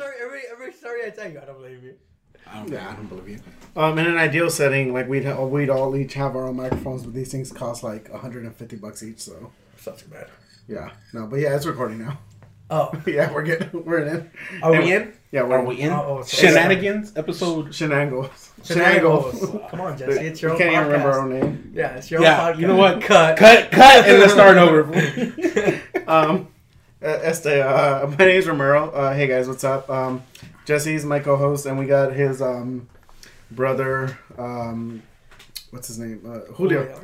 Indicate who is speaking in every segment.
Speaker 1: story, every every story I tell you, I don't believe you.
Speaker 2: I don't,
Speaker 3: Yeah.
Speaker 2: I don't believe you.
Speaker 3: Um, in an ideal setting, like we'd ha- we'd all each have our own microphones, but these things cost like 150 bucks each. So
Speaker 1: It's not too bad.
Speaker 3: yeah, no, but yeah, it's recording now.
Speaker 1: Oh,
Speaker 3: yeah, we're getting we're in.
Speaker 1: are we in?
Speaker 3: Yeah, we're
Speaker 2: Are we in?
Speaker 1: Oh, oh,
Speaker 2: Shenanigans episode.
Speaker 3: Shenanigans.
Speaker 1: Shenanigans. Come on, Jesse. It's your
Speaker 3: We
Speaker 1: own
Speaker 3: can't even remember our own name.
Speaker 1: Yeah, it's your
Speaker 2: Yeah,
Speaker 1: own podcast.
Speaker 2: you know what?
Speaker 1: Cut.
Speaker 2: Cut, cut, and let's start over.
Speaker 3: Um, este, uh, my name's Romero. Uh, hey guys, what's up? Um, Jesse's my co-host, and we got his um brother. Um, what's his name? Uh, Julio.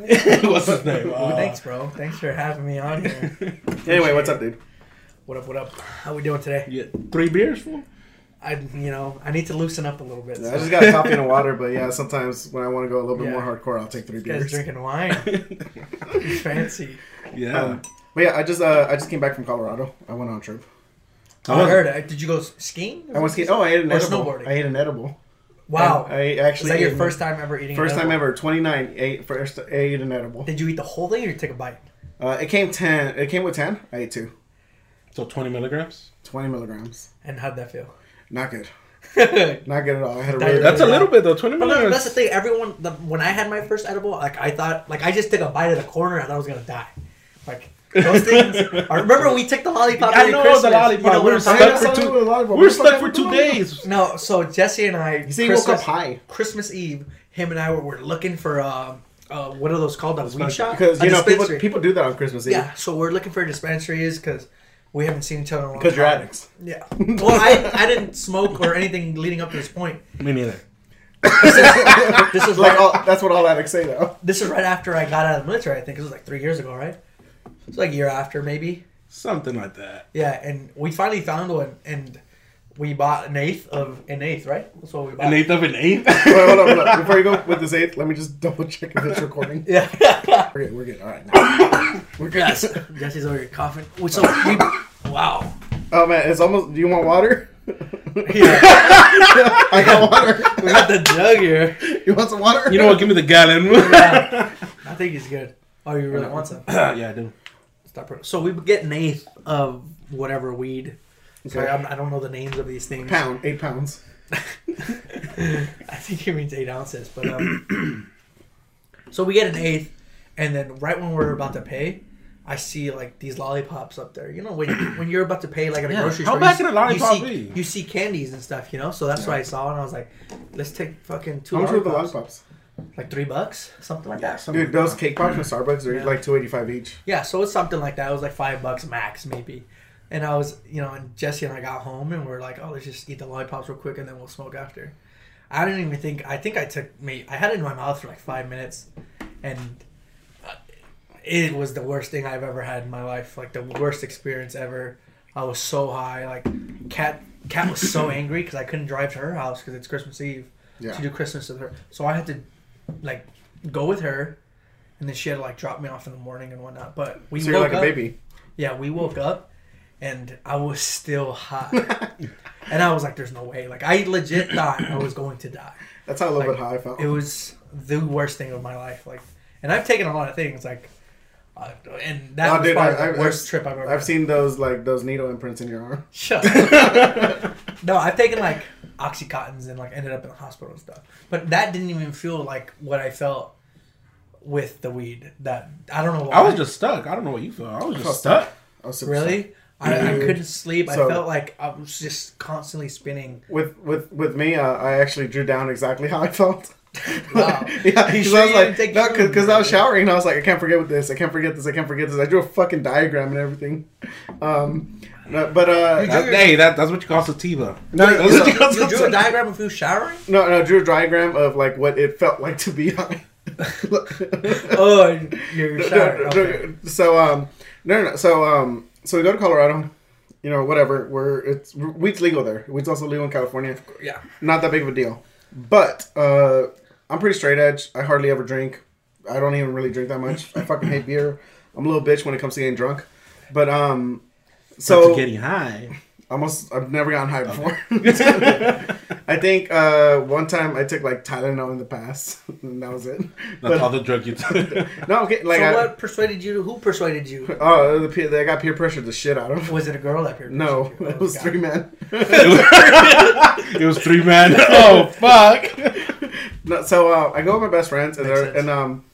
Speaker 2: What's his name? Uh,
Speaker 1: Thanks, bro. Thanks for having me on here.
Speaker 3: Anyway, what's up, dude?
Speaker 1: What up? What up? How we doing today?
Speaker 2: You get three beers for?
Speaker 1: I, you know, I need to loosen up a little bit.
Speaker 3: Yeah,
Speaker 1: so-
Speaker 3: I just got coffee and water, but yeah, sometimes when I want to go a little bit
Speaker 1: Yeah.
Speaker 3: more hardcore, I'll take three
Speaker 1: This guy's
Speaker 3: beers.
Speaker 1: drinking wine. He's fancy.
Speaker 2: Yeah.
Speaker 3: Um, but yeah, I just uh, I just came back from Colorado. I went on a trip.
Speaker 1: Oh, I heard it. Did you go skiing?
Speaker 3: I went skiing. Oh, I ate an
Speaker 1: Or
Speaker 3: edible.
Speaker 1: snowboarding.
Speaker 3: I ate an edible.
Speaker 1: Wow.
Speaker 3: And I
Speaker 1: Is
Speaker 3: actually
Speaker 1: that your
Speaker 3: ate-
Speaker 1: first time ever eating?
Speaker 3: first
Speaker 1: an
Speaker 3: time
Speaker 1: edible?
Speaker 3: ever. Twenty nine. Ate first. Ate an edible.
Speaker 1: Did you eat the whole thing or you take a bite?
Speaker 3: Uh, it came ten. It came with ten. I ate two.
Speaker 2: so 20 milligrams?
Speaker 3: Twenty milligrams.
Speaker 1: And how'd that feel?
Speaker 3: Not good. Not good at all. I had a
Speaker 1: That-
Speaker 3: really.
Speaker 2: That's a little bit though. 20
Speaker 1: no,
Speaker 2: milligrams.
Speaker 1: that's the thing. Everyone, the, when I had my first edible, like I thought, like I just took a bite of the corner. I thought I was gonna die. Like those things. I remember we took the lollipop.
Speaker 2: I
Speaker 1: every
Speaker 2: know
Speaker 1: Christmas.
Speaker 2: the lollipop.
Speaker 1: You know
Speaker 2: We're
Speaker 1: I'm
Speaker 2: stuck for two-
Speaker 3: We're
Speaker 2: We're stuck for two days.
Speaker 1: No, so Jesse and I,
Speaker 3: You see, he woke up high.
Speaker 1: Christmas Eve, him and I were, were looking for uh, uh, what are those called? A weed shop?
Speaker 3: Because
Speaker 1: A
Speaker 3: you know people people do that on Christmas Eve.
Speaker 1: Yeah, so we're looking for dispensaries because we haven't seen each other in a long
Speaker 3: Because you're addicts.
Speaker 1: Yeah. Well, I, I didn't smoke or anything leading up to this point.
Speaker 2: Me neither.
Speaker 1: This is
Speaker 3: Like
Speaker 1: right,
Speaker 3: all, that's what all addicts say though.
Speaker 1: this is right after I got out of the military. I think it was like three years ago, right? It's like a year after, maybe.
Speaker 2: Something like that.
Speaker 1: Yeah, and we finally found one, and we bought an eighth of an eighth, right? That's what we bought.
Speaker 2: An eighth of an eighth?
Speaker 3: Wait, hold on, hold on. Before you go with this eighth, let me just double check if it's recording.
Speaker 1: Yeah.
Speaker 3: We're good. We're good. All right. Now. We're good.
Speaker 1: yes. Jesse's over here coughing. So we, wow.
Speaker 3: Oh man, it's almost. Do you want water?
Speaker 1: Yeah.
Speaker 3: I got water.
Speaker 1: we got the jug here.
Speaker 3: You want some water?
Speaker 2: You know what? Give me the gallon.
Speaker 1: Yeah. I think he's good. Oh, you really want some?
Speaker 2: yeah, I do.
Speaker 1: Stop. pro- So we get an eighth of whatever weed. Sorry, I'm, I don't know the names of these things.
Speaker 3: Pound, eight pounds.
Speaker 1: I think he means eight ounces, but um. so we get an eighth, and then right when we're about to pay, I see like these lollipops up there. You know when when you're about to pay like at a
Speaker 2: Yeah.
Speaker 1: grocery
Speaker 2: How
Speaker 1: store,
Speaker 2: bad
Speaker 1: you,
Speaker 2: can a lollipop
Speaker 1: you see,
Speaker 2: be?
Speaker 1: You see candies and stuff, you know. So that's what I saw, and I was like, let's take fucking two
Speaker 3: How much were the
Speaker 1: lollipops.
Speaker 3: Lollipops?
Speaker 1: Like three bucks, something like that.
Speaker 3: Dude, those cake pops from Starbucks are
Speaker 1: Yeah.
Speaker 3: like two eighty five each.
Speaker 1: Yeah, so it's something like that. It was like five bucks max, maybe. And I was, you know, and Jesse and I got home and we are like, oh, let's just eat the lollipops real quick and then we'll smoke after. I didn't even think. I think I took me. I had it in my mouth for like five minutes, and uh, it was the worst thing I've ever had in my life. Like the worst experience ever. I was so high. Like Kat, Kat was so angry because I couldn't drive to her house because it's Christmas Eve
Speaker 3: Yeah.
Speaker 1: to do Christmas with her. So I had to like go with her, and then she had to like drop me off in the morning and whatnot. But we
Speaker 3: So you're
Speaker 1: woke
Speaker 3: like a
Speaker 1: up.
Speaker 3: baby.
Speaker 1: Yeah, we woke up, and I was still high, and I was like, "There's no way!" Like I legit thought I was going to die.
Speaker 3: That's how a little
Speaker 1: Like,
Speaker 3: bit high I felt.
Speaker 1: It was the worst thing of my life. Like, and I've taken a lot of things. Like, uh, and that
Speaker 3: Oh,
Speaker 1: was
Speaker 3: dude,
Speaker 1: probably
Speaker 3: I-
Speaker 1: the
Speaker 3: I-
Speaker 1: worst
Speaker 3: I've-
Speaker 1: trip I've ever.
Speaker 3: I've
Speaker 1: had.
Speaker 3: seen those like those needle imprints in your arm.
Speaker 1: Shut no, I've taken like oxycontins and like ended up in the hospital and stuff. But that didn't even feel like what I felt with the weed. That I don't know. Why.
Speaker 2: I was just stuck. I don't know what you felt. I was
Speaker 3: felt
Speaker 2: just stuck.
Speaker 3: I was super
Speaker 1: really. I, I couldn't sleep.
Speaker 3: So-
Speaker 1: I felt like I was just constantly spinning.
Speaker 3: With with with me, uh, I actually drew down exactly how I felt.
Speaker 1: Wow.
Speaker 3: yeah,
Speaker 1: You
Speaker 3: because
Speaker 1: sure
Speaker 3: I was like,
Speaker 1: didn't
Speaker 3: no, because I was showering and I was like, I can't forget this, I can't forget this, I can't forget this. I drew a fucking diagram and everything. Um, no, but uh,
Speaker 2: That-
Speaker 1: drew-
Speaker 2: hey, that, that's what you call sativa.
Speaker 3: no,
Speaker 2: That's
Speaker 3: no,
Speaker 2: what you call
Speaker 1: You drew a diagram of you showering?
Speaker 3: no, no, I drew a diagram of like what it felt like to be high.
Speaker 1: Oh, you're showering.
Speaker 3: No, no,
Speaker 1: Okay.
Speaker 3: So um, no, no, no. So um, so we go to Colorado. You know, whatever. We're it's weed's legal there. Weed's also legal in California.
Speaker 1: Yeah.
Speaker 3: Not that big of a deal. But uh, I'm pretty straight edge. I hardly ever drink. I don't even really drink that much. I fucking hate beer. I'm a little bitch when it comes to getting drunk. But um,
Speaker 2: So
Speaker 3: so
Speaker 2: getting high.
Speaker 3: Almost I've never gotten high before. I think uh, one time I took like Tylenol in the past, and that was it.
Speaker 2: That's all the drug you took.
Speaker 3: No, okay, like
Speaker 1: so
Speaker 3: I,
Speaker 1: what persuaded you? Who persuaded you?
Speaker 3: oh, the peer, they got peer pressure the shit out of.
Speaker 1: Was it a girl that peer
Speaker 3: No,
Speaker 1: pressured you?
Speaker 3: it was
Speaker 1: God.
Speaker 3: three men.
Speaker 2: it was three men. Oh fuck!
Speaker 3: No, so uh, I go with my best friends, and
Speaker 1: Makes
Speaker 3: they're and um,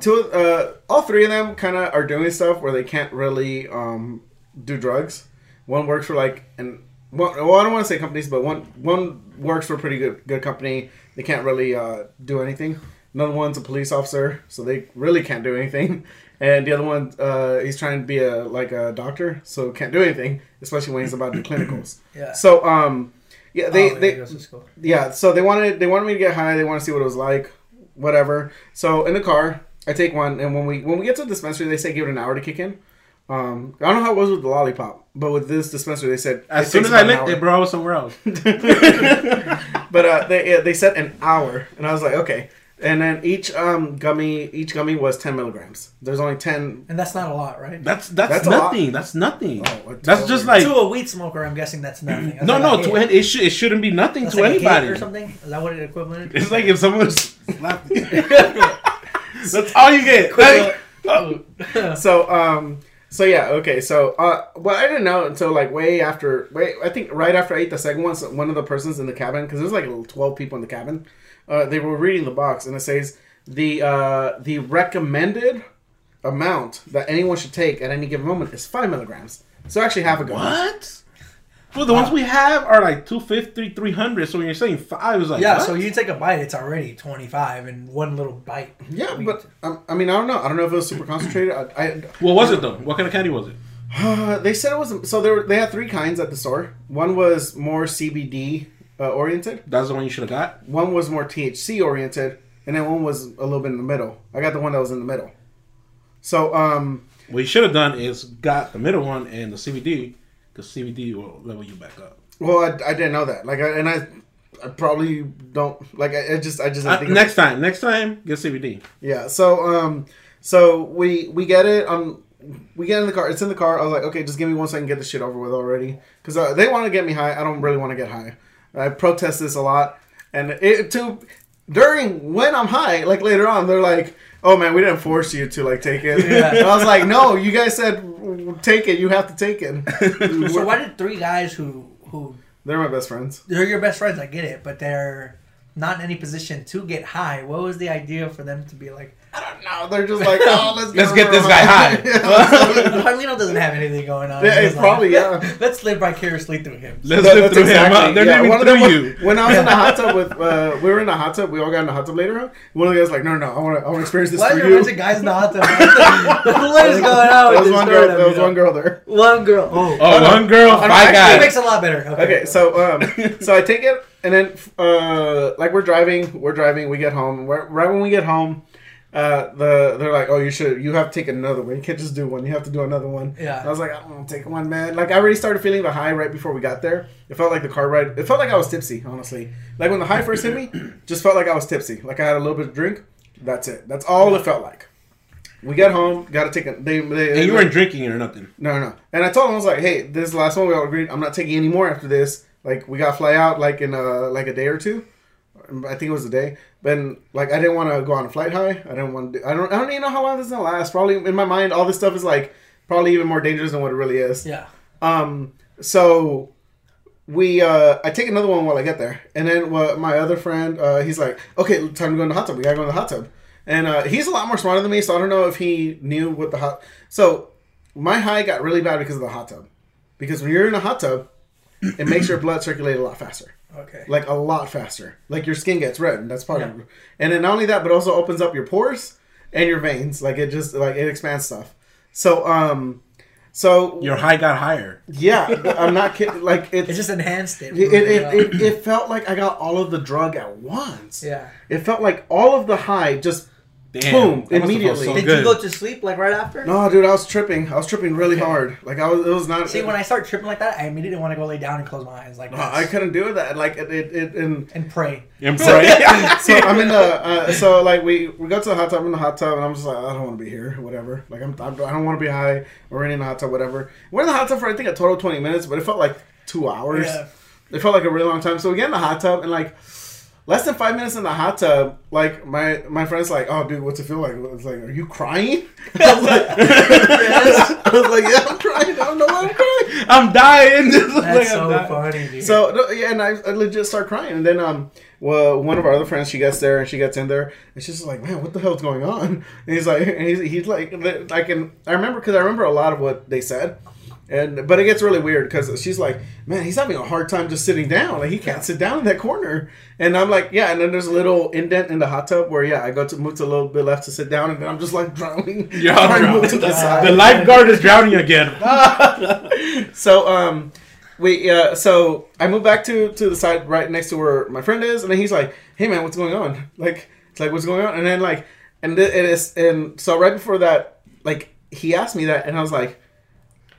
Speaker 3: two uh, all three of them kind of are doing stuff where they can't really um do drugs. One works for like and well, I don't want to say companies, but one one works for a pretty good good company. They can't really uh, do anything. Another one's a police officer, so they really can't do anything. And the other one, uh, he's trying to be a like a doctor, so can't do anything, especially when he's about to do clinicals.
Speaker 1: Yeah.
Speaker 3: So um, yeah, they
Speaker 1: Oh,
Speaker 3: they
Speaker 1: he goes to school.
Speaker 3: yeah, so they wanted they wanted me to get high. They want to see what it was like, whatever. So in the car, I take one, and when we when we get to the dispensary, they say give it an hour to kick in. Um, I don't know how it was with the lollipop, but with this dispenser, they said
Speaker 2: As
Speaker 3: it
Speaker 2: soon
Speaker 3: takes
Speaker 2: as I
Speaker 3: about an
Speaker 2: licked it, bro, I was somewhere else.
Speaker 3: But uh, they yeah, they said an hour, and I was like, okay. And then each um gummy each gummy was ten milligrams. There's only ten.
Speaker 1: And that's not a lot, right?
Speaker 2: That's that's,
Speaker 3: That's
Speaker 2: nothing. That's nothing.
Speaker 3: Oh,
Speaker 2: that's just like
Speaker 1: to a weed smoker, I'm guessing that's nothing. That's
Speaker 2: no,
Speaker 1: like
Speaker 2: no.
Speaker 1: a
Speaker 2: To,
Speaker 1: hit.
Speaker 2: it, should, it shouldn't be nothing
Speaker 1: That's
Speaker 2: to
Speaker 1: like a
Speaker 2: anybody.
Speaker 1: or something. Is that what it equivalent?
Speaker 2: It's like if someone was. That's all you get.
Speaker 1: Quick,
Speaker 2: Like,
Speaker 3: So um so yeah okay so uh well I didn't know until like way after wait I think right after I ate the second one so one of the persons in the cabin because there's like twelve people in the cabin. Uh, they were reading the box and it says the uh the recommended amount that anyone should take at any given moment is five milligrams. So actually half a gun.
Speaker 2: what? Well, the ones we have are like 250, 300. So when you're saying five, it's like
Speaker 1: yeah,
Speaker 2: what?
Speaker 1: so you take a bite, it's already 25 in one little bite.
Speaker 3: Yeah,
Speaker 1: Weed.
Speaker 3: but um, I mean I don't know. I don't know if it was super concentrated. I, I
Speaker 2: What was it though? What kind of candy was it?
Speaker 3: Uh, they said it was so they were, they had three kinds at the store. One was more CBD uh, oriented.
Speaker 2: That's the one you should have got.
Speaker 3: One was more THC oriented, and then one was a little bit in the middle. I got the one that was in the middle. So um,
Speaker 2: What you should have done is got the middle one and the CBD, because CBD will level you back up.
Speaker 3: well, I, I didn't know that. Like, I, and I, I probably don't like. I, I just, I just of-
Speaker 2: next time, next time, get CBD.
Speaker 3: Yeah. So um, so we we get it um. We get in the car. It's in the car. I was like, okay, just give me one I can get this shit over with already. Because uh, they want to get me high. I don't really want to get high. I protest this a lot. And it to during when I'm high, like later on, they're like, "Oh man, we didn't force you to like take it."
Speaker 1: Yeah.
Speaker 3: I was like, "No, you guys said take it. You have to take it."
Speaker 1: So why did three guys who who
Speaker 3: They're my best friends.
Speaker 1: they're your best friends? I get it, but they're not in any position to get high. What was the idea for them to be like?
Speaker 3: No, they're just like, "Oh, let's
Speaker 2: Let's
Speaker 3: get
Speaker 2: get this guy high."
Speaker 3: Yeah.
Speaker 1: Carlino doesn't have anything going on.
Speaker 3: Yeah,
Speaker 1: He's
Speaker 3: it's probably, yeah.
Speaker 1: Let's live vicariously through him.
Speaker 2: Let's
Speaker 3: That-
Speaker 2: live
Speaker 3: that's
Speaker 2: through him.
Speaker 3: exactly-
Speaker 2: Huh? They're
Speaker 3: yeah,
Speaker 2: living
Speaker 3: one of
Speaker 2: through
Speaker 3: them was-
Speaker 2: you.
Speaker 3: When I was in the hot tub with, uh, we were in the hot tub. We all got in the hot tub later on. One of the guys like, no, no, I want to, I want to experience this
Speaker 1: Why
Speaker 3: for
Speaker 1: are there a
Speaker 3: you.
Speaker 1: bunch of guys in the hot tub? what is going on?
Speaker 3: There was one girl. There was one girl there.
Speaker 1: One girl. Oh,
Speaker 2: Oh, one girl, five
Speaker 3: actually,
Speaker 1: that
Speaker 2: guys.
Speaker 1: makes a lot better. Okay.
Speaker 3: Okay, so um, so I take it, and then uh, like we're driving, we're driving, we get home. Right right when we get home, uh, the they're like, oh, you should, you have to take another one. You can't just do one. You have to do another one.
Speaker 1: Yeah.
Speaker 3: I was like, I don't want to take one, man. Like I already started feeling the high right before we got there. It felt like the car ride. It felt like I was tipsy, honestly. Like when the high first hit me, just felt like I was tipsy. Like I had a little bit of drink. That's it. That's all it felt like. We got home, got to take a. They, they,
Speaker 2: And you weren't drinking or nothing.
Speaker 3: no, no. And I told him I was like, "Hey, this is the last one. We all agreed. I'm not taking any more after this. Like, we got to fly out like in a like a day or two. I think it was a day. But like, I didn't want to go on a flight high. I didn't want. To, I don't. I don't even know how long this is gonna last. Probably in my mind, all this stuff is like probably even more dangerous than what it really is.
Speaker 1: Yeah.
Speaker 3: Um. So we uh I take another one while I get there, and then what my other friend uh he's like, okay, time to go in the hot tub. We gotta go in the hot tub, and uh he's a lot more smarter than me, so I don't know if he knew what the hot. So my high got really bad because of the hot tub, because when you're in a hot tub, it makes your blood circulate a lot faster
Speaker 1: Okay.
Speaker 3: like a lot faster. Like your skin gets red, and that's part of it. And then not only that, but also opens up your pores and your veins. Like it just like it expands stuff. So um, so
Speaker 2: Your high got higher.
Speaker 3: yeah, I'm not kidding. Like
Speaker 1: It
Speaker 3: it's.
Speaker 1: just enhanced it.
Speaker 3: It, it, it, it, it felt like I got all of the drug at once.
Speaker 1: yeah.
Speaker 3: It felt like all of the high just
Speaker 2: Damn,
Speaker 3: Boom,
Speaker 2: that must have felt
Speaker 3: immediately.
Speaker 2: so
Speaker 1: Did
Speaker 2: good.
Speaker 1: you go to sleep like right after?
Speaker 3: no, dude. I was tripping. I was tripping really
Speaker 1: Okay.
Speaker 3: hard. Like I was. It was not.
Speaker 1: See, when I start tripping like that, I immediately want to go lay down and close my eyes like
Speaker 3: No, I couldn't do that. Like it. It. it and
Speaker 1: and pray.
Speaker 2: I'm
Speaker 3: so,
Speaker 2: sorry.
Speaker 3: so I'm in the uh, so like we we go to the hot tub I'm in the hot tub and I'm just like I don't want to be here whatever like I'm, I'm I don't want to be high we're in the hot tub whatever we're in the hot tub for I think a total of 20 minutes but it felt like two hours.
Speaker 1: Yeah.
Speaker 3: It felt like a really long time. So we get in the hot tub and like less than five minutes in the hot tub, like my my friend's like, "Oh, dude, what's it feel like?" It's like, "Are you crying?" I was like, I was like, "Yeah, I'm crying. I don't know why I'm crying."
Speaker 2: I'm dying. Just like
Speaker 1: That's so
Speaker 2: dying.
Speaker 1: funny, dude.
Speaker 3: So yeah, and I, I legit start crying, and then um, well, one of our other friends, she gets there and she gets in there, and she's just like, "Man, what the hell's going on?" And he's like, and he's, he's like, I can I remember because I remember a lot of what they said. And but it gets really weird because she's like, man, he's having a hard time just sitting down. Like he can't sit down in that corner. And I'm like, yeah. And then there's a little indent in the hot tub where yeah, I go to move to a little bit left to sit down, and then I'm just like drowning. To
Speaker 2: drowning.
Speaker 3: to the
Speaker 1: The
Speaker 3: side.
Speaker 2: The lifeguard is drowning again.
Speaker 3: so um we uh so I move back to to the side right next to where my friend is, and then he's like, "Hey man, what's going on?" Like it's like what's going on, and then like and it is and so right before that, like he asked me that, and I was like,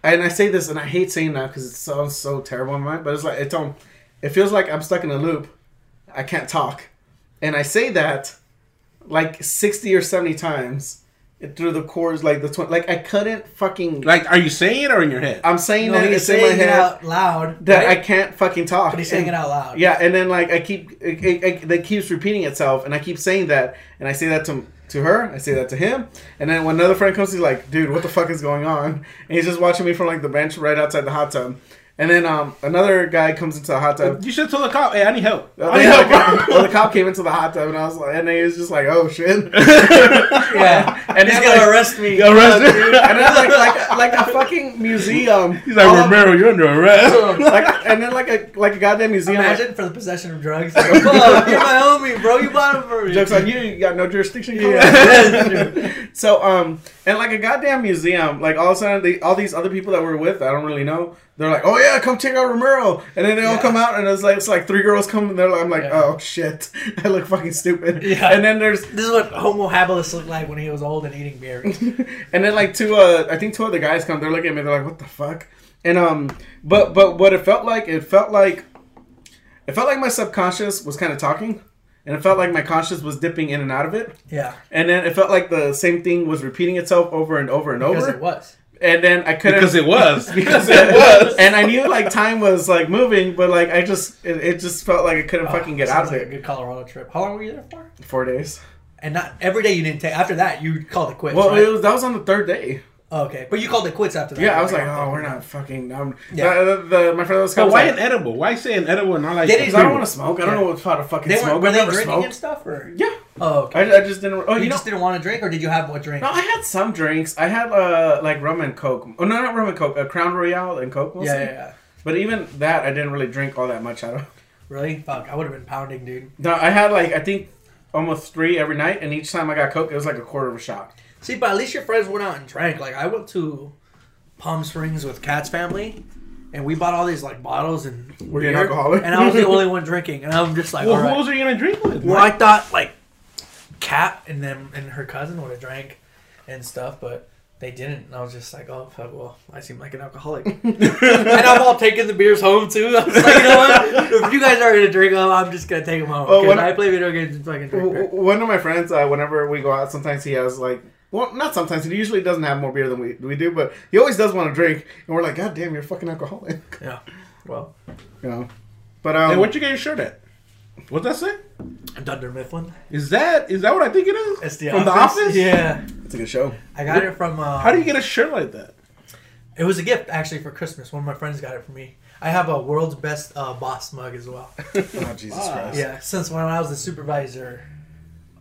Speaker 3: and I say this, and I hate saying that because it sounds so terrible in my mind, but it's like it's um, it feels like I'm stuck in a loop. I can't talk, and I say that like sixty or seventy times through the course, like the tw- like I couldn't fucking.
Speaker 2: Like, are you saying it or in your head?
Speaker 3: I'm saying
Speaker 1: no,
Speaker 3: that
Speaker 1: he's
Speaker 3: it's in my
Speaker 1: saying it
Speaker 3: head
Speaker 1: out loud.
Speaker 3: that
Speaker 1: right?
Speaker 3: I can't fucking talk.
Speaker 1: But he's saying
Speaker 3: And-
Speaker 1: it out loud.
Speaker 3: Yeah, and then like I keep it, it, it, that keeps repeating itself, and I keep saying that, and I say that to to her, I say that to him, and then when another friend comes, he's like, "Dude, what the fuck is going on?" And he's just watching me from like the bench right outside the hot tub, and then um another guy comes into the hot tub.
Speaker 2: You should tell the cop, hey, I need help.
Speaker 3: Uh,
Speaker 2: I need help, bro.
Speaker 3: well, the cop came into the hot tub, and I was like, and he was just like, "Oh shit!"
Speaker 1: Yeah.
Speaker 3: and
Speaker 1: he's gonna
Speaker 3: like-
Speaker 1: arrest me.
Speaker 2: Go arrest
Speaker 3: Dude,
Speaker 2: him.
Speaker 3: and then like like like a fucking museum.
Speaker 2: He's like,
Speaker 3: All of-
Speaker 2: Romero, you're under arrest.
Speaker 3: like, and then like a like a goddamn museum. like-
Speaker 1: Imagine for the possession of drugs. Like, Fuck, you're my homie, bro. You bought him for me.
Speaker 3: Jokes on you, you got no jurisdiction.
Speaker 1: Yeah.
Speaker 3: so um, and like a goddamn museum, like all of a sudden, they, all these other people that we're with, I don't really know. They're like, oh yeah, come check out Romero, and then they all
Speaker 1: Yeah.
Speaker 3: come out, and it's like it's like three girls come, and they're like, I'm like,
Speaker 1: Yeah.
Speaker 3: oh shit, I look fucking stupid.
Speaker 1: Yeah.
Speaker 3: And then there's,
Speaker 1: This is what Homo habilis looked like when he was old and eating beer.
Speaker 3: and then like two, uh, I think two other guys come. They're looking at me. They're like, what the fuck? And um, but but what it felt like, it felt like, it felt like my subconscious was kind of talking. And it felt like my conscience was dipping in and out of it.
Speaker 1: Yeah,
Speaker 3: And then it felt like the same thing was repeating itself over and over and over.
Speaker 1: because it was.
Speaker 3: And then I couldn't
Speaker 2: Because it was.
Speaker 3: because it was. And I knew like time was like moving, but like I just it, it just felt like I couldn't oh, fucking get out
Speaker 1: Oh,
Speaker 3: of
Speaker 1: like
Speaker 3: it.
Speaker 1: a good Colorado trip. How long were you there for?
Speaker 3: Four days.
Speaker 1: And not every day you didn't take. After that, you called it quits.
Speaker 3: Well,
Speaker 1: right?
Speaker 3: it was that was on the third day.
Speaker 1: Oh, okay, but you called it quits after that.
Speaker 3: Yeah, I was like,
Speaker 1: oh,
Speaker 3: we're not fucking. Um,
Speaker 1: Yeah.
Speaker 3: the, the, the- my friend was
Speaker 2: But
Speaker 3: was
Speaker 2: why
Speaker 3: like,
Speaker 2: an edible? Why say an edible and not like?
Speaker 1: They
Speaker 3: Because I don't want to smoke. I don't
Speaker 1: Yeah.
Speaker 3: know what how to fucking
Speaker 1: They
Speaker 3: smoke.
Speaker 1: weren't, were
Speaker 3: I've
Speaker 1: they
Speaker 3: never
Speaker 1: drinking
Speaker 3: smoked.
Speaker 1: and stuff, or
Speaker 3: Yeah,
Speaker 1: oh, okay.
Speaker 3: I, I just didn't. Oh,
Speaker 1: you
Speaker 3: you know.
Speaker 1: just didn't want to drink, or did you have what drink?
Speaker 3: No, I had some drinks. I had uh like rum and coke. Oh no, not rum and coke. A Crown Royal and coke. Mostly.
Speaker 1: yeah, yeah, yeah.
Speaker 3: But even that, I didn't really drink all that much out of.
Speaker 1: Really? Fuck, I would have been pounding, dude.
Speaker 3: No, I had like I think almost three every night, and each time I got coke, it was like a quarter of a shot.
Speaker 1: See, but at least your friends went out and drank. Like I went to Palm Springs with Kat's family, and we bought all these like bottles and
Speaker 3: Were you an alcoholic?
Speaker 1: And I was the only one drinking, and I'm just like,
Speaker 2: Well,
Speaker 1: all
Speaker 2: who
Speaker 1: right.
Speaker 2: else are you gonna drink with?
Speaker 1: Well, I thought like Kat and them and her cousin would have drank and stuff, but they didn't. And I was just like, oh fuck, well, I seem like an alcoholic. and I'm all taking the beers home too. I was like, you know what? If you guys aren't gonna drink them, I'm just gonna take them home. 'Cause
Speaker 3: when-
Speaker 1: I play video games and fucking drink.
Speaker 3: One of my friends, uh, whenever we go out, sometimes he has like, well, not sometimes. He usually doesn't have more beer than we we do, but he always does want to drink, and we're like, God damn, you're a fucking alcoholic,
Speaker 1: Yeah. Well,
Speaker 3: you know. But um,
Speaker 2: Hey, where'd you get your shirt at? What's that say?
Speaker 1: Dunder Mifflin.
Speaker 2: Is that is that what I think it is?
Speaker 1: It's the
Speaker 2: From
Speaker 1: office?
Speaker 2: the office?
Speaker 1: Yeah.
Speaker 3: it's a good show.
Speaker 1: I got it from. Uh,
Speaker 2: How do you get a shirt like that?
Speaker 1: It was a gift actually for Christmas. One of my friends got it for me. I have a world's best uh, boss mug as well.
Speaker 3: Oh Jesus
Speaker 2: Ah.
Speaker 3: Christ!
Speaker 1: Yeah, since when I was the supervisor,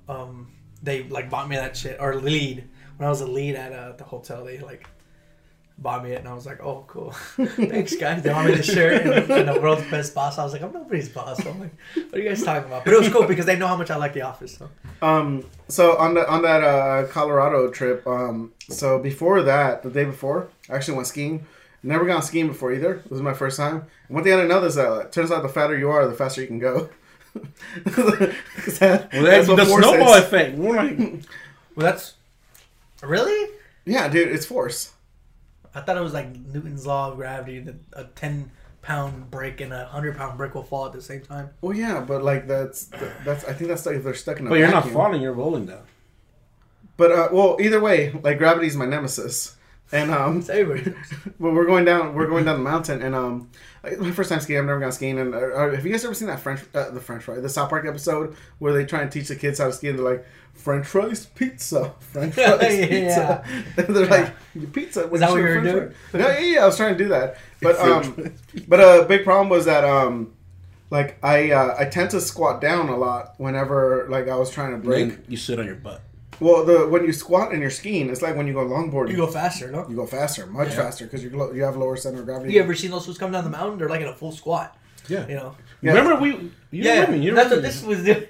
Speaker 1: um, they like bought me that shit or lead. When I was a lead at uh, the hotel, they like bought me it, and I was like, "Oh, cool, thanks, guys." They bought me the shirt and, and the world's best boss. I was like, "I'm nobody's boss." I'm like, "What are you guys talking about?" But it was cool because they know how much I like The Office. So
Speaker 3: Um, so on the on that uh, Colorado trip, um, so before that, the day before, I actually went skiing. Never gone skiing before either. It was my first time. And one thing I didn't know is that it turns out the fatter you are, the faster you can go. 'Cause that-
Speaker 2: Well, that's the snowball
Speaker 3: is.
Speaker 2: effect. We're like,
Speaker 1: well, that's really.
Speaker 3: Yeah, dude, it's force.
Speaker 1: I thought it was like Newton's law of gravity that a ten pound brick and a hundred pound brick will fall at the same time.
Speaker 3: Well, yeah, but like that's that's I think that's like if they're stuck in a
Speaker 2: but you're not falling. You're rolling down.
Speaker 3: But uh, well, either way, like gravity's my nemesis. And um,
Speaker 1: Everybody.
Speaker 3: but we're going down. We're going down the mountain, and um, my first time skiing. I've never gone skiing. And uh, uh, have you guys ever seen that French, uh, the French fry, the South Park episode where they try and teach the kids how to ski, and they're like, French fries pizza, French fries pizza. And they're like, pizza.
Speaker 1: Is that what you were doing?
Speaker 3: Yeah, yeah, yeah. I was trying to do that, but um, but a big problem was that um, like I uh, I tend to squat down a lot whenever like I was trying to break.
Speaker 2: Then you sit on your butt.
Speaker 3: Well, the when you squat and you're skiing, it's like when you go longboarding.
Speaker 1: You go faster, no?
Speaker 3: You go faster, much
Speaker 1: Yeah.
Speaker 3: faster, because you lo- you have lower center of gravity.
Speaker 1: You ever seen those fools come down the mountain? They're like in a full squat.
Speaker 2: Yeah.
Speaker 1: You know.
Speaker 3: Yeah.
Speaker 2: Remember we? You
Speaker 1: yeah.
Speaker 2: remember me? You
Speaker 1: that's what
Speaker 2: remember
Speaker 1: this was doing.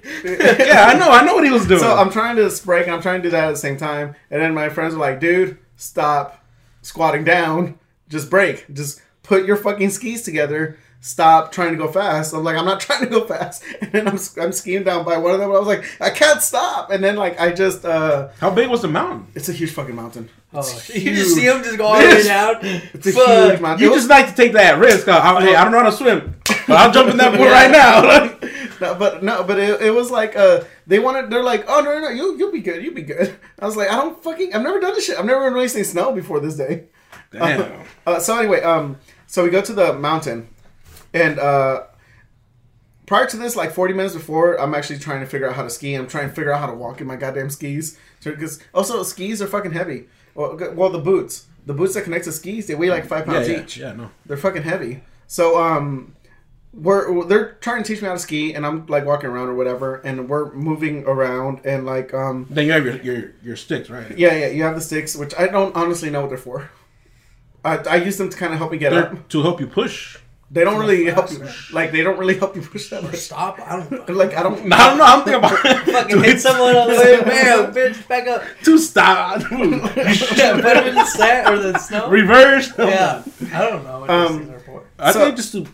Speaker 2: yeah, I know. I know what he was doing.
Speaker 3: So I'm trying to break and I'm trying to do that at the same time. And then my friends were like, dude, stop squatting down. Just break. Just put your fucking skis together. Stop trying to go fast. I'm like, I'm not trying to go fast. And then I'm, I'm skiing down by one of them. And I was like, I can't stop. And then, like, I just, uh,
Speaker 2: How big was the mountain?
Speaker 3: it's a huge fucking mountain.
Speaker 1: Oh, you just see him just go all the way
Speaker 2: Yes.
Speaker 1: down.
Speaker 3: It's a
Speaker 1: Fuck.
Speaker 3: huge mountain.
Speaker 2: You just like to take that risk. Uh, I, hey, I don't know how to swim, but I'll jump in that pool
Speaker 3: Yeah.
Speaker 2: right now.
Speaker 3: No, but no, but it, it was like uh, they wanted. They're like, oh no, no, no, you you'll be good, you'll be good. I was like, I don't fucking, I've never done this shit. I've never released any snow before this day.
Speaker 2: Damn.
Speaker 3: Uh, so anyway, um, so we go to the mountain, and uh, prior to this, like forty minutes before, I'm actually trying to figure out how to ski. I'm trying to figure out how to walk in my goddamn skis. Because also skis are fucking heavy. Well, well, the boots, the boots that connect to skis, they weigh like five
Speaker 2: Yeah,
Speaker 3: pounds
Speaker 2: yeah,
Speaker 3: each.
Speaker 2: yeah, no.
Speaker 3: They're fucking heavy. So um, we're they're trying to teach me how to ski, and I'm like walking around or whatever, and we're moving around, and like um,
Speaker 2: Then you have your your, your sticks, right?
Speaker 3: yeah, yeah, you have the sticks, which I don't honestly know what they're for. I, I use them to kind of help me get
Speaker 2: They're
Speaker 3: up.
Speaker 2: to help you push.
Speaker 3: They don't really help you,
Speaker 1: faster.
Speaker 3: like they don't really help you push that much.
Speaker 1: Stop. I don't.
Speaker 3: Like I don't,
Speaker 2: I don't know. I'm thinking about
Speaker 1: Fucking hit someone on the way. Bam, bitch, back up.
Speaker 2: to stop.
Speaker 1: Yeah, put him in the sand or the snow.
Speaker 2: Reverse.
Speaker 1: Yeah, I don't know what
Speaker 3: Um,
Speaker 1: these things are for.
Speaker 2: I
Speaker 3: So-
Speaker 2: think just to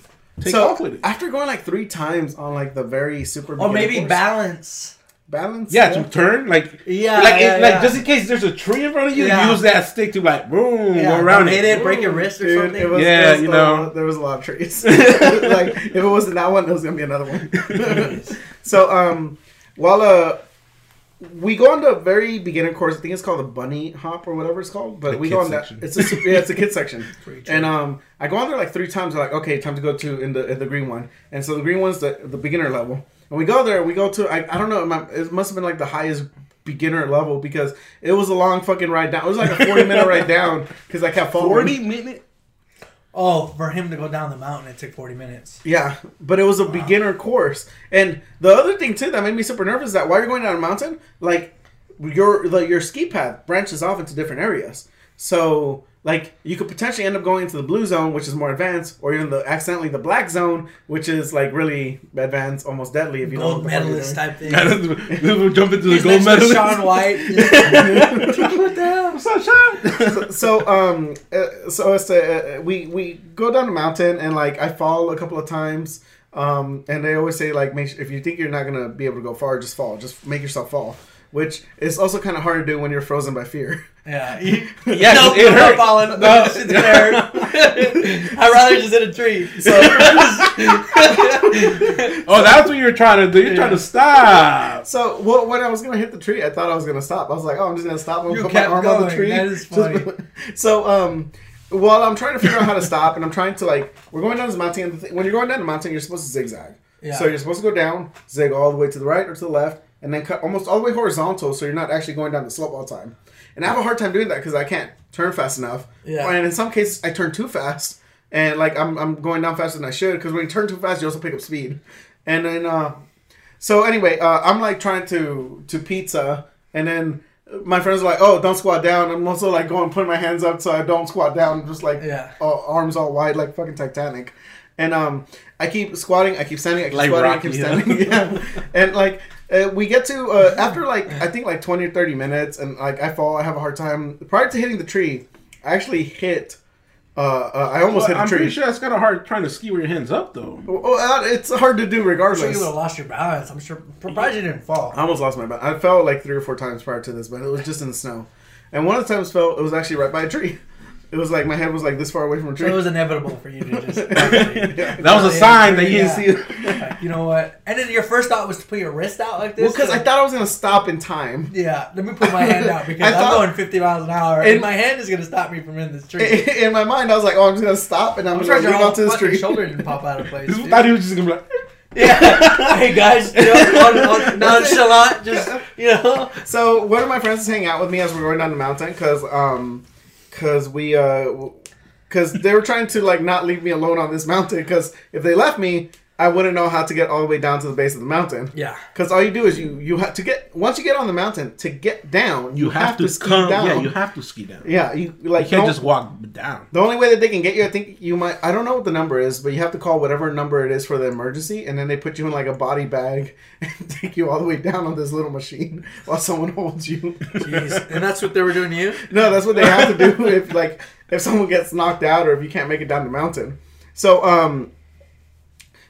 Speaker 2: take
Speaker 3: so
Speaker 2: off with it.
Speaker 3: after going like three times on like the very super,
Speaker 1: Or maybe
Speaker 3: course-
Speaker 1: balance.
Speaker 3: Balance.
Speaker 2: Yeah, to turn like
Speaker 1: Yeah,
Speaker 2: like
Speaker 1: yeah,
Speaker 2: it, like
Speaker 1: yeah.
Speaker 2: just in case there's a tree in front of you,
Speaker 1: Yeah.
Speaker 2: use that stick to like boom
Speaker 1: Yeah,
Speaker 2: go around
Speaker 1: don't hit
Speaker 2: it.
Speaker 1: it, break your wrist or
Speaker 3: Dude,
Speaker 1: something.
Speaker 3: it was,
Speaker 2: Yeah,
Speaker 3: it was,
Speaker 2: you
Speaker 3: uh,
Speaker 2: know.
Speaker 3: there was a lot of trees. like if it wasn't that one, there was gonna be another one. so um, while uh, we go on the very beginner course, I think it's called the bunny hop or whatever it's called. But
Speaker 2: The
Speaker 3: we go on
Speaker 2: section.
Speaker 3: that. It's a yeah, it's a kid section. And um, I go on there like three times. They're like, okay, time to go to in the in the green one. And so the green one's the the beginner level. And we go there. We go to I, I don't know. it It must have been like the highest beginner level because it was a long fucking ride down. It was like a forty minute ride down because I kept falling.
Speaker 2: Forty minute.
Speaker 1: oh, for him to go down the mountain, it took 40 minutes.
Speaker 3: Yeah, but it was a beginner course. And the other thing too that made me super nervous is that while you're going down a mountain, like your the, your ski path branches off into different areas. So like you could potentially end up going into the blue zone, which is more advanced, or even the accidentally the black zone, which is like really advanced, almost deadly if you know
Speaker 1: Gold
Speaker 3: what the fuck
Speaker 1: medalist type thing.
Speaker 2: we'll jump into the gold
Speaker 1: next
Speaker 2: medalist.
Speaker 1: Shaun White. what the hell?
Speaker 2: What's up, Shaun?
Speaker 3: so, so um uh, so as to uh, we we go down the mountain and like I fall a couple of times um and they always say like make sure, if you think you're not gonna be able to go far just fall just make yourself fall which is also kind of hard to do when you're frozen by fear
Speaker 1: Yeah.
Speaker 2: Yeah,
Speaker 1: no,
Speaker 2: it
Speaker 1: I'm not
Speaker 2: hurt.
Speaker 1: falling.
Speaker 2: No.
Speaker 1: No, it's gonna hurt. I'd rather just hit a tree.
Speaker 3: so
Speaker 2: Oh, that's what you're trying to do. You're trying to stop.
Speaker 3: so well, when I was gonna hit the tree I thought I was gonna stop I was like oh I'm just gonna stop and
Speaker 1: You
Speaker 3: put my
Speaker 1: kept
Speaker 3: arm on the tree
Speaker 1: That is
Speaker 3: Just-
Speaker 1: funny.
Speaker 3: so um while I'm trying to figure out how to stop and I'm trying to like we're going down this mountain and the thing- when you're going down the mountain you're supposed to zigzag
Speaker 1: Yeah.
Speaker 3: So you're supposed to go down, zig all the way to the right or to the left, and then cut almost all the way horizontal, so you're not actually going down the slope all the time. And I have a hard time doing that because I can't turn fast enough.
Speaker 1: Yeah.
Speaker 3: And in some cases, I turn too fast, and like I'm, I'm going down faster than I should because when you turn too fast, you also pick up speed. And then, uh, so anyway, uh, I'm like trying to to pizza, and then my friends are like, "Oh, don't squat down." I'm also like going putting my hands up so I don't squat down, just like
Speaker 1: Yeah.
Speaker 3: uh, arms all wide like fucking Titanic. And um, I keep squatting, I keep standing, I keep
Speaker 2: Like
Speaker 3: squatting, I keep
Speaker 2: huh?
Speaker 3: standing. yeah. And like uh, we get to uh, after like I think like twenty or thirty minutes, and like I fall, I have a hard time. Prior to hitting the tree, I actually hit. Uh, uh, I almost
Speaker 2: Well,
Speaker 3: hit a
Speaker 2: I'm
Speaker 3: tree.
Speaker 2: pretty sure that's kind of hard trying to ski with your hands up though.
Speaker 3: Well, uh, it's hard to do
Speaker 1: I'm sure
Speaker 3: regardless.
Speaker 1: you would have lost your balance. I'm sure. Surprised you didn't fall.
Speaker 3: I almost lost my balance. I fell like three or four times prior to this, but it was just in the snow. And one of the times fell, it was actually right by a tree. It was like my head was like this far away from a
Speaker 1: So
Speaker 3: tree.
Speaker 1: it was inevitable for you to just.
Speaker 2: That was a sign that you didn't see.
Speaker 1: Like, you know what? And then your first thought was to put your wrist out like this.
Speaker 3: well, because I thought I was gonna stop in time.
Speaker 1: Yeah, let me put my hand out because
Speaker 3: I
Speaker 1: I'm going 50 miles an hour, and,
Speaker 3: And-
Speaker 1: my hand is gonna stop me from in this tree.
Speaker 3: In my mind, I was like, "Oh, I'm just gonna stop and I'm,
Speaker 1: I'm
Speaker 3: gonna
Speaker 1: surprised your
Speaker 3: lean
Speaker 1: whole
Speaker 3: onto this
Speaker 1: fucking
Speaker 3: tree."
Speaker 1: shoulder didn't pop out of place.
Speaker 2: I thought he was just gonna be like,
Speaker 1: Yeah. hey guys, you know, on, on nonchalant, just you know.
Speaker 3: So one of my friends is hanging out with me as we're going down the mountain because um because we uh because they were trying to like not leave me alone on this mountain because if they left me I wouldn't know how to get all the way down to the base of the mountain
Speaker 1: Yeah.
Speaker 3: because all you do is you you have to get once you get on the mountain to get down
Speaker 2: you have, to,
Speaker 3: ski
Speaker 2: come.
Speaker 3: down
Speaker 2: Yeah, you have to ski down.
Speaker 3: yeah you like
Speaker 2: you can't just walk down.
Speaker 3: the only way that they can get you, I think you might. I don't know what the number is, but you have to call whatever number it is for the emergency, and then they put you in like a body bag and take you all the way down on this little machine while someone holds you.
Speaker 1: Jeez. And that's what they were doing to you.
Speaker 3: No, that's what they have to do if like if someone gets knocked out or if you can't make it down the mountain. So um,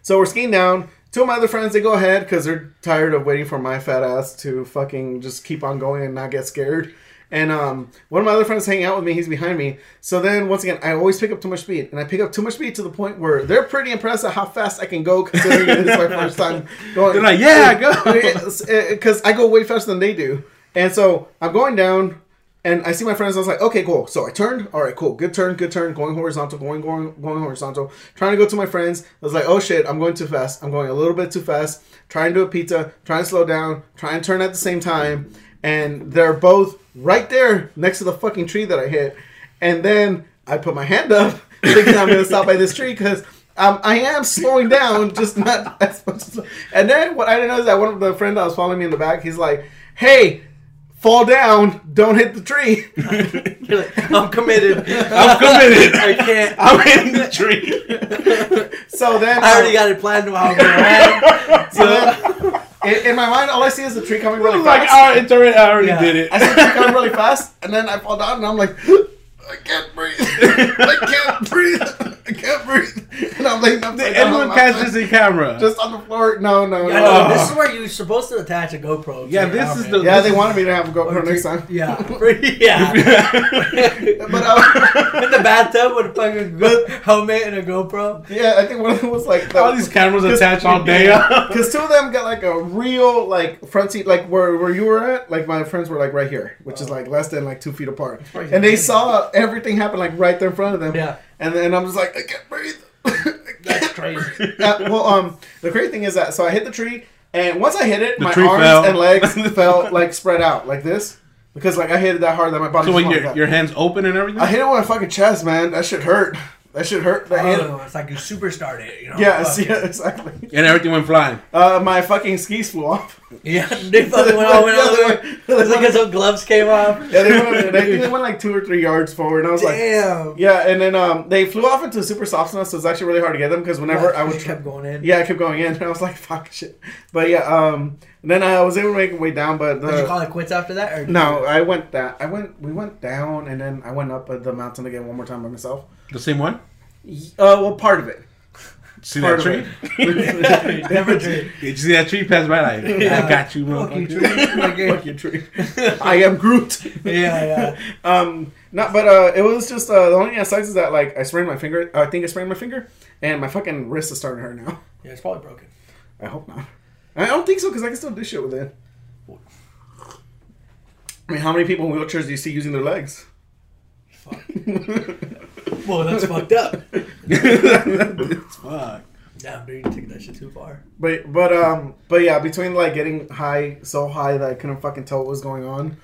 Speaker 3: so we're skiing down. Two of my other friends they go ahead because they're tired of waiting for my fat ass to fucking just keep on going and not get scared. And um, one of my other friends hanging out with me. He's behind me. So then once again, I always pick up too much speed, and I pick up too much speed to the point where they're pretty impressed at how fast I can go, considering it's my first time going.
Speaker 2: They're like, "Yeah, go."
Speaker 3: because I go way faster than they do. And so I'm going down, and I see my friends. I was like, okay, cool. So I turned. All right, cool. Good turn. Good turn. Going horizontal. Going going going horizontal. Trying to go to my friends. I was like, oh shit, I'm going too fast. I'm going a little bit too fast. Trying to do a pizza. Trying to slow down. Trying to turn at the same time. And they're both right there next to the fucking tree that I hit. And then I put my hand up, thinking I'm gonna stop by this tree because. Um, I am slowing down, just not as much. As, and then what I didn't know is that one of the friends that was following me in the back, he's like, "Hey, fall down, don't hit the tree."
Speaker 1: You're like, I'm committed.
Speaker 2: I'm committed.
Speaker 1: I can't.
Speaker 2: I'm in the tree.
Speaker 3: so then
Speaker 1: I already uh, got it planned while I'm around.
Speaker 3: So then, in, in my mind, all I see is the tree coming really
Speaker 2: like,
Speaker 3: fast.
Speaker 2: all right, it's already, I already
Speaker 1: Yeah.
Speaker 2: did it.
Speaker 3: I see the tree coming really fast, and then I fall down, and I'm like, I can't breathe. I can't breathe. I can't breathe. And I'm like, I'm
Speaker 2: Everyone catches the camera.
Speaker 3: just on the floor. No, no,
Speaker 1: Yeah,
Speaker 3: no.
Speaker 1: no, this is where you're supposed to attach a GoPro. to
Speaker 2: Yeah, this is the-
Speaker 3: Yeah, they wanted me to have a GoPro next time.
Speaker 1: Yeah, yeah.
Speaker 3: But uh,
Speaker 1: In the bathtub with a fucking go- helmet and a GoPro.
Speaker 3: yeah, I think one of them was like
Speaker 2: all these cameras attached all day.
Speaker 3: Because two of them got like a real like front seat, like where where you were at. Like my friends were like right here, which is like less than like two feet apart, and they saw everything happen like right there in front of them.
Speaker 1: Yeah.
Speaker 3: And then I'm just like I can't breathe. I
Speaker 1: That's
Speaker 3: can't
Speaker 1: crazy.
Speaker 3: breathe. Uh, well, um, the crazy thing is that so I hit the tree, and once I hit it,
Speaker 2: The
Speaker 3: my
Speaker 2: tree
Speaker 3: arms
Speaker 2: fell.
Speaker 3: and legs felt like spread out like this because like I hit it that hard that my body.
Speaker 2: so
Speaker 3: just
Speaker 2: when
Speaker 3: went
Speaker 2: your
Speaker 3: like that.
Speaker 2: your hands open and everything.
Speaker 3: I hit it with my fucking chest, man. That shit hurt. That shit hurt. The hand.
Speaker 1: Oh, it's like you superstarred it, you know?
Speaker 3: Yeah,
Speaker 1: Fuck
Speaker 3: yeah, exactly.
Speaker 2: and everything went flying.
Speaker 3: Uh, my fucking skis flew off.
Speaker 1: Yeah, they fucking went all went all the way. It's like some gloves came off.
Speaker 3: Yeah, they went, I think they went like two or three yards forward, and I was like,
Speaker 1: Damn.
Speaker 3: yeah. And then um, they flew off into super soft snow, so it's actually really hard to get them because whenever I would,
Speaker 1: Just kept going in.
Speaker 3: yeah, I kept going in, and I was like, fuck shit. But yeah, um, and then I was able to make my way down, but
Speaker 1: Did you call it quits after that? Or
Speaker 3: no, I went that I went, we went down, and then I went up the mountain again one more time by myself.
Speaker 2: The same one.
Speaker 3: Uh, well, part of it.
Speaker 2: See that tree?
Speaker 1: Never tree.
Speaker 2: Did you see that tree pass by? Like,
Speaker 1: Yeah.
Speaker 2: I got you,
Speaker 1: Fuck you,
Speaker 2: motherfucker.
Speaker 1: tree.
Speaker 3: Fuck you, tree. I am Groot.
Speaker 1: yeah, yeah.
Speaker 3: Um, not, but uh, it was just uh, the only thing that sucks is that like I sprained my finger. I think I sprained my finger, and my fucking wrist is starting to hurt now.
Speaker 1: Yeah, it's probably broken.
Speaker 3: I hope not. I don't think so because I can still do shit with it. I mean, how many people in wheelchairs do you see using their legs?
Speaker 1: Fuck. Well, that's fucked up.
Speaker 2: Fuck.
Speaker 1: Damn, dude, you took that shit too far.
Speaker 3: But but um but yeah, between like getting high so high that I couldn't fucking tell what was going on,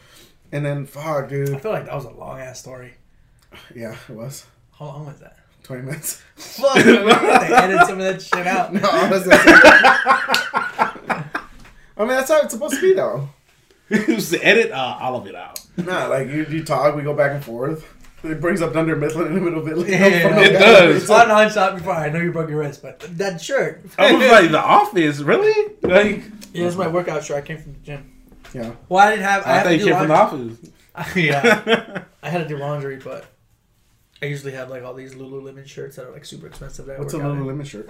Speaker 3: and then fuck, dude.
Speaker 1: I feel like that was a long ass story.
Speaker 3: yeah, it was
Speaker 1: How long was that?
Speaker 3: twenty minutes.
Speaker 1: Fuck, man, we have to edit some of that shit out.
Speaker 3: No, honestly, I mean that's how it's supposed to be though.
Speaker 2: Just edit uh, all of it out.
Speaker 3: Nah, like you, you talk, we go back and forth. It brings up Dunder Mifflin in the middle of it. Like,
Speaker 1: Yeah,
Speaker 3: from
Speaker 1: it
Speaker 3: the-
Speaker 2: does.
Speaker 1: On nonstop before I know you broke your wrist, but that shirt.
Speaker 2: I was like, The Office, really? Like,
Speaker 1: Yeah, it's my workout shirt. I came from the gym.
Speaker 3: Yeah.
Speaker 1: Well, I didn't have. I,
Speaker 2: I
Speaker 1: had
Speaker 2: thought
Speaker 1: to
Speaker 2: you
Speaker 1: do
Speaker 2: came from The
Speaker 1: laundry.
Speaker 2: Office.
Speaker 1: yeah, I had to do laundry, but I usually have like all these Lululemon shirts that are like super expensive. That I
Speaker 3: What's a
Speaker 1: work out in.
Speaker 3: Lululemon shirt?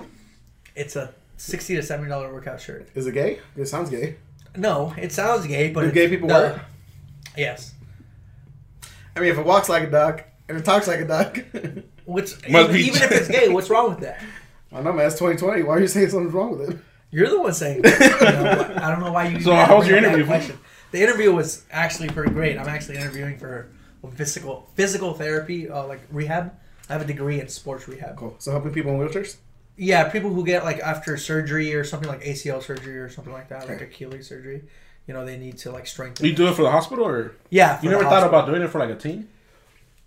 Speaker 1: It's a sixty to seventy dollar workout shirt.
Speaker 3: Is it gay? It sounds gay.
Speaker 1: No, it sounds gay, but
Speaker 3: Do gay people
Speaker 1: the-
Speaker 3: wear it?
Speaker 1: Yes.
Speaker 3: I mean, if it walks like a duck, And it talks like a duck.
Speaker 1: Which
Speaker 2: Must
Speaker 1: even,
Speaker 2: be-
Speaker 1: even if it's gay? What's wrong with that?
Speaker 3: I don't know, man. It's 2020. Why are you saying something's wrong with it?
Speaker 1: You're the one saying. That. You know, I don't know why you.
Speaker 2: So
Speaker 1: even
Speaker 2: how was
Speaker 1: bring
Speaker 2: your
Speaker 1: up that
Speaker 2: interview?
Speaker 1: question. The interview was actually pretty great. I'm actually interviewing for physical physical therapy, uh, like rehab. I have a degree in sports rehab.
Speaker 3: Cool. So helping people in wheelchairs?
Speaker 1: Yeah, people who get like after surgery or something like ACL surgery or something like that, like Achilles surgery. You know, they need to like strengthen.
Speaker 2: You do it for the hospital, or
Speaker 1: yeah, for
Speaker 2: you
Speaker 1: the
Speaker 2: never thought about doing it for like a team?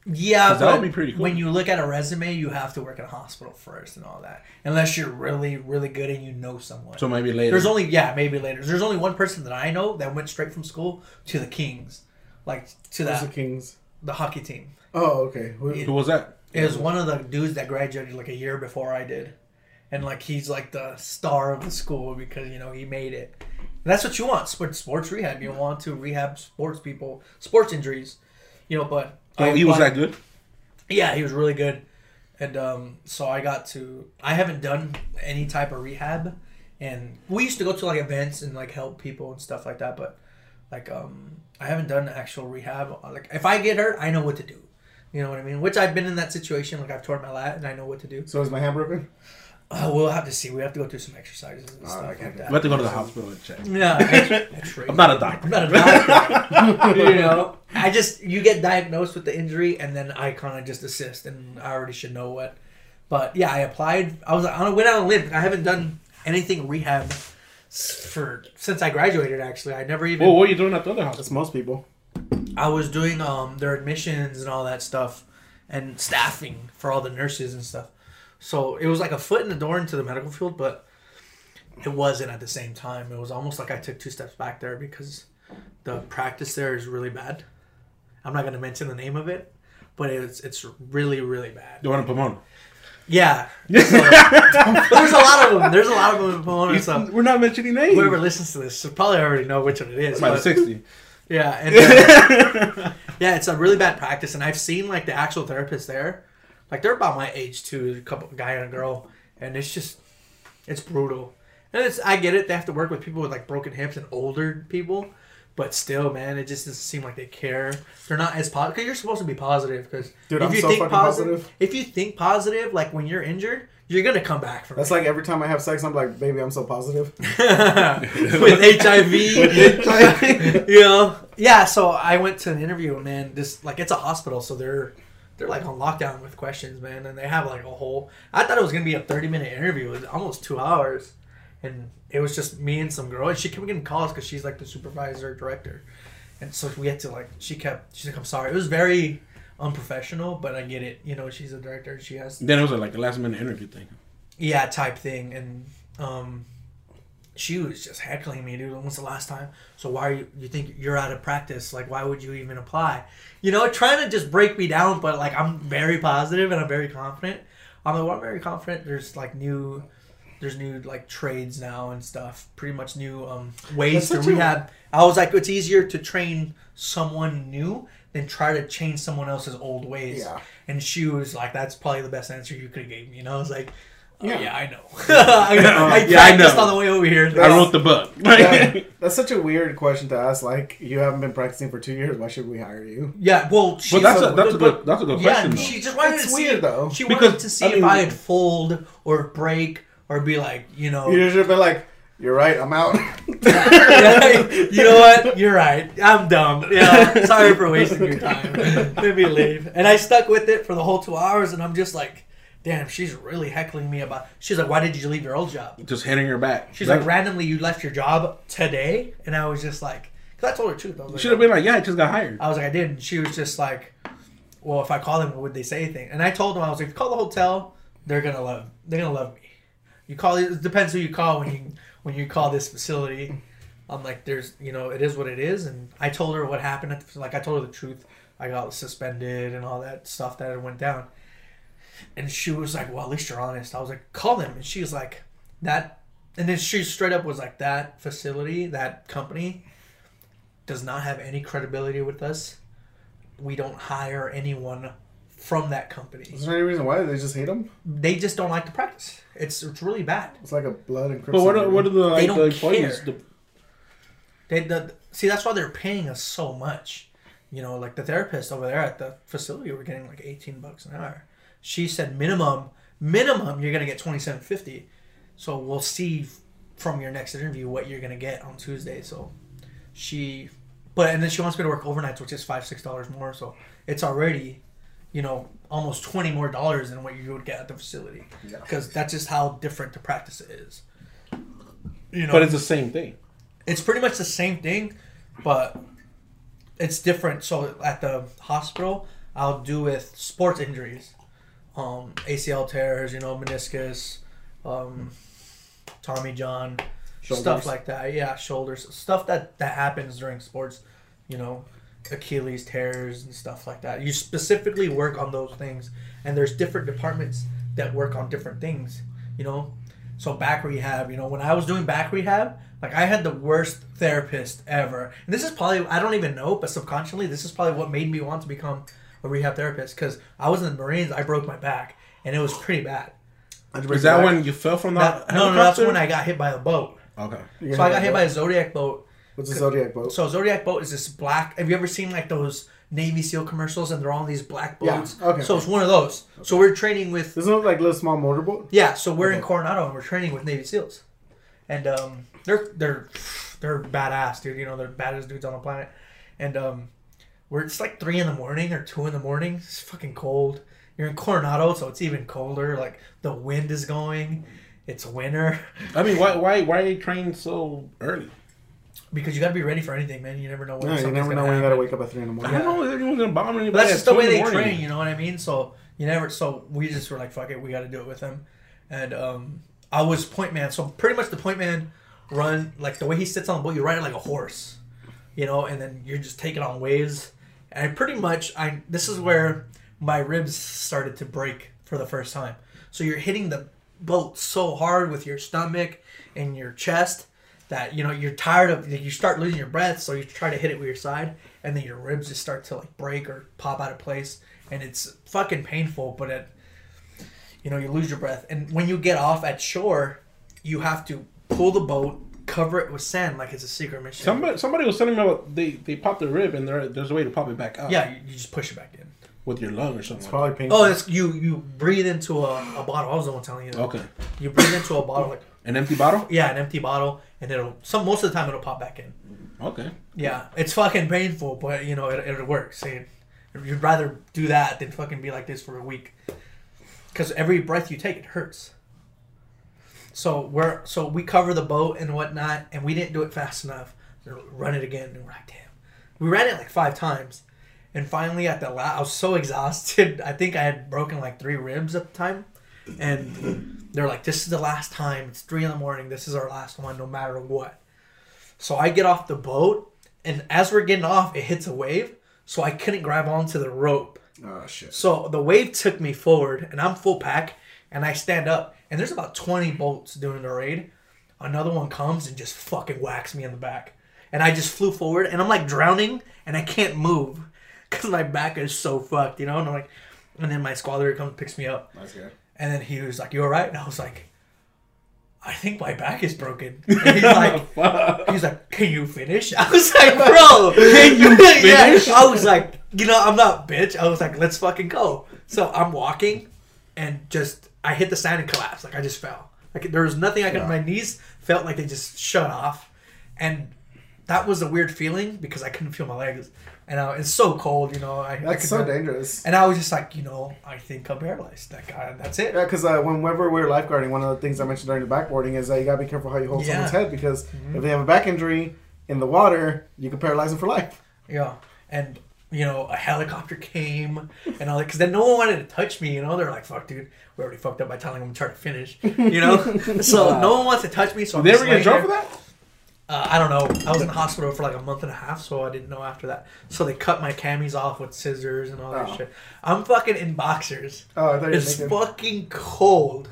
Speaker 1: Yeah,
Speaker 2: 'Cause that would be pretty cool.
Speaker 1: when you look at a resume, you have to work in a hospital first and all that. Unless you're really, really good and you know someone.
Speaker 2: So maybe later.
Speaker 1: There's only yeah, maybe later. There's only one person that I know that went straight from school to the Kings, like to
Speaker 3: Who's the Kings?
Speaker 1: the hockey team.
Speaker 3: Oh, okay. Who-
Speaker 2: Who was that?
Speaker 1: It was one of the dudes that graduated like a year before I did, and like he's like the star of the school because you know he made it. And that's what you want, sports sports rehab. You want to rehab sports people, sports injuries, you know. But
Speaker 2: Oh,
Speaker 1: I
Speaker 2: he was
Speaker 1: applied-
Speaker 2: that good.
Speaker 1: Yeah, he was really good, and um, so I got to. I haven't done any type of rehab, and we used to go to like events and like help people and stuff like that. But like, um, I haven't done actual rehab. Like, if I get hurt, I know what to do. You know what I mean? Which I've been in that situation. Like, I've torn my lat and I know what to do.
Speaker 3: So is my hand broken?
Speaker 1: Uh, we'll have to see. We have to go through some exercises and stuff
Speaker 3: okay.
Speaker 1: like
Speaker 2: We have to go to the hospital and check.
Speaker 1: Yeah, X-
Speaker 2: I'm not a doctor.
Speaker 1: I'm not a doctor. you know, I just you get diagnosed with the injury, and then I kind of just assist, and I already should know what. But yeah, I applied. I was on a went out on a limb. I haven't done anything rehab for since I graduated. Actually, I never even.
Speaker 2: Well, what are you doing at the other house?
Speaker 3: That's most people.
Speaker 1: I was doing um their admissions and all that stuff, and staffing for all the nurses and stuff. So it was like a foot in the door into the medical field, but it wasn't at the same time. It was almost like I took two steps back there because the practice there is really bad. I'm not gonna mention the name of it, but it's it's really really bad.
Speaker 2: The one in Pomona.
Speaker 1: Yeah, So, there's a lot of them. There's a lot of them in Pomona. So
Speaker 2: We're not mentioning names.
Speaker 1: whoever listens to this should probably already know which one it is.
Speaker 2: It's about 60.
Speaker 1: yeah, and uh, yeah, it's a really bad practice, and I've seen like the actual therapist there, like they're about my age too, a couple guy and a girl, and it's just, it's brutal. And it's I get it, they have to work with people with like broken hips and older people, but still, man, it just doesn't seem like they care. They're not as positive. Cause you're supposed to be positive. Because
Speaker 3: Dude,
Speaker 1: if
Speaker 3: I'm
Speaker 1: you
Speaker 3: so
Speaker 1: think positive,
Speaker 3: positive.
Speaker 1: if you think positive, like when you're injured, you're gonna come back from
Speaker 3: That's
Speaker 1: it.
Speaker 3: like every time I have sex, I'm like, baby, I'm so positive.
Speaker 1: with HIV. you know, yeah. So I went to an interview, and man, this like it's a hospital, so they're they're like on lockdown with questions, man, and they have like a whole. I thought it was gonna be a thirty minute interview, it was almost two hours, and it was just me and some girl, and she kept getting calls because she's like the supervisor director, and so we had to like she kept she's like I'm sorry, it was very unprofessional, but I get it, you know, she's a director, she has
Speaker 2: Then it was like a last minute interview thing.
Speaker 1: yeah type thing. And um she was just heckling me dude when's the last time? So why are you you think you're out of practice? Like why would you even apply? You know trying to just break me down but like i'm very positive and i'm very confident. I'm like well, i'm very confident. There's like new there's new like trades now and stuff. Pretty much new um ways
Speaker 3: That's
Speaker 1: to rehab. I was like it's easier to train someone new than try to change someone else's old ways.
Speaker 3: Yeah.
Speaker 1: and she was like, "That's probably the best answer you could have gave me." And I was like, oh,
Speaker 3: Yeah.
Speaker 1: "Yeah, I know. I, uh, I
Speaker 2: Yeah, I
Speaker 1: practiced
Speaker 2: know.
Speaker 1: on the way over here."
Speaker 2: I wrote the book.
Speaker 3: Yeah, that's such a weird question to ask. Like, you haven't been practicing for two years. Why should we hire you?
Speaker 1: Yeah, well, she,
Speaker 2: But that's
Speaker 1: so-
Speaker 2: a that's a good that's a good
Speaker 1: yeah,
Speaker 2: question though.
Speaker 1: she just wanted
Speaker 3: It's
Speaker 1: to see.
Speaker 3: weird, though.
Speaker 1: She
Speaker 2: Because,
Speaker 1: wanted to see
Speaker 2: I mean-
Speaker 1: if I had fold or break or be like, you know,
Speaker 3: You should have been like, "You're right, I'm out."
Speaker 1: you know what? You're right. I'm dumb. Yeah. Sorry for wasting your time. Let me leave. And I stuck with it for the whole two hours, and I'm just like, damn, she's really heckling me about. She's like, why did you leave your old job?
Speaker 2: Just hitting her back.
Speaker 1: She's like, randomly, you left your job today, and I was just like, because I told her the truth. I was like,
Speaker 2: should have been like, yeah, I just got hired.
Speaker 1: I was like, I did. And she was just like, well, if I call them, would they say anything? And I told them, I was like, if you call the hotel, they're gonna love, they're gonna love me. You call it depends who you call when you when you call this facility. I'm like, there's, you know, it is what it is. And I told her what happened. At the, like, I told her the truth. I got suspended and all that stuff that went down. And she was like, well, at least you're honest. I was like, call them. And she was like, that. And then she straight up was like, that facility, that company does not have any credibility with us. We don't hire anyone from that company.
Speaker 3: Is there any reason why they just hate them?
Speaker 1: They just don't like to practice. It's it's really bad.
Speaker 3: It's like a blood and
Speaker 2: crystal.
Speaker 3: But
Speaker 2: what are, what are the like
Speaker 1: don't
Speaker 2: the employees?
Speaker 1: care.
Speaker 2: The,
Speaker 1: They the, see that's why they're paying us so much. you know, like the therapist over there at the facility were getting like 18 bucks an hour. She said minimum, minimum, you're going to get 27.50. So we'll see from your next interview what you're going to get on Tuesday. So she, but, and then she wants me to work overnights, which is five, $6 more. So it's already, you know, almost 20 more dollars than what you would get at the facility.
Speaker 3: Yeah.
Speaker 1: Because that's just how different the practice is. You know,
Speaker 2: But it's the same thing.
Speaker 1: it's pretty much the same thing, but it's different. So at the hospital, I'll do with sports injuries, um, ACL tears, you know, meniscus, um, Tommy John,
Speaker 3: Shoulders.
Speaker 1: stuff like that. Yeah, shoulders, stuff that that happens during sports, you know, Achilles tears and stuff like that. You specifically work on those things, and there's different departments that work on different things. You know, so back rehab. You know, when I was doing back rehab, like I had the worst therapist ever. And this is probably I don't even know, but subconsciously, this is probably what made me want to become a rehab therapist because I was in the Marines. I broke my back, and it was pretty bad.
Speaker 3: How'd you break
Speaker 2: Is that
Speaker 3: back?
Speaker 2: when you fell from the
Speaker 1: That, no, no, that's when I got hit by a boat.
Speaker 2: Okay.
Speaker 1: So I got
Speaker 3: that
Speaker 1: hit by a Zodiac boat.
Speaker 3: What's a Zodiac boat?
Speaker 1: So Zodiac boat is this black. Have you ever seen like those Navy SEAL commercials and they're on these black
Speaker 3: Yeah,
Speaker 1: boats?
Speaker 3: okay.
Speaker 1: So it's one of those. So we're training with
Speaker 3: Doesn't it look like a little small motorboat?
Speaker 1: yeah. So we're in Coronado and we're training with Navy SEALs, and um, they're they're they're badass, dude. You know they're baddest dudes on the planet, and um, we're it's like three in the morning or two in the morning. It's fucking cold. You're in Coronado, so it's even colder. Like the wind is going. It's winter
Speaker 2: I mean, why why why are you train so early?
Speaker 1: because you got to be ready for anything, man. You never know when.
Speaker 3: Yeah, you never know when you gotta wake up at three in the morning.
Speaker 2: I
Speaker 3: morning.
Speaker 2: don't know if anyone's gonna bomb anybody.
Speaker 1: But that's
Speaker 2: at
Speaker 1: just the way
Speaker 2: in
Speaker 1: they
Speaker 2: morning.
Speaker 1: train, you know what I mean? So you never. So we just were like, "Fuck it, we got to do it with him." And um, I was point man. So pretty much the point man run like the way he sits on the boat. You ride it like a horse, you know, and then you're just taking on waves. And I pretty much, I this is where my ribs started to break for the first time. So you're hitting the boat so hard with your stomach and your chest that you know you're tired of you start losing your breath so you try to hit it with your side and then your ribs just start to like break or pop out of place and it's fucking painful but it you know you lose your breath and when you get off at shore you have to pull the boat cover it with sand like it's a secret mission
Speaker 2: Somebody somebody was telling me about they they pop the rib and there there's a way to pop it back out.
Speaker 1: yeah you, you just push it back in
Speaker 2: With your lung or something.
Speaker 3: It's
Speaker 2: like
Speaker 3: probably painful.
Speaker 1: oh it's you you breathe into a, a bottle i was the one telling you
Speaker 2: that.
Speaker 1: that
Speaker 2: Okay.
Speaker 1: you breathe into a bottle like
Speaker 2: An empty bottle.
Speaker 1: yeah an empty bottle and it'll some most of the time it'll pop back in
Speaker 2: Okay.
Speaker 1: Yeah, it's fucking painful, but you know it, it works. And you'd rather do that than fucking be like this for a week, because every breath you take, it hurts. So we're so we cover the boat and whatnot, and we didn't do it fast enough. So run it again, and we're like, damn. We ran it like five times, and finally at the last, I was so exhausted. I think I had broken like three ribs at the time, and they're like, "This is the last time. It's three in the morning. This is our last one, no matter what." So I get off the boat, and as we're getting off, it hits a wave. So I couldn't grab onto the rope.
Speaker 3: oh shit.
Speaker 1: So the wave took me forward, and I'm full pack, and I stand up, and there's about 20 boats doing the raid. Another one comes and just fucking whacks me in the back. And I just flew forward, and I'm like drowning, and I can't move because my back is so fucked, you know? And I'm like, and then my squad leader comes and picks me up.
Speaker 3: That's good.
Speaker 1: And then he was like, "You all right?" And I was like, "I think my back is broken." And he's like, "He's like, can you finish?" I was like, "Bro,
Speaker 2: Can you finish?
Speaker 1: I was like, "You know, I'm not bitch." I was like, "Let's fucking go." So I'm walking, and just I hit the sand and collapsed. Like I just fell. Like there was nothing I could.
Speaker 3: Yeah.
Speaker 1: My knees felt like they just shut off, and that was a weird feeling because I couldn't feel my legs, and I, it's so cold. You know, I, I
Speaker 3: That's
Speaker 1: could
Speaker 3: so
Speaker 1: not-
Speaker 3: dangerous.
Speaker 1: And I was just like, you know, I think I'm paralyzed. That guy. That's it.
Speaker 3: Yeah, because uh, whenever we were lifeguarding, one of the things I mentioned during the backboarding is that you gotta be careful how you hold
Speaker 1: Yeah.
Speaker 3: someone's head because
Speaker 1: Mhm.
Speaker 3: if they have a back injury in the water, you can paralyze them for life.
Speaker 1: Yeah, and you know a helicopter came and all that because then no one wanted to touch me. You know they're like, "Fuck, dude, we already fucked up by telling them to try to finish." You know, so
Speaker 2: Wow.
Speaker 1: no one wants to touch me. So I'm
Speaker 2: Did they
Speaker 1: just
Speaker 2: ever get
Speaker 1: laying
Speaker 2: drunk for that?
Speaker 1: Uh, I don't know. I was in the hospital for like a month and a half, so I didn't know after that. So they cut my camis off with scissors and all that
Speaker 3: Oh.
Speaker 1: shit. I'm fucking in boxers.
Speaker 3: Oh, I thought you were
Speaker 1: It's
Speaker 3: thinking.
Speaker 1: fucking cold,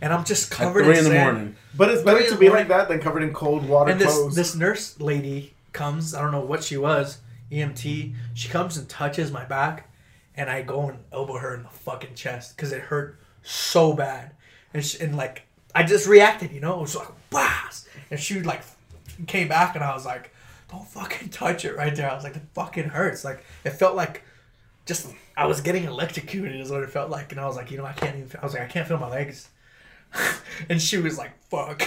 Speaker 1: and I'm just
Speaker 2: At
Speaker 1: covered
Speaker 2: three
Speaker 1: in,
Speaker 2: in the
Speaker 1: sand.
Speaker 2: morning.
Speaker 3: But it's better to be
Speaker 1: the
Speaker 3: like that than covered in cold water
Speaker 1: and this
Speaker 3: clothes.
Speaker 1: this nurse lady comes. I don't know what she was. EMT. She comes and touches my back, and I go and elbow her in the fucking chest because it hurt so bad. And she, and like I just reacted, you know, it was like blast, and she like came back, and I was like, don't fucking touch it right there. I was like, it fucking hurts. Like it felt like just I was getting electrocuted is what it felt like, and I was like, you know, I can't even. I was like, I can't feel my legs. and she was like, fuck.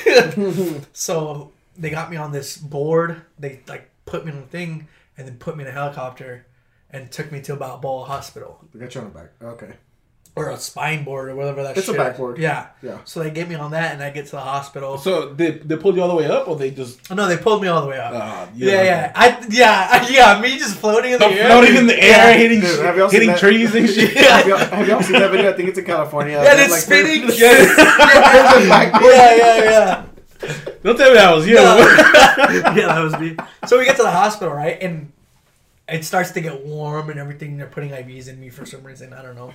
Speaker 1: so they got me on this board. They like put me on the thing and then put me in a helicopter and took me to about Balboa Hospital
Speaker 3: I got you on the back. Okay.
Speaker 1: or a spine board or whatever that shit.
Speaker 3: It's a
Speaker 1: shit is.
Speaker 3: backboard.
Speaker 1: Yeah.
Speaker 3: Yeah.
Speaker 1: So they get me on that and I get to the hospital.
Speaker 2: So they they pulled you all the way up, or they just
Speaker 1: no, they pulled me all the way up.
Speaker 2: uh,
Speaker 1: yeah, yeah. I yeah, yeah, me just floating in the air.
Speaker 2: floating in the air,
Speaker 1: Yeah.
Speaker 2: hitting
Speaker 3: Dude, have y'all
Speaker 2: hitting
Speaker 3: that?
Speaker 2: trees and shit.
Speaker 3: Have y'all, have y'all seen that video? I think it's in California.
Speaker 1: Yeah,
Speaker 3: They're,
Speaker 1: it's
Speaker 3: like,
Speaker 1: spinning.
Speaker 3: they're-
Speaker 1: yeah,
Speaker 3: There's a
Speaker 1: yeah, yeah.
Speaker 2: Don't tell me that was you.
Speaker 1: No. yeah, that was me. So we get to the hospital, right? And it starts to get warm and everything. They're putting IVs in me for some reason. I don't know.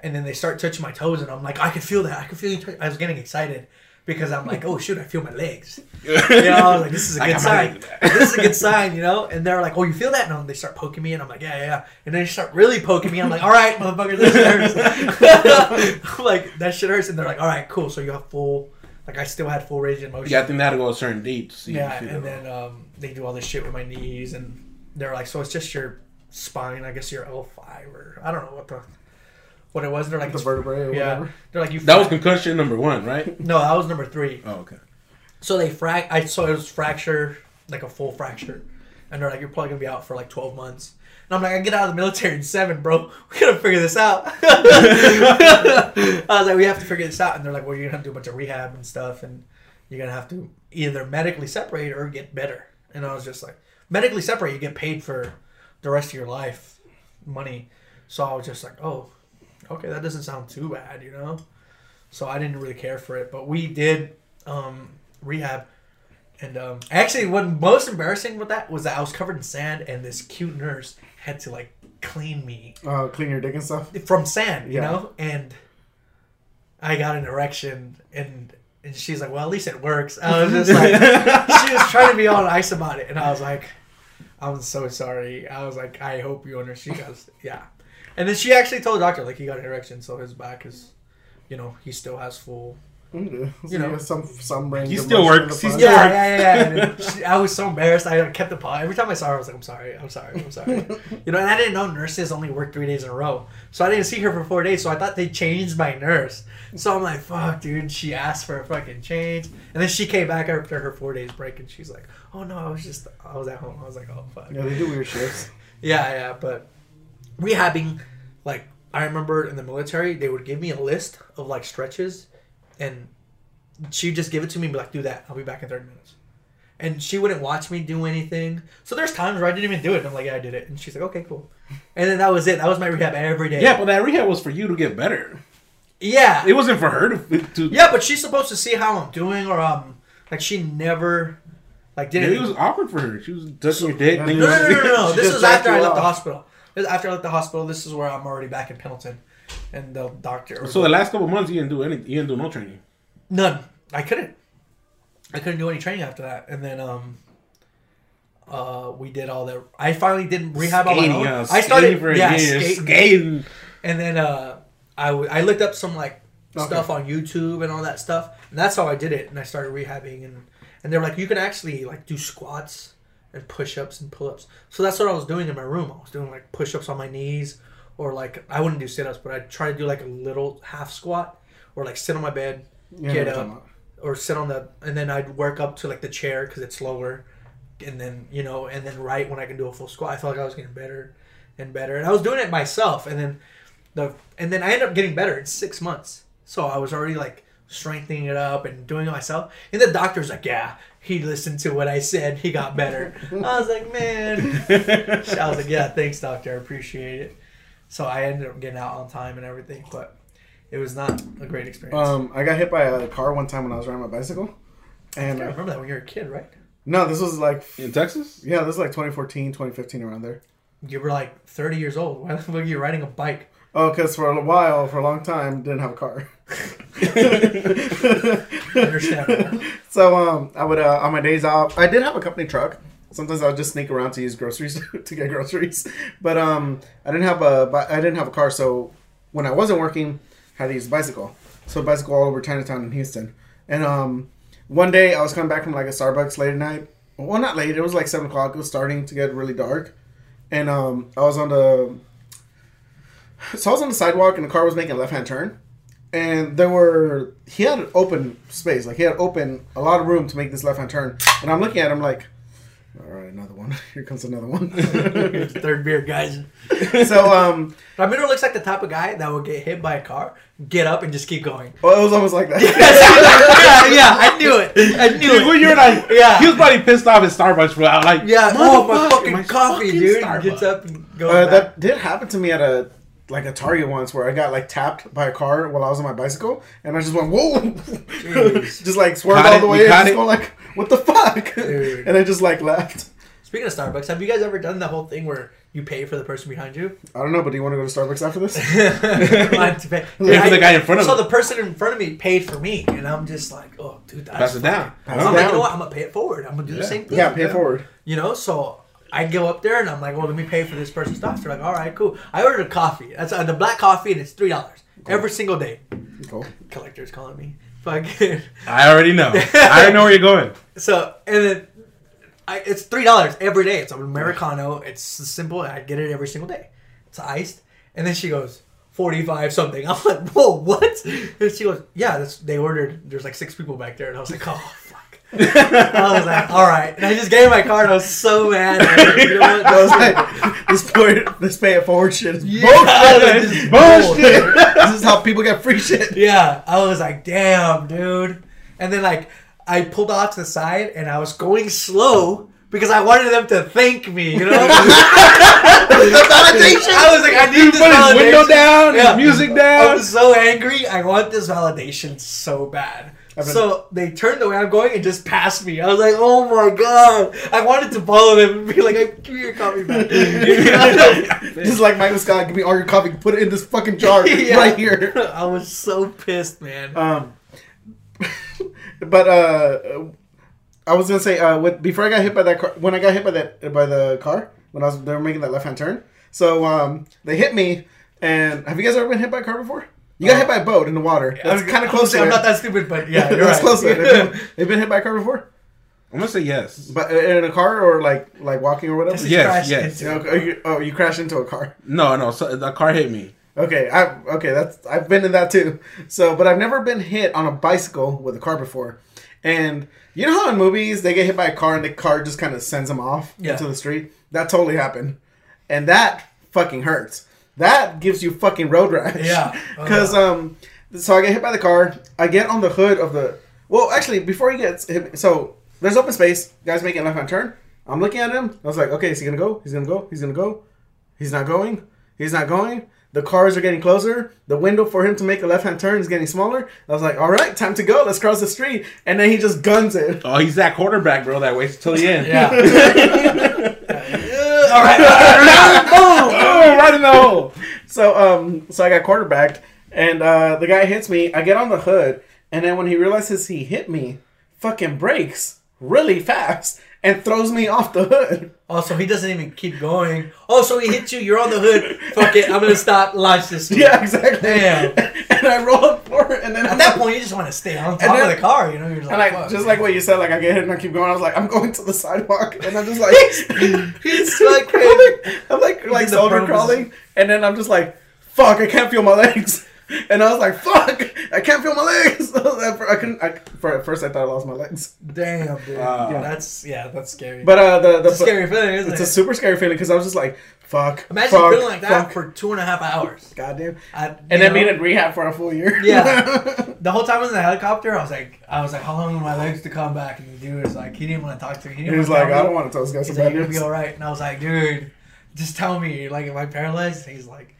Speaker 1: And then they start touching my toes, and I'm like, I can feel that. I can feel you. touch-" I was getting excited because I'm like, oh shoot, I feel my legs. You know, I was like, this is a good sign. this is a good sign, you know. And they're like, oh, you feel that? And they start poking me, and I'm like, yeah, yeah. yeah. And then they start really poking me. I'm like, all right, motherfucker, this hurts. Like that shit hurts. And they're like, all right, cool. So you have full. Like I still had full range of motion.
Speaker 2: Yeah, I think they had to go a certain date. To see
Speaker 1: Yeah,
Speaker 2: if
Speaker 1: and then um, they do all this shit with my knees, and they're like, so it's just your spine. I guess your L five or I don't know what the what it was. They're like,
Speaker 3: The vertebrae or
Speaker 1: yeah,
Speaker 3: whatever.
Speaker 1: they're like you.
Speaker 2: that was concussion number one, right?
Speaker 1: no, that was number three.
Speaker 2: Oh, okay.
Speaker 1: So they frac. I so it was fracture, like a full fracture, and they're like, you're probably gonna be out for like twelve months. And I'm like, I get out of the military in seven, bro. We gotta figure this out. I was like, we have to figure this out, and they're like, well, you're gonna have to do a bunch of rehab and stuff, and you're gonna have to either medically separate or get better. And I was just like, medically separate, you get paid for the rest of your life, money. So I was just like, oh, okay, that doesn't sound too bad, you know. So I didn't really care for it, but we did um, rehab. And um, actually, what most embarrassing with that was that I was covered in sand, and this cute nurse had to like clean me
Speaker 3: Uh, clean your dick and stuff.
Speaker 1: from sand, you
Speaker 3: Yeah.
Speaker 1: know. And I got an erection, and and she's like, "Well, at least it works." I was just like, she was trying to be all nice about it, and I was like, "I'm so sorry." I was like, "I hope you understand." She goes, "Yeah," and then she actually told the doctor like he got an erection, so his back is, you know, he still has full
Speaker 3: You
Speaker 1: You know.
Speaker 3: some some range.
Speaker 2: He still works.
Speaker 3: the
Speaker 2: He's still
Speaker 1: Yeah,
Speaker 2: works.
Speaker 1: yeah, yeah. yeah. She, I was so embarrassed. I kept the paw. Every time I saw her, I was like, "I'm sorry, I'm sorry, I'm sorry." you know, and I didn't know nurses only work three days in a row, so I didn't see her for four days. So I thought they changed my nurse. So I'm like, "Fuck, dude." She asked for a fucking change, and then she came back after her four days break, and she's like, "Oh no, I was just, I was at home." I was like, "Oh fuck."
Speaker 3: Yeah, they do weird shifts.
Speaker 1: Yeah, yeah, but rehabbing, like I remember in the military, they would give me a list of like stretches, and she'd just give it to me and be like, "Do that. I'll be back in thirty minutes." And she wouldn't watch me do anything. So there's times where I didn't even do it. And I'm like, "Yeah, I did it." And she's like, "Okay, cool." And then that was it. That was my rehab every day.
Speaker 2: Yeah, but that rehab was for you to get better.
Speaker 1: yeah,
Speaker 2: It wasn't for her to. to
Speaker 1: yeah. But she's supposed to see how I'm doing, or um, like she never, like did
Speaker 2: It
Speaker 1: it.
Speaker 2: was awkward for her. She was touching your dick.
Speaker 3: No,
Speaker 1: No, no, no, no, no. This
Speaker 3: just
Speaker 1: is after I
Speaker 3: you
Speaker 1: left the hospital. This is after I left the hospital. This is where I'm already back in Pendleton, and the doctor.
Speaker 2: So the last couple months, you didn't do any. You didn't do no training.
Speaker 1: None. I couldn't. I couldn't do any training after that, and then um, uh, we did all the. I finally did rehab on my own.
Speaker 2: uh,
Speaker 1: I started
Speaker 2: for
Speaker 1: yeah
Speaker 2: year,
Speaker 1: skating,
Speaker 2: skating.
Speaker 1: and then uh, I w- I looked up some like
Speaker 3: Okay.
Speaker 1: stuff on YouTube and all that stuff, and that's how I did it. And I started rehabbing, and and they're like, you can actually like do squats and push ups and pull ups. So that's what I was doing in my room. I was doing like push ups on my knees, or like I wouldn't do sit ups, but I'd try to do like a little half squat, or like sit on my bed,
Speaker 3: Yeah,
Speaker 1: get up, or sit on the, and then I'd work up to like the chair because it's lower, and then you know, and then right when I can do a full squat, I felt like I was getting better and better, and I was doing it myself, and then the, and then I ended up getting better in six months. So I was already like strengthening it up and doing it myself, and the doctor's like, yeah, he listened to what I said, he got better. I was like, man, I was like, yeah, thanks, doctor, I appreciate it. So I ended up getting out on time and everything, but it was not a great experience.
Speaker 3: Um, I got hit by a car one time when I was riding my bicycle,
Speaker 1: I
Speaker 3: and
Speaker 1: can't
Speaker 3: uh,
Speaker 1: remember that when you were a kid, right?
Speaker 3: no, this was like
Speaker 2: In Texas?
Speaker 3: yeah, this was like 2014, 2015 around there.
Speaker 1: You were like 30 years old. Why the fuck are you riding a bike?
Speaker 3: Oh, because for a while, for a long time, didn't have a car.
Speaker 1: Understandable.
Speaker 3: so um, I would uh, on my days off, I did have a company truck. Sometimes I'll just sneak around to use groceries to get groceries, but um, I didn't have a I didn't have a car. So when I wasn't working, I had to use a bicycle. So bicycle all over Chinatown in Houston. And um, one day I was coming back from like a Starbucks late at night well, not late. It was like seven o'clock. It was starting to get really dark, and um, I was on the. So I was on the sidewalk, and the car was making a left hand turn, and there were he had an open space, like he had open a lot of room to make this left hand turn, and I'm looking at him like, another one. Here comes another one.
Speaker 1: Third beer, guys.
Speaker 3: so um,
Speaker 1: Ramiro looks like the type of guy that will get hit by a car, get up, and just keep going.
Speaker 3: well, it was almost like that.
Speaker 1: yeah, yeah, I knew it. I knew
Speaker 2: Dude, when
Speaker 1: it.
Speaker 2: you're like,
Speaker 1: Yeah.
Speaker 2: he was probably pissed off at Starbucks for that. Like,
Speaker 1: Yeah, oh my
Speaker 2: motherfucker,
Speaker 1: fucking
Speaker 2: my
Speaker 1: coffee,
Speaker 2: fucking
Speaker 1: dude.
Speaker 2: Starbucks.
Speaker 1: Gets up and goes
Speaker 3: Uh, that did happen to me at a like a Target once where I got like tapped by a car while I was on my bicycle and I just went whoa, just like swerved all the way and just going like what the fuck,
Speaker 1: Dude.
Speaker 3: and I just like left.
Speaker 1: Speaking of Starbucks, have you guys ever done the whole thing where you pay for the person behind you?
Speaker 3: I don't know, but do you want to go to Starbucks after this?
Speaker 1: To pay.
Speaker 2: For the guy in front of
Speaker 1: So
Speaker 2: him.
Speaker 1: the person in front of me paid for me, and I'm just like, oh, dude, that's
Speaker 2: Pass it down.
Speaker 3: Pass
Speaker 1: I'm
Speaker 3: it
Speaker 1: like,
Speaker 3: down.
Speaker 1: you know what? I'm gonna pay it forward. I'm gonna do the same thing.
Speaker 3: yeah, pay it forward.
Speaker 1: You know, so I go up there and I'm like, well, let me pay for this person's stuff. They're like, all right, cool. I ordered a coffee. That's uh, the black coffee, and it's three dollars every single day.
Speaker 3: Cool.
Speaker 1: Collector's calling me. Fucking.
Speaker 2: I already know. I already know where you're going.
Speaker 1: So and then I, it's three dollars every day. It's an americano. It's simple. I get it every single day. It's iced. And then she goes forty five something. I'm like, whoa, what? And she goes, yeah, that's, they ordered. There's like six people back there, and I was like, oh fuck. I was like, all right. And I just gave my card. I was so mad. I was like, you know what?
Speaker 3: I was like, this poor, this pay it forward shit is
Speaker 1: Yeah,
Speaker 3: bullshit.
Speaker 1: This is
Speaker 2: Bullshit.
Speaker 3: this is how people get free shit.
Speaker 1: Yeah, I was like, damn, dude. And then like I pulled off to the side and I was going slow because I wanted them to thank me, you know?
Speaker 3: validation.
Speaker 1: I was like, I need
Speaker 2: He
Speaker 1: this
Speaker 2: put his
Speaker 1: validation.
Speaker 2: window down,
Speaker 1: Yeah.
Speaker 2: his music down.
Speaker 1: I
Speaker 2: down.
Speaker 1: was so angry. I want this validation so bad. So they turned the way I'm going and just passed me. I was like, "Oh my god!" I wanted to follow them and be like, "Hey, "Give me your coffee back."
Speaker 3: Just like Michael Scott, give me all your coffee, put it in this fucking jar
Speaker 1: Yeah.
Speaker 3: right here.
Speaker 1: I was so pissed, man.
Speaker 3: Um, but uh, I was gonna say uh, with, before I got hit by that car, when I got hit by that by the car when I was they were making that left hand turn. So um, they hit me, and have you guys ever been hit by a car before? You got
Speaker 1: Oh.
Speaker 3: hit by a boat in the water. That's kind of close to
Speaker 1: I'm not that stupid, but yeah, you're
Speaker 3: That's
Speaker 1: right.
Speaker 3: close to it. They've been, been hit by a car before,
Speaker 2: I'm gonna say yes.
Speaker 3: but uh, in a car or like like walking or whatever.
Speaker 1: This is
Speaker 2: Yes, yes.
Speaker 3: You know, oh, you, oh, you crashed into a car.
Speaker 2: No, no. So the car hit me.
Speaker 3: Okay, I okay. That's I've been in that too. So, but I've never been hit on a bicycle with a car before. And you know how in movies they get hit by a car and the car just kind of sends them off
Speaker 1: Yeah.
Speaker 3: into the street. That totally happened, and that fucking hurts. That gives you fucking road rash.
Speaker 1: Yeah.
Speaker 3: Because um, so I get hit by the car. I get on the hood of the. Well, actually, before he gets hit, so there's open space. Guys making a left hand turn. I'm looking at him. I was like, okay, is he gonna go? He's gonna go. He's gonna go. He's not going. He's not going. The cars are getting closer. The window for him to make a left hand turn is getting smaller. I was like, all right, time to go. Let's cross the street. And then he just guns it.
Speaker 2: Oh, he's that quarterback, bro. That waits till the end.
Speaker 1: Yeah. All right.
Speaker 2: oh, right in the hole.
Speaker 3: So um, so I got quarterbacked, and uh, the guy hits me. I get on the hood, and then when he realizes he hit me, fucking brakes really fast and throws me off the hood.
Speaker 1: Oh, also, he doesn't even keep going. Oh, so he hit you. You're on the hood. Fuck it. I'm gonna stop. Launch this.
Speaker 3: Yeah, exactly.
Speaker 1: Damn.
Speaker 3: And I roll up for it, and then
Speaker 1: At
Speaker 3: I'm
Speaker 1: that
Speaker 3: like-
Speaker 1: point, you just want to stay on top
Speaker 3: then-
Speaker 1: of the car. You know, you're just
Speaker 3: And
Speaker 1: like,
Speaker 3: like just like what you said, like I get hit and I keep going. I was like, I'm going to the sidewalk, and I'm just like,
Speaker 1: He's like,
Speaker 3: I'm like, I'm like, like soldier crawling, and then I'm just like, fuck, I can't feel my legs, and I was like, fuck, I can't feel my legs. I couldn't. I, for at first, I thought I lost my legs,
Speaker 1: damn, dude.
Speaker 2: Wow.
Speaker 1: Yeah, that's yeah, that's scary.
Speaker 3: but uh, the the
Speaker 1: it's a scary feeling, isn't
Speaker 3: it's
Speaker 1: it?
Speaker 3: a super scary feeling because I was just like, fuck,
Speaker 1: Imagine
Speaker 3: fuck,
Speaker 1: feeling like that
Speaker 3: fuck.
Speaker 1: for two and a half hours.
Speaker 3: goddamn,
Speaker 1: I,
Speaker 3: and then being in rehab for a full year.
Speaker 1: Yeah. The whole time I was in the helicopter, I was like, I was like, how long are my legs to come back? And the dude was like, he didn't want to talk to me. He,
Speaker 3: he was like, I don't want to tell this guy
Speaker 1: He's
Speaker 3: some
Speaker 1: like,
Speaker 3: bad
Speaker 1: you're gonna be
Speaker 3: news.
Speaker 1: all right. And I was like, dude, just tell me, like, am I paralyzed? And he's like,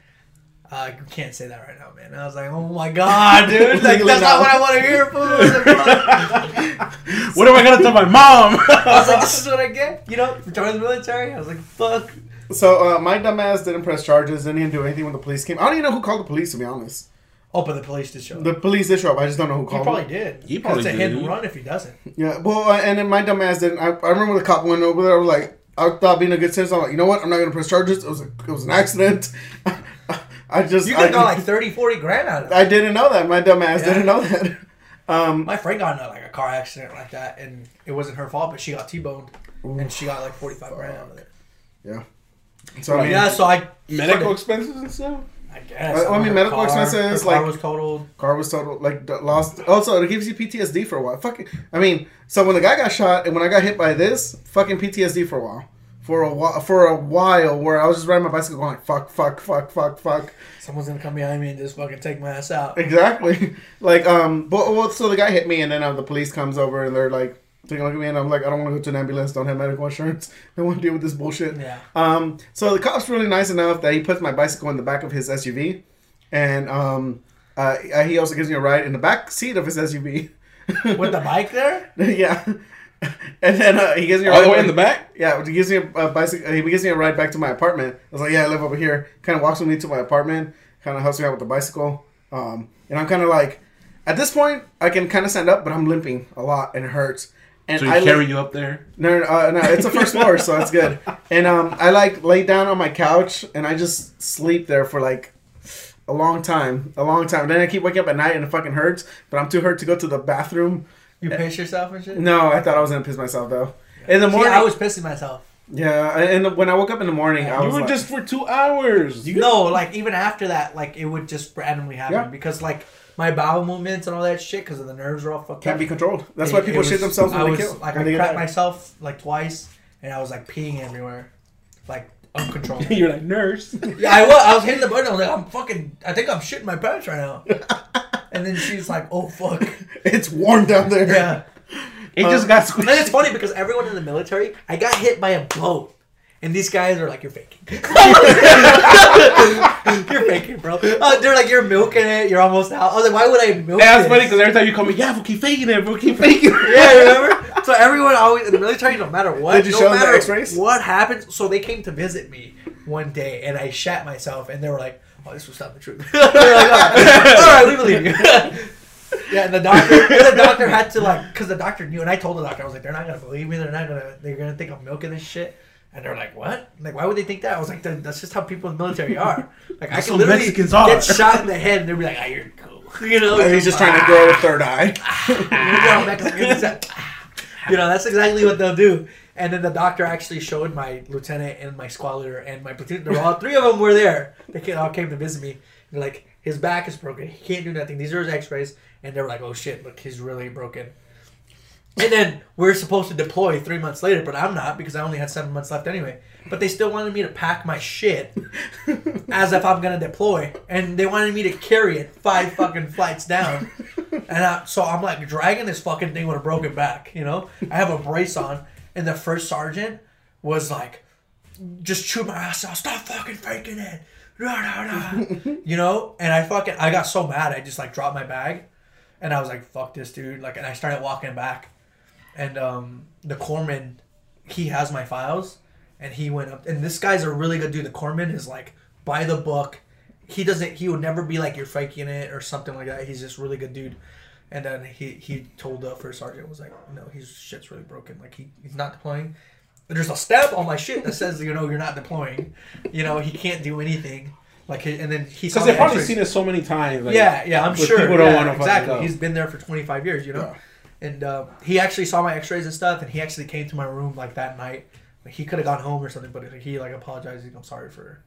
Speaker 1: uh, can't say that right now, man. I was like, oh my god, dude, like that's not what I want to hear, fool. Like.
Speaker 2: What am I gonna tell my mom?
Speaker 1: I was like, this is what I get, you know, join the military. I was like, fuck.
Speaker 3: So uh, my dumbass didn't press charges. Didn't do anything when the police came. I don't even know who called the police to be honest.
Speaker 1: Oh, but the police did show up.
Speaker 3: The police did show up. I just don't know who called.
Speaker 1: He probably
Speaker 3: them.
Speaker 1: did.
Speaker 2: He probably did.
Speaker 1: It's a hit and run if he doesn't.
Speaker 3: Yeah. Well, uh, and then my dumbass didn't. I, I remember the cop went over there. I was like, I thought being a good citizen. I'm like, you know what? I'm not gonna press charges. It was a, it was an accident. I just
Speaker 1: You
Speaker 3: I,
Speaker 1: could have got like 30, 40 grand out of it.
Speaker 3: I didn't know that. My dumbass
Speaker 1: Yeah.
Speaker 3: didn't know that. Um,
Speaker 1: My friend got in a, like a car accident like that, and it wasn't her fault, but she got T-boned, and she got like forty five grand out of it.
Speaker 3: yeah. So I mean,
Speaker 1: Yeah, so I
Speaker 2: Medical expenses and stuff.
Speaker 1: I guess.
Speaker 3: I mean,
Speaker 1: her
Speaker 3: medical
Speaker 1: car-
Speaker 3: expenses,
Speaker 1: her car
Speaker 3: like-
Speaker 1: was totaled.
Speaker 3: car was total like lost. Also, it gives you PTSD for a while. Fucking, I mean, so when the guy got shot and when I got hit by this, fucking PTSD for a while. For a while, for a while, where I was just riding my bicycle going like fuck, fuck, fuck, fuck, fuck.
Speaker 1: Someone's gonna come behind me and just fucking take my ass out.
Speaker 3: Exactly. Like, um, but well, so the guy hit me, and then uh, the police comes over, and they're like taking a look at me, and I'm like, I don't want to go to an ambulance. Don't have medical insurance. I want to deal with this bullshit.
Speaker 1: Yeah.
Speaker 3: Um, so the cop's really nice enough that he puts my bicycle in the back of his SUV, and um, uh, he also gives me a ride in the back seat of his SUV.
Speaker 1: With the bike there?
Speaker 3: yeah. And then uh, he gives me a
Speaker 2: All
Speaker 3: ride
Speaker 2: the way in the back.
Speaker 3: Yeah, he gives me a, a bicycle. He gives me a ride back to my apartment. I was like, "Yeah, I live over here." Kind of walks with me to my apartment. Kind of helps me out with the bicycle. Um, and I'm kind of like, at this point, I can kind of stand up, but I'm limping a lot and it hurts. And
Speaker 2: So he
Speaker 3: I
Speaker 2: carry
Speaker 3: like-
Speaker 2: you up there.
Speaker 3: no, no, uh, no, it's a first floor, so it's good. And um, I like lay down on my couch and I just sleep there for like a long time, a long time. then I keep waking up at night and it fucking hurts, but I'm too hurt to go to the bathroom.
Speaker 1: You eh. piss yourself and shit?
Speaker 3: No, I thought I was gonna piss myself though. In the
Speaker 1: See,
Speaker 3: morning,
Speaker 1: I was pissing myself.
Speaker 3: yeah, and when I woke up in the morning, I
Speaker 2: You
Speaker 3: was
Speaker 2: were
Speaker 3: like,
Speaker 2: just for two hours. You
Speaker 1: No, like even after that, like it would just randomly happen
Speaker 3: Yeah.
Speaker 1: because like my bowel movements and all that shit because of the nerves are all fucked
Speaker 3: can't
Speaker 1: up.
Speaker 3: be controlled. That's
Speaker 1: It-
Speaker 3: why people
Speaker 1: it
Speaker 3: shit themselves when
Speaker 1: I
Speaker 3: they
Speaker 1: was,
Speaker 3: kill.
Speaker 1: Like
Speaker 3: when
Speaker 1: I
Speaker 3: they get
Speaker 1: crapped
Speaker 3: tired.
Speaker 1: myself like twice, and I was like peeing everywhere, like uncontrollable.
Speaker 2: You're like nurse.
Speaker 1: yeah, I was. I was hitting the button. I was like, I'm fucking. I think I'm shitting my pants right now. and then she's like, Oh fuck.
Speaker 3: It's warm down there.
Speaker 1: Yeah.
Speaker 2: It
Speaker 3: Uh,
Speaker 2: just got
Speaker 1: And it's funny because everyone in the military, I got hit by a boat. And these guys are like, you're faking. you're faking, bro. Uh, they're like, you're milking it. You're almost out. I was like, why would I milk
Speaker 2: That's
Speaker 1: this?
Speaker 2: funny because every time you come in, yeah, we'll keep faking it, we'll keep faking it.
Speaker 1: Yeah, remember? So everyone always in the military, no matter what,
Speaker 3: Did you
Speaker 1: no
Speaker 3: show them the
Speaker 1: matter
Speaker 3: X-rays?
Speaker 1: What happens? So they came to visit me one day, and I shat myself, and they were like, "Oh, this was not the truth." They're like, all right, all right, we believe you. yeah, and the doctor, and the doctor had to like, because the doctor knew, and I told the doctor, I was like, "They're not gonna believe me. They're not gonna. They're gonna think I'm milking this shit." And they're like, "What? Like, why would they think that?" I was like, "That's just how people in the military are. Like, I can literally
Speaker 2: Mexicans are."
Speaker 1: get shot in the head, and they'll be like, "Ah, you're cool." You know,
Speaker 3: he's just trying to grow a third eye.
Speaker 1: you know, Mexicans, you know, that's exactly what they'll do. And then the doctor actually showed my lieutenant and my squad leader and my platoon. They're all three of them were there. They all came to visit me. They're like, his back is broken. He can't do nothing. These are his X-rays. And they're like, oh shit, look, he's really broken. And then we're supposed to deploy three months later, but I'm not because I only had seven months left anyway. But they still wanted me to pack my shit as if I'm gonna deploy, and they wanted me to carry it five fucking flights down. And I, so I'm like dragging this fucking thing with a broken back, you know. I have a brace on, and the first sergeant was like, just chew my ass out, stop fucking faking it, Nah, nah, nah." you know. And I fucking I got so mad, I just like dropped my bag, and I was like, fuck this dude, like, and I started walking back, and um the corpsman, he has my files, and he went up, and this guy's a really good dude. The corpsman is like by the book. He doesn't. He would never be like you're faking it or something like that. He's just really good dude. And then he he told the first sergeant was like, no, his shit's really broken. Like he, he's not deploying. There's a stamp on my shit that says you know you're not deploying. You know he can't do anything. Like and then he saw
Speaker 2: Because they've probably
Speaker 1: X-rays.
Speaker 2: seen it so many times. Like,
Speaker 1: yeah, yeah, I'm sure.
Speaker 2: people don't
Speaker 1: yeah,
Speaker 2: wanna
Speaker 1: exactly.
Speaker 2: go.
Speaker 1: He's been there for 25 years, you know.
Speaker 3: Yeah.
Speaker 1: And uh, he actually saw my X-rays and stuff, and he actually came to my room like that night. Like, he could have gone home or something, but he like apologized. He's, I'm sorry for,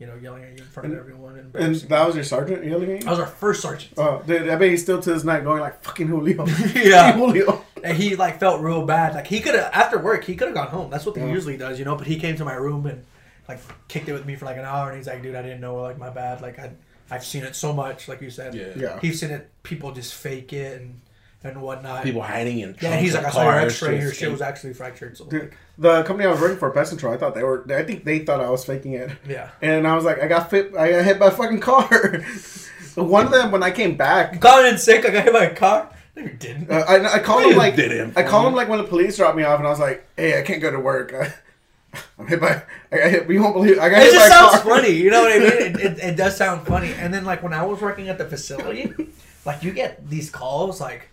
Speaker 1: you know, yelling at you in front of everyone. And,
Speaker 3: And that was your sergeant yelling at
Speaker 1: that
Speaker 3: you?
Speaker 1: was our first sergeant.
Speaker 3: Oh, dude, I bet he's still to this night going like, fucking Julio.
Speaker 1: Yeah.
Speaker 3: Julio.
Speaker 1: and he like felt real bad. Like he could have after work, he could have gone home. That's what he
Speaker 3: Yeah.
Speaker 1: usually does, you know. But he came to my room and like kicked it with me for like an hour, and he's like, "Dude, I didn't know. Like my bad. Like I, I've seen it so much. Like you said,
Speaker 2: Yeah.
Speaker 3: Yeah.
Speaker 1: He's seen it. People just fake it and and whatnot.
Speaker 2: People hiding in
Speaker 1: yeah, and he's like, I saw your X-ray. Your
Speaker 2: just
Speaker 1: shit was actually fractured. So
Speaker 3: Dude, the company I was working for, Pest Control, I thought they were, I think they thought I was faking it.
Speaker 1: yeah.
Speaker 3: And I was like, I got fit, I got hit by a fucking car. One of them, when I came back,
Speaker 1: Got in sick. I got hit by a car. No, you didn't.
Speaker 3: uh, I, I called him like,
Speaker 2: did him
Speaker 3: I called him like when the police dropped me off, and I was like, hey, I can't go to work. I'm hit by, I got hit, you won't believe, I got
Speaker 1: It
Speaker 3: hit by
Speaker 1: just
Speaker 3: a
Speaker 1: sounds
Speaker 3: car.
Speaker 1: funny, you know what I mean? It, it, it does sound funny. And then like when I was working at the facility, like you get these calls like,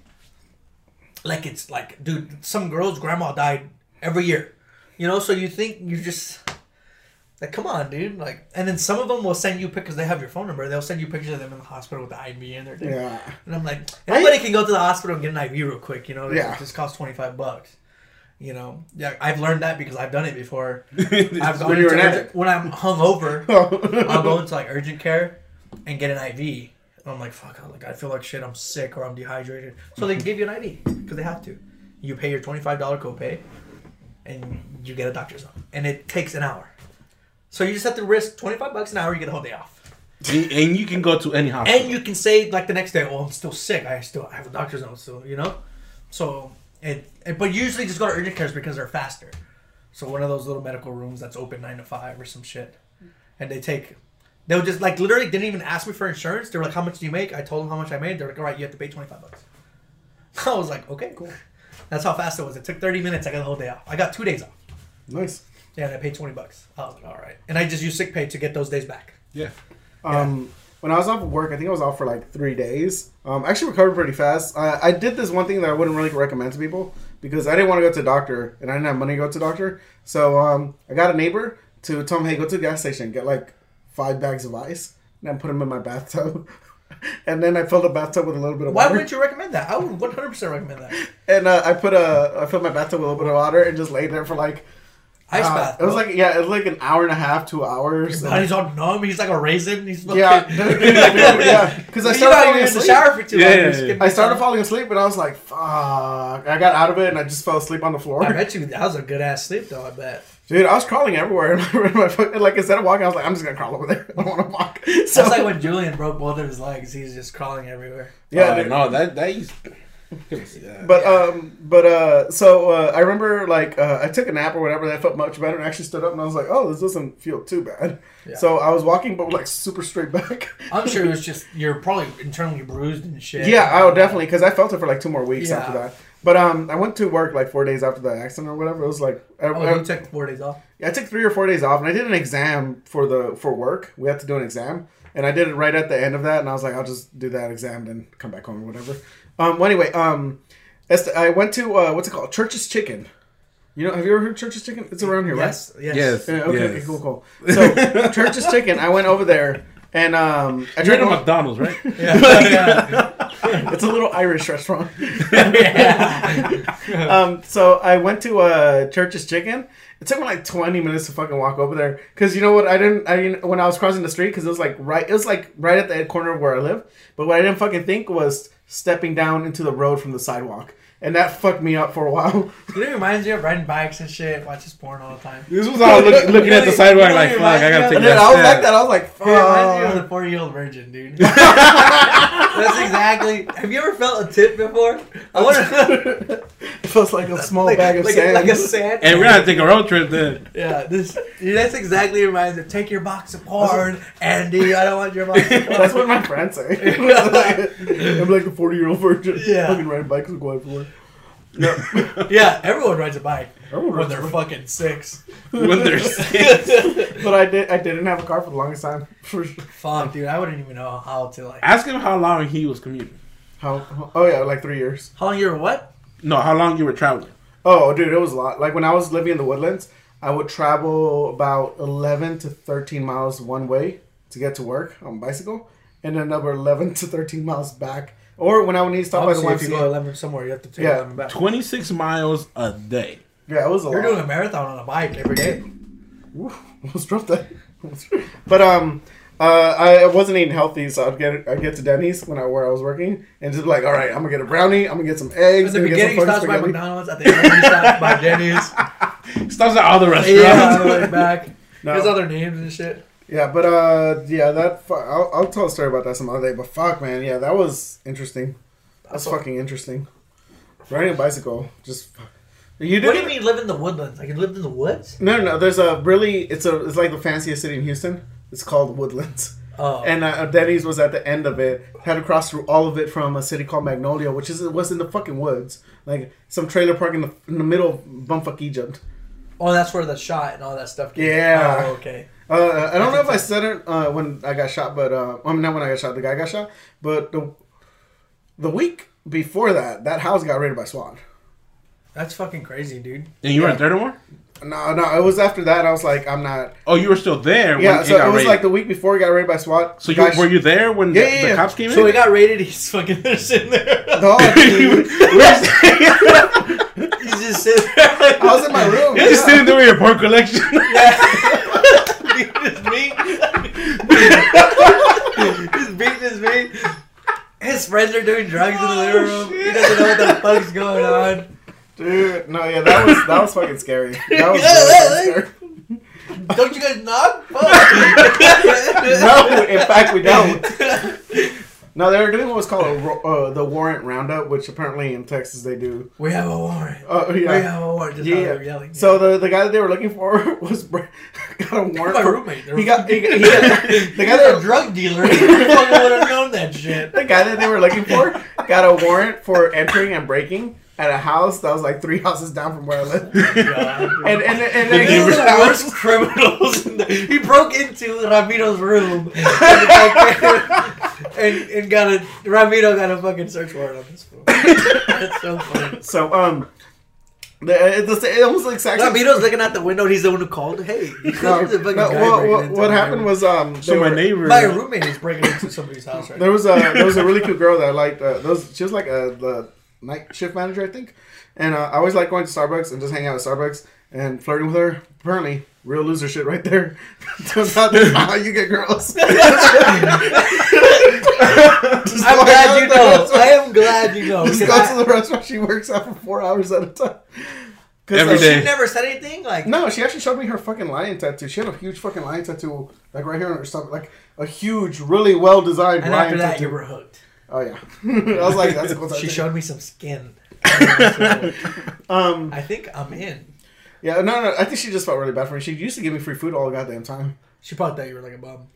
Speaker 1: like it's like, dude, some girl's grandma died every year, you know. So you think you just, Like, come on, dude. Like, and then some of them will send you pictures they have your phone number. They'll send you pictures of them in the hospital with the IV in their thing.
Speaker 3: Yeah.
Speaker 1: And I'm like, anybody can go to the hospital and get an IV real quick. You know,
Speaker 3: Yeah.
Speaker 1: it just costs twenty five bucks. You know, yeah, I've learned that because I've done it before. I've gone
Speaker 3: When
Speaker 1: into urgent- when I'm hungover, I'll go into like urgent care and get an IV. And I'm like, fuck, I'm like I feel like shit. I'm sick or I'm dehydrated. So they give you an IV because they have to. You pay your twenty five dollar copay, and you get a doctor's note, and it takes an hour. So you just have to risk twenty five bucks an hour. You get a whole day off.
Speaker 2: and, and you can go to any hospital.
Speaker 1: And you can say like the next day, "Oh, I'm still sick. I still I have a doctor's note." So you know, so it, it but usually just go to urgent cares because they're faster. So one of those little medical rooms that's open nine to five or some shit, and they take. They were just like literally didn't even ask me for insurance. They were like, "How much do you make?" I told them how much I made. They're like, "All right, you have to pay twenty five bucks." I was like, "Okay, cool." That's how fast it was. It took thirty minutes. I got the whole day off. I got two days off.
Speaker 3: nice.
Speaker 1: Yeah, and I paid twenty bucks. I was like, "All right," and I just used sick pay to get those days back.
Speaker 2: yeah.
Speaker 3: Um, when I was off of work, I think I was off for like three days. Um, I actually recovered pretty fast. I, I did this one thing that I wouldn't really recommend to people because I didn't want to go to the doctor and I didn't have money to go to the doctor. So um, I got a neighbor to tell him, hey, go to the gas station, get like five bags of ice, and then put them in my bathtub. and then I filled the bathtub with a little bit of
Speaker 1: Why
Speaker 3: water.
Speaker 1: Why wouldn't you recommend that? I would one hundred percent recommend that.
Speaker 3: And uh, I put a, I filled my bathtub with a little bit of water and just laid there for like,
Speaker 1: Ice
Speaker 3: uh,
Speaker 1: bath.
Speaker 3: It was like, yeah, it was like an hour and a half, two hours.
Speaker 1: His
Speaker 3: and-
Speaker 1: body's all numb. He's like a raisin. He's
Speaker 3: yeah,
Speaker 1: fucking-
Speaker 3: yeah, because I
Speaker 1: you
Speaker 3: started
Speaker 1: know
Speaker 3: falling
Speaker 1: you're in the shower for two
Speaker 2: Yeah,
Speaker 1: long.
Speaker 2: yeah,
Speaker 1: you're
Speaker 2: yeah.
Speaker 3: I started falling asleep and I was like, fuck. I got out of it and I just fell asleep on the floor.
Speaker 1: I bet you that was a good ass sleep though. I bet.
Speaker 3: Dude, I was crawling everywhere. In my, in my, fucking- like, instead of walking, I was like, I'm just going to crawl over there. I don't want to walk. So,
Speaker 1: That's like when Julian broke both of his legs. He's just crawling everywhere.
Speaker 3: yeah,
Speaker 2: Uh,
Speaker 3: dude.
Speaker 2: no, that that used. Couldn't.
Speaker 3: But um, but uh, so uh, I remember like uh, I took a nap or whatever. And I felt much better and actually stood up and I was like, oh, this doesn't feel too bad.
Speaker 1: Yeah.
Speaker 3: So I was walking, but like super straight back.
Speaker 1: I'm sure it was just you're probably internally bruised and shit.
Speaker 3: yeah, I would definitely because I felt it for like two more weeks
Speaker 1: Yeah.
Speaker 3: after that. But um, I went to work like four days after the accident or whatever. It was like I,
Speaker 1: Oh,
Speaker 3: I-
Speaker 1: you took four days off.
Speaker 3: Yeah, I took three or four days off, and I did an exam for the for work. We had to do an exam, and I did it right at the end of that. And I was like, I'll just do that exam, and come back home or whatever. Um. Well, anyway, um, I went to uh, what's it called? Church's Chicken. You know, have you ever heard of Church's Chicken? It's around here,
Speaker 1: Yes. Yes.
Speaker 2: Yes.
Speaker 3: Yeah, okay,
Speaker 2: yes.
Speaker 3: okay, cool, cool. So Church's Chicken. I went over there, and um, I
Speaker 2: You're
Speaker 3: tried
Speaker 2: at
Speaker 3: to.
Speaker 2: McDonald's, right?
Speaker 1: Yeah.
Speaker 3: It's a little Irish restaurant.
Speaker 1: yeah.
Speaker 3: um, so I went to uh, Church's Chicken. It took me like 20 minutes to fucking walk over there. Cause you know what? I didn't. I didn't when I was crossing the street. Cause it was like right. It was like right at the corner of where I live. But what I didn't fucking think was stepping down into the road from the sidewalk, and that fucked me up for a while.
Speaker 1: You know, it reminds you of riding bikes and shit. Watches porn all the time.
Speaker 2: This was all look, looking at the sidewalk like, fuck, I gotta take
Speaker 3: And
Speaker 2: that
Speaker 3: then I was like that. I was like,
Speaker 1: It reminds me of the four-year-old virgin, dude. That's exactly. Have you ever felt a tip before? I want to.
Speaker 3: it feels like a small
Speaker 1: like,
Speaker 3: bag of
Speaker 1: like,
Speaker 3: sand.
Speaker 1: like a sand.
Speaker 2: And we're gonna take a road trip then.
Speaker 1: Yeah, this. Dude, that's exactly reminds me. of, Take your box of porn, Andy. I don't want your box of porn.
Speaker 3: That's what my friends say. I'm like a 40 year old virgin.
Speaker 1: Yeah.
Speaker 3: Fucking riding bikes and going for
Speaker 1: yeah, everyone rides a bike
Speaker 3: Everyone
Speaker 1: when
Speaker 3: rides
Speaker 1: they're
Speaker 3: a
Speaker 1: fucking six.
Speaker 2: When they're six.
Speaker 3: But I did. I didn't have a car for the longest time. For sure.
Speaker 1: Fuck, dude, I wouldn't even know how to like.
Speaker 2: Ask him how long he was commuting.
Speaker 3: How? Oh yeah, like three years.
Speaker 1: How long you were what?
Speaker 2: No, how long you were traveling.
Speaker 3: Oh, dude, it was a lot. Like when I was living in the woodlands, I would travel about eleven to thirteen miles one way to get to work on bicycle, and another eleven to thirteen miles back. Or when I would need to stop by the
Speaker 1: Obviously, if you go
Speaker 3: YMCA.
Speaker 1: eleven somewhere, you have to take
Speaker 3: Yeah.
Speaker 1: eleven back.
Speaker 2: 26 miles a day.
Speaker 3: Yeah, it was a
Speaker 1: You're
Speaker 3: lot.
Speaker 1: doing a marathon on a bike every day.
Speaker 3: Ooh, almost dropped that. but um, uh, I wasn't eating healthy, so I'd get I'd get to Denny's when I where I was working, and just be like, all right, I'm gonna get a brownie, I'm gonna get some eggs,
Speaker 1: At the
Speaker 3: I'm gonna get
Speaker 1: beginning,
Speaker 3: some
Speaker 1: stops
Speaker 3: fucking
Speaker 1: by
Speaker 3: spaghetti.
Speaker 1: McDonald's. At the end, he stops by Denny's.
Speaker 2: Stops at all the restaurants.
Speaker 1: Yeah, on the back.
Speaker 3: No.
Speaker 1: There's other names and shit.
Speaker 3: Yeah, but uh, yeah, that I'll, I'll tell a story about that some other day. But fuck, man, yeah, that was interesting. That's
Speaker 1: That's
Speaker 3: fucking interesting. Riding a bicycle, just you
Speaker 1: What do you mean live in the woodlands? Like you lived in the woods?
Speaker 3: No, no, no. There's a really it's a it's like the fanciest city in Houston. It's called Woodlands.
Speaker 1: Oh,
Speaker 3: And uh, Denny's was at the end of it. Had to cross through all of it from a city called Magnolia, which is was in the fucking woods, like some trailer park in the in the middle of bumfuck Egypt.
Speaker 1: oh, that's where the shot and all that stuff. Came.
Speaker 3: Yeah.
Speaker 1: Oh, okay.
Speaker 3: Uh, I don't know if I said it uh, when I got shot, but uh, I mean not when I got shot. The guy got shot, but the the week before that, that house got raided by SWAT.
Speaker 1: That's fucking crazy, dude.
Speaker 2: And you were in
Speaker 3: Yeah.
Speaker 2: Third and More?
Speaker 3: No, no, it was after that. I was like, I'm not.
Speaker 2: Oh, you were still there. When
Speaker 3: Yeah,
Speaker 2: it
Speaker 3: so
Speaker 2: got
Speaker 3: it was
Speaker 2: raided.
Speaker 3: like the week before he got raided by SWAT.
Speaker 2: So you,
Speaker 3: Guys-
Speaker 2: were you there when
Speaker 3: Yeah,
Speaker 2: the,
Speaker 3: yeah,
Speaker 2: the cops came
Speaker 1: So
Speaker 2: in?
Speaker 1: So he got raided. He's fucking there sitting there.
Speaker 3: No, dude.
Speaker 1: He's just sitting there.
Speaker 3: I was in my room.
Speaker 2: You're just sitting there with your porn collection.
Speaker 1: Beating his meat. He's beating his meat. His friends are doing drugs in the living oh, room. He doesn't know what the fuck's going on.
Speaker 3: Dude, no, yeah, that was that was fucking scary. That was
Speaker 1: Yeah,
Speaker 3: really fucking scary.
Speaker 1: Don't you guys knock? Fuck.
Speaker 3: No, in fact, we don't. No, they were doing what was called a, uh, the warrant roundup, which apparently in Texas they do.
Speaker 1: We have a warrant.
Speaker 3: Oh
Speaker 1: We
Speaker 3: yeah.
Speaker 1: have a warrant. Just
Speaker 3: Yeah, yeah.
Speaker 1: yelling.
Speaker 3: So the the guy that they were looking for was got a warrant.
Speaker 1: my
Speaker 3: for-
Speaker 1: roommate.
Speaker 3: He got he, got- he got the guy
Speaker 1: guy's a drug dealer. He would have known that shit.
Speaker 3: the guy that they were looking for got a warrant for entering and breaking at a house that was like three houses down from where I live. And and and, and
Speaker 2: The
Speaker 1: These
Speaker 2: neighbor's
Speaker 1: are the worst criminals. In the, he broke into Ramiro's room and, and, and got a Ramiro got a fucking search warrant on this phone. That's so funny.
Speaker 3: so um, the, it's the, it almost like exactly.
Speaker 1: Ramiro's looking out the window. and He's the one who called. Hey,
Speaker 3: No,
Speaker 1: there's a fucking
Speaker 3: no,
Speaker 1: guy
Speaker 3: what, what, what happened was um,
Speaker 2: so my
Speaker 3: were-
Speaker 2: neighbor.
Speaker 1: my roommate is breaking into somebody's house right
Speaker 3: There
Speaker 1: now.
Speaker 3: was a there was a really cute girl that I liked. Uh, there was, she was like a the night shift manager, I think. And uh, I always like going to Starbucks and just hanging out at Starbucks and flirting with her. Apparently, real loser shit right there. Turns out that's not how you get girls. Just
Speaker 1: I'm glad you know.
Speaker 3: restaurant.
Speaker 1: I am glad you know.
Speaker 3: Just
Speaker 1: because
Speaker 3: go
Speaker 1: I-
Speaker 3: to the restaurant. She works out for four hours at a time. 'Cause,
Speaker 2: Every
Speaker 3: uh,
Speaker 2: day.
Speaker 1: She never said anything. Like
Speaker 3: No, she actually showed me her fucking lion tattoo. She had a huge fucking lion tattoo, like right here on her stomach, like a huge, really well designed
Speaker 1: and
Speaker 3: lion
Speaker 1: after that,
Speaker 3: tattoo.
Speaker 1: you were hooked.
Speaker 3: Oh yeah, I was like, that's cool.
Speaker 1: She showed me some skin.
Speaker 3: Um,
Speaker 1: I think I'm in.
Speaker 3: yeah, no, no, I think she just felt really bad for me. She used to give me free food all the goddamn time.
Speaker 1: She probably thought you were like a bum.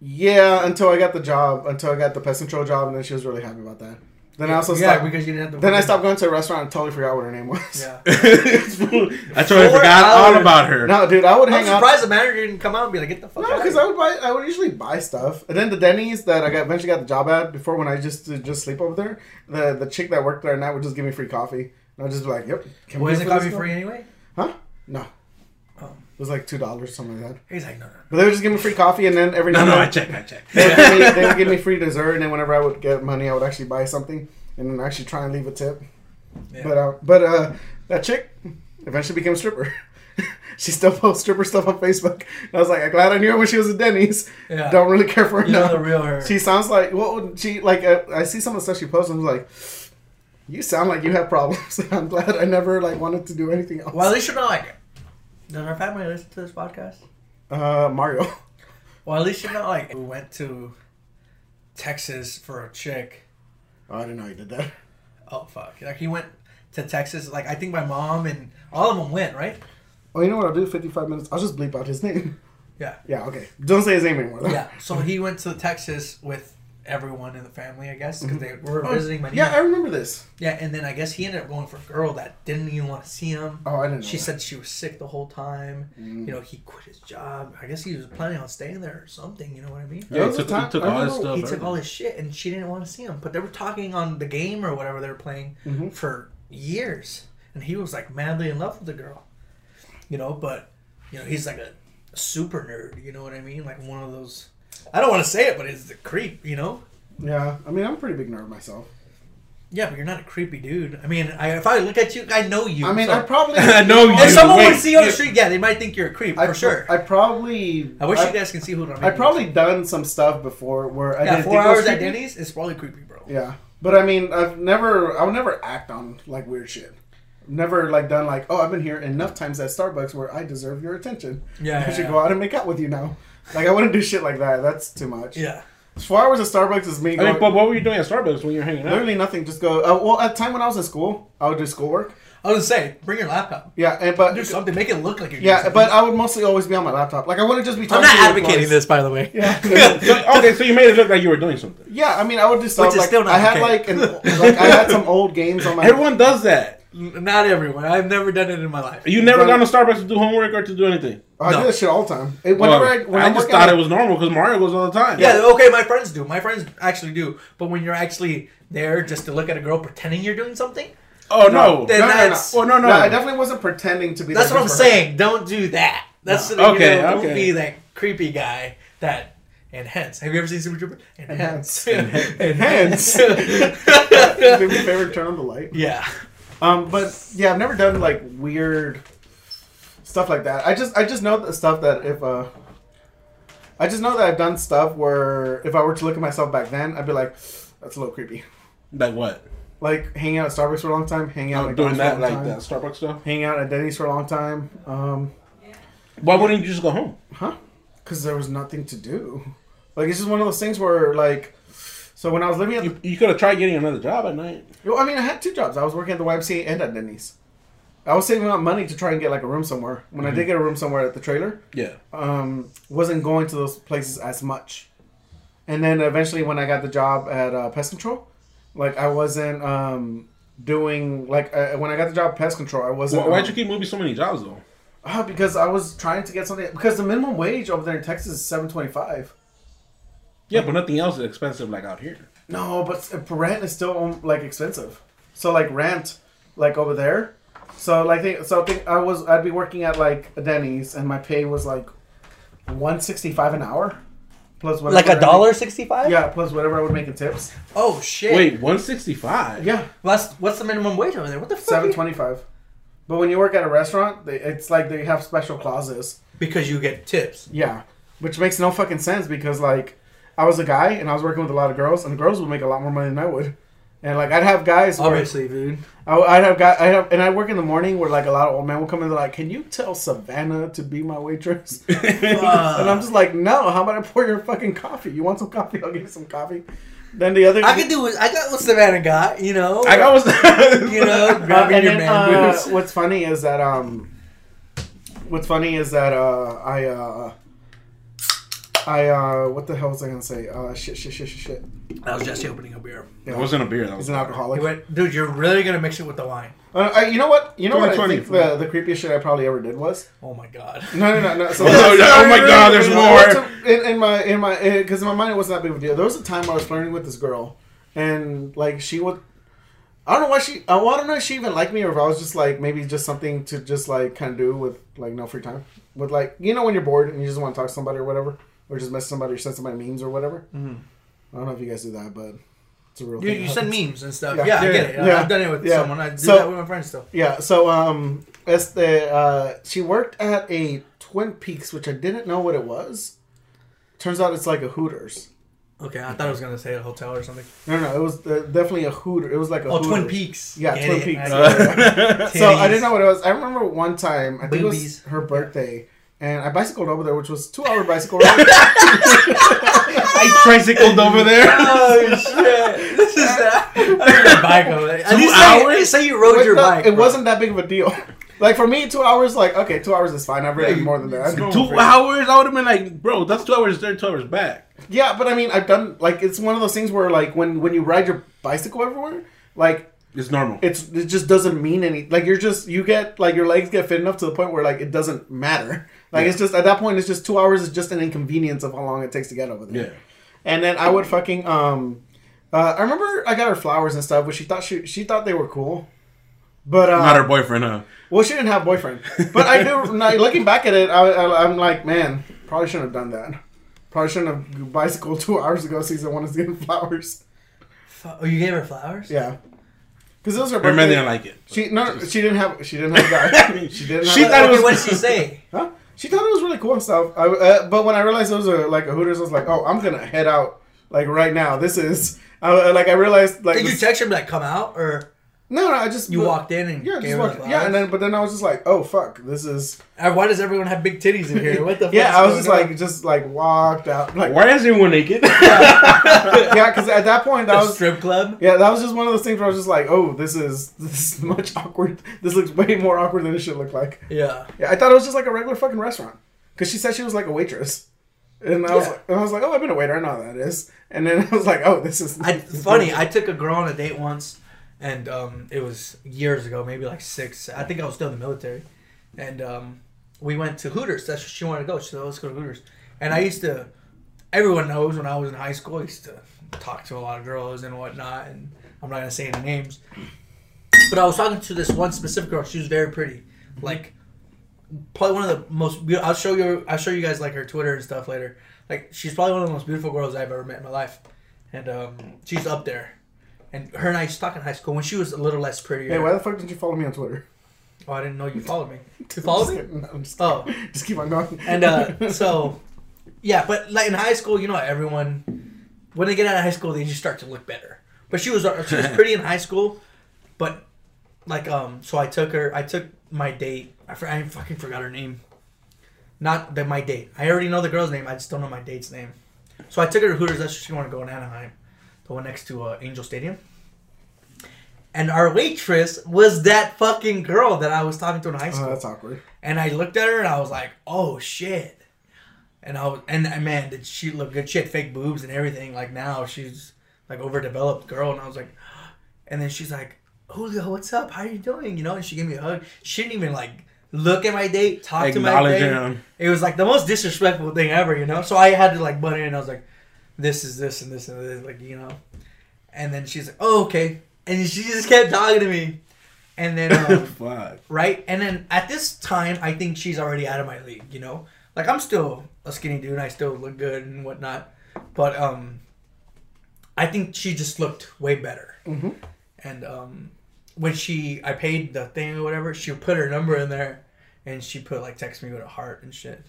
Speaker 3: Yeah, until I got the job, until I got the pest control job, and then she was really happy about that. Then I also
Speaker 1: yeah,
Speaker 3: stopped.
Speaker 1: because you didn't have to.
Speaker 3: Then I stopped going to a restaurant and totally forgot what her name was.
Speaker 1: Yeah.
Speaker 2: I totally
Speaker 1: Four
Speaker 2: forgot all about her.
Speaker 3: No, dude, I would
Speaker 1: I'm
Speaker 3: hang out.
Speaker 1: surprised the manager didn't come out and be like, "Get the fuck
Speaker 3: No,
Speaker 1: out!"
Speaker 3: because I would buy. I would usually buy stuff, and then the Denny's that I got eventually got the job at before when I just to just sleep over there. The the chick that worked there at night would just give me free coffee, and I'd just be like, "Yep." Can
Speaker 1: Was
Speaker 3: get
Speaker 1: the
Speaker 3: for
Speaker 1: coffee free anyway?
Speaker 3: Huh? No. It was like two dollars, something like that.
Speaker 1: He's like, no, no.
Speaker 3: But they would just give me free coffee, and then every
Speaker 2: No, no, I
Speaker 3: then
Speaker 2: checked, I checked.
Speaker 3: they would, give me, they would give me free dessert, and then whenever I would get money, I would actually buy something, and then actually try and leave a tip.
Speaker 1: Yeah.
Speaker 3: But uh, but uh, that chick eventually became a stripper. she still posts stripper stuff on Facebook. And I was like, I'm glad I knew her when she was at Denny's.
Speaker 1: Yeah.
Speaker 3: Don't really care for her
Speaker 1: You know
Speaker 3: now.
Speaker 1: the real her.
Speaker 3: She sounds like what would she like? Uh, I see some of the stuff she posts, and I'm like, you sound like you have problems. I'm glad I never like wanted to do anything else.
Speaker 1: well, at least you're not like. Does our family listen to this podcast?
Speaker 3: uh, Mario.
Speaker 1: Well, at least you're not like. We went to Texas for a chick.
Speaker 3: Oh, I didn't know you did that.
Speaker 1: Oh fuck! Like he went to Texas. Like I think my mom and all of them went. Right?
Speaker 3: Oh, you know what I'll do? 55 minutes. I'll just bleep out his name.
Speaker 1: Yeah.
Speaker 3: Yeah, okay. Don't say his name anymore. though.
Speaker 1: Yeah. So he went to Texas with everyone in the family, I guess, because they were
Speaker 3: Oh,
Speaker 1: visiting my niece.
Speaker 3: Yeah, I remember this.
Speaker 1: Yeah, and then I guess he ended up going for a girl that didn't even want to see him.
Speaker 3: Oh, I didn't know
Speaker 1: She
Speaker 3: that.
Speaker 1: said she was sick the whole time.
Speaker 3: Mm.
Speaker 1: You know, he quit his job. I guess he was planning on staying there or something. You know what I mean?
Speaker 2: Yeah,
Speaker 3: There
Speaker 2: he took, he took all his stuff.
Speaker 1: he took
Speaker 2: everything.
Speaker 1: all his shit, and she didn't want to see him. But they were talking on the game or whatever they were playing
Speaker 3: Mhm.
Speaker 1: for years, and he was like madly in love with the girl. You know, but you know he's like a super nerd. You know what I mean? Like one of those. I don't want to say it, but it's the creep. You know?
Speaker 3: Yeah, I mean, I'm a pretty big nerd myself.
Speaker 1: Yeah, but you're not a creepy dude. I mean, I, if I look at you, I know you.
Speaker 3: I mean,
Speaker 1: so-
Speaker 3: I probably.
Speaker 2: I know you.
Speaker 1: If someone
Speaker 2: Wait,
Speaker 1: would see you on the street, yeah, they might think you're a creep
Speaker 3: I,
Speaker 1: for sure.
Speaker 3: I probably.
Speaker 1: I wish
Speaker 3: I,
Speaker 1: you guys can see who I'm.
Speaker 3: I probably done some stuff before where I
Speaker 1: yeah,
Speaker 3: didn't
Speaker 1: four
Speaker 3: think it was
Speaker 1: hours at. Denny's is probably creepy, bro.
Speaker 3: Yeah, but I mean, I've never. I would never act on like weird shit. Never like done like, oh, I've been here enough times at Starbucks where I deserve your attention.
Speaker 1: Yeah,
Speaker 3: I should
Speaker 1: yeah,
Speaker 3: go out and make out with you now. Like I wouldn't do shit like that. That's too much.
Speaker 1: yeah.
Speaker 3: Four hours at Starbucks is me
Speaker 2: I mean, but what were you doing at Starbucks when you were hanging out?
Speaker 3: Literally nothing. Just go. Uh, well, at the time when I was in school, I would do schoolwork.
Speaker 1: I was gonna say, bring your laptop.
Speaker 3: Yeah, and but
Speaker 1: Do something. Make it look like you're.
Speaker 3: yeah,
Speaker 1: something.
Speaker 3: but I would mostly always be on my laptop. Like I wouldn't just be. Talking.
Speaker 1: I'm
Speaker 3: Talking
Speaker 1: not
Speaker 3: to the
Speaker 1: advocating this, by the way.
Speaker 3: Yeah.
Speaker 2: So- okay, so you made it look like you were doing something.
Speaker 3: yeah, I mean, I would do stuff
Speaker 1: Which is
Speaker 3: like
Speaker 1: still not
Speaker 3: I had
Speaker 1: okay.
Speaker 3: like an, like I had some old games on my.
Speaker 2: Everyone does that.
Speaker 1: Not everyone. I've never done it in my life.
Speaker 2: You never gone to Starbucks to do homework or to do anything.
Speaker 3: Oh, I
Speaker 1: No.
Speaker 3: do that shit all the time. It- Whenever
Speaker 2: Well,
Speaker 3: I, when
Speaker 2: I
Speaker 3: I'm
Speaker 2: just thought
Speaker 3: at-
Speaker 2: it was normal because Mario goes all the time.
Speaker 1: Yeah, okay, my friends do. My friends actually do. But when you're actually there just to look at a girl pretending you're doing something,
Speaker 2: Oh no.
Speaker 1: Then
Speaker 3: no, no, no.
Speaker 1: that's-
Speaker 2: Oh no no.
Speaker 3: No, I definitely wasn't pretending to be.
Speaker 1: That's what I'm
Speaker 3: good for her.
Speaker 1: saying. Don't do that. That's
Speaker 2: No.
Speaker 1: the, you
Speaker 2: Okay,
Speaker 1: know,
Speaker 2: okay.
Speaker 1: Don't be that creepy guy that enhance. Have you ever seen Super Trooper? Enhance.
Speaker 3: Enhance.
Speaker 1: Enhance.
Speaker 3: Maybe your favorite turn on the light.
Speaker 1: yeah.
Speaker 3: Um, but yeah, I've never done like weird stuff like that. I just I just know the stuff that if uh I just know that I've done stuff where if I were to look at myself back then, I'd be like, that's a little creepy.
Speaker 2: like what?
Speaker 3: Like hanging out at Starbucks for a long time, hanging out
Speaker 2: Oh,
Speaker 3: at
Speaker 2: doing that
Speaker 3: for a long
Speaker 2: like
Speaker 3: time,
Speaker 2: that Starbucks stuff.
Speaker 3: hanging out at Denny's for a long time. Um,
Speaker 2: Why wouldn't you just go home?
Speaker 3: huh? Because there was nothing to do. Like it's just one of those things where like, so when I was living at,
Speaker 2: You, you could have tried getting another job at night.
Speaker 3: well, I mean, I had two jobs. I was working at the YMCA and at Denny's. I was saving up money to try and get like a room somewhere. When I did get a room somewhere at the trailer,
Speaker 2: Yeah.
Speaker 3: um, wasn't going to those places as much. And then eventually, when I got the job at uh, Pest Control, like I wasn't um, doing like uh, when I got the job at Pest Control, I wasn't.
Speaker 2: Why, why'd you
Speaker 3: um,
Speaker 2: keep moving so many jobs though?
Speaker 3: uh, because I was trying to get something. Because the minimum wage over there in Texas is seven twenty five.
Speaker 2: Yeah, but nothing else is expensive like out here.
Speaker 3: No, but uh, rent is still um, like expensive. So like rent, like over there. So like they, so I think I was I'd be working at like a Denny's and my pay was like one sixty five an hour, plus whatever
Speaker 1: Like a dollar sixty-five?
Speaker 3: Yeah, plus whatever I would make in tips.
Speaker 1: Oh shit.
Speaker 2: Wait, one sixty five.
Speaker 3: Yeah,
Speaker 1: What's what's the minimum wage over there? What the fuck?
Speaker 3: seven twenty five. But when you work at a restaurant, they, it's like they have special clauses.
Speaker 1: Because you get tips.
Speaker 3: Yeah, which makes no fucking sense because like I was a guy and I was working with a lot of girls, and the girls would make a lot more money than I would. And like I'd have guys, where,
Speaker 1: Obviously, dude.
Speaker 3: I, I'd have guys, I'd have, and I'd work in the morning where like a lot of old men will come in. They're like, "Can you tell Savannah to be my waitress?" and I'm just like, "No, how about I pour your fucking coffee? You want some coffee? I'll give you some coffee." Then the other,
Speaker 1: I could do. I got what Savannah got. You know.
Speaker 2: I got was
Speaker 1: You know, grabbing your
Speaker 3: then,
Speaker 1: man
Speaker 3: uh, what's funny is that um, what's funny is that uh, I uh, I uh, what the hell was I gonna say? Uh, shit, shit, shit, shit, shit.
Speaker 1: That was Jesse opening a beer.
Speaker 2: That wasn't a beer. That was
Speaker 3: He's an alcoholic.
Speaker 1: He went, dude, you're really gonna mix it with the wine.
Speaker 3: Uh, I, you know what? You know what I think the, the creepiest shit I probably ever did was.
Speaker 1: Oh my god.
Speaker 3: No, no, no, no. So
Speaker 2: Oh, oh my God, there's more.
Speaker 3: In, in my, in my, because in my mind it wasn't that big of a deal. There was a time I was flirting with this girl, and like she would. I don't know why she. I don't know if she even liked me or if I was just like maybe just something to just like kind of do with like no free time. With like you know when you're bored and you just want to talk to somebody or whatever, or just mess somebody or send somebody memes or whatever.
Speaker 1: Mhm.
Speaker 3: I don't know if you guys do that, but it's a real.
Speaker 1: You,
Speaker 3: thing
Speaker 1: you send memes and stuff.
Speaker 3: Yeah.
Speaker 1: Yeah, I
Speaker 3: Yeah,
Speaker 1: get it.
Speaker 3: yeah.
Speaker 1: I've done it with
Speaker 3: Yeah.
Speaker 1: someone. I do
Speaker 3: So-
Speaker 1: that with my friends still.
Speaker 3: Yeah, so um, as the uh, she worked at a Twin Peaks, which I didn't know what it was. Turns out it's like a Hooters.
Speaker 1: Okay, I thought I was gonna say a hotel or something.
Speaker 3: No, no, it was uh, definitely a Hooter. It was like a
Speaker 1: Oh,
Speaker 3: Hooters.
Speaker 1: Twin Peaks.
Speaker 3: Yeah,
Speaker 1: Get
Speaker 3: Twin
Speaker 1: it.
Speaker 3: Peaks.
Speaker 1: I.
Speaker 3: So I didn't know what it was. I remember one time, I think it was her birthday, and I bicycled over there, which was two hour bicycle ride.
Speaker 2: I tricycled over there.
Speaker 1: Oh shit! This is that. I rode your bike over there. At
Speaker 2: Two
Speaker 1: least say,
Speaker 2: hours?
Speaker 1: say you rode your
Speaker 3: No,
Speaker 1: bike.
Speaker 3: It
Speaker 1: bro.
Speaker 3: wasn't that big of a deal. Like for me, two hours, like okay, two hours is fine. I've ridden more than that.
Speaker 2: Two hours? I would have been like, bro, that's two hours there, two hours back.
Speaker 3: Yeah, but I mean, I've done like it's one of those things where like when when you ride your bicycle everywhere, like
Speaker 2: It's normal.
Speaker 3: it's it just doesn't mean any. Like you're just you get like your legs get fit enough to the point where like it doesn't matter. Like
Speaker 2: Yeah.
Speaker 3: it's just at that point it's just two hours is just an inconvenience of how long it takes to get over there.
Speaker 2: yeah.
Speaker 3: And then I would fucking um, uh, I remember I got her flowers and stuff, but she thought she she thought they were cool. But uh,
Speaker 2: Not her boyfriend, huh?
Speaker 3: well, she didn't have a boyfriend. But I do. now, looking back at it, I, I, I'm like, man, probably shouldn't have done that. Probably shouldn't have bicycled two hours ago since I wanted to get flowers.
Speaker 1: Oh, you gave her flowers?
Speaker 3: Yeah, because it was her
Speaker 2: Her man
Speaker 3: birthday.
Speaker 2: didn't like it.
Speaker 3: She no, she didn't have she didn't have a guy. she didn't. Have
Speaker 2: She
Speaker 3: a-
Speaker 2: thought it was-
Speaker 1: what did she say?
Speaker 3: Huh? She thought it was really cool and stuff. I, uh, but when I realized it was a, like a Hooters, I was like, oh, I'm gonna head out like right now. This is I, like I realized like
Speaker 1: Did you text her like, "Come out," or
Speaker 3: no, no, I just
Speaker 1: you walked in and
Speaker 3: Yeah,
Speaker 1: gave
Speaker 3: just
Speaker 1: her
Speaker 3: walked,
Speaker 1: the
Speaker 3: yeah, and then but then I was just like, oh fuck, this is
Speaker 1: Uh, Why does everyone have big titties in here? What the? fuck
Speaker 3: yeah. I was just
Speaker 1: on?
Speaker 3: like just like walked out like
Speaker 2: Why is everyone naked?
Speaker 3: yeah, because at that point that
Speaker 1: a
Speaker 3: was
Speaker 1: strip club.
Speaker 3: yeah that was just one of those things where I was just like, oh, this is this is much awkward. This looks way more awkward than it should look like.
Speaker 1: Yeah.
Speaker 3: Yeah, I thought it was just like a regular fucking restaurant because she said she was like a waitress. And I was like, and I was like, oh, I've been a waiter. I know how that is. And then I was like, oh, this is
Speaker 1: I,
Speaker 3: this is
Speaker 1: funny.
Speaker 3: bullshit.
Speaker 1: I took a girl on a date once, and um, it was years ago, maybe like six. I think I was still in the military, and um, we went to Hooters. That's where she wanted to go. She said, "Let's go to Hooters." And I used to. Everyone knows when I was in high school, I used to talk to a lot of girls and whatnot, and I'm not gonna say any names. But I was talking to this one specific girl. She was very pretty, like probably one of the most. I'll show you. I'll show you guys like her Twitter and stuff later. Like she's probably one of the most beautiful girls I've ever met in my life, and um, she's up there. And her and I used to talk in high school when she was a little less prettier.
Speaker 3: Hey, why the fuck didn't you follow me on Twitter?
Speaker 1: oh, I didn't know you followed me. You followed
Speaker 3: Just
Speaker 1: me?
Speaker 3: No, I'm just,
Speaker 1: Oh,
Speaker 3: just keep on going.
Speaker 1: and uh, so yeah, but like in high school, you know, everyone when they get out of high school, they just start to look better. But she was she was pretty in high school, but like um, so I took her. I took my date. I, for, I fucking forgot her name. Not the my date. I already know the girl's name. I just don't know my date's name. So I took her to Hooters. That's where she wanted to go in Anaheim, the one next to uh, Angel Stadium. And our waitress was that fucking girl that I was talking to in high school.
Speaker 3: Oh,
Speaker 1: school.
Speaker 3: that's awkward.
Speaker 1: And I looked at her and I was like, "Oh shit!" And I was, and man, did she look good? She had fake boobs and everything. Like now, she's like overdeveloped girl. And I was like, and then she's like, "Julio, what's up? How you doing?" You know, and she gave me a hug. She didn't even like look at my date, talk to my date.
Speaker 2: him.
Speaker 1: It was like the most disrespectful thing ever, you know. So I had to like butt in. and I was like, "This is this and this and this," like you know. And then she's like, "Oh, okay," and she just kept talking to me. And then um, right? And then at this time, I think she's already out of my league. You know, like I'm still a skinny dude. and I still look good and whatnot, but um, I think she just looked way better.
Speaker 3: Mhm.
Speaker 1: And um, when she, I paid the thing or whatever, she put her number in there, and she put like text me with a heart and shit.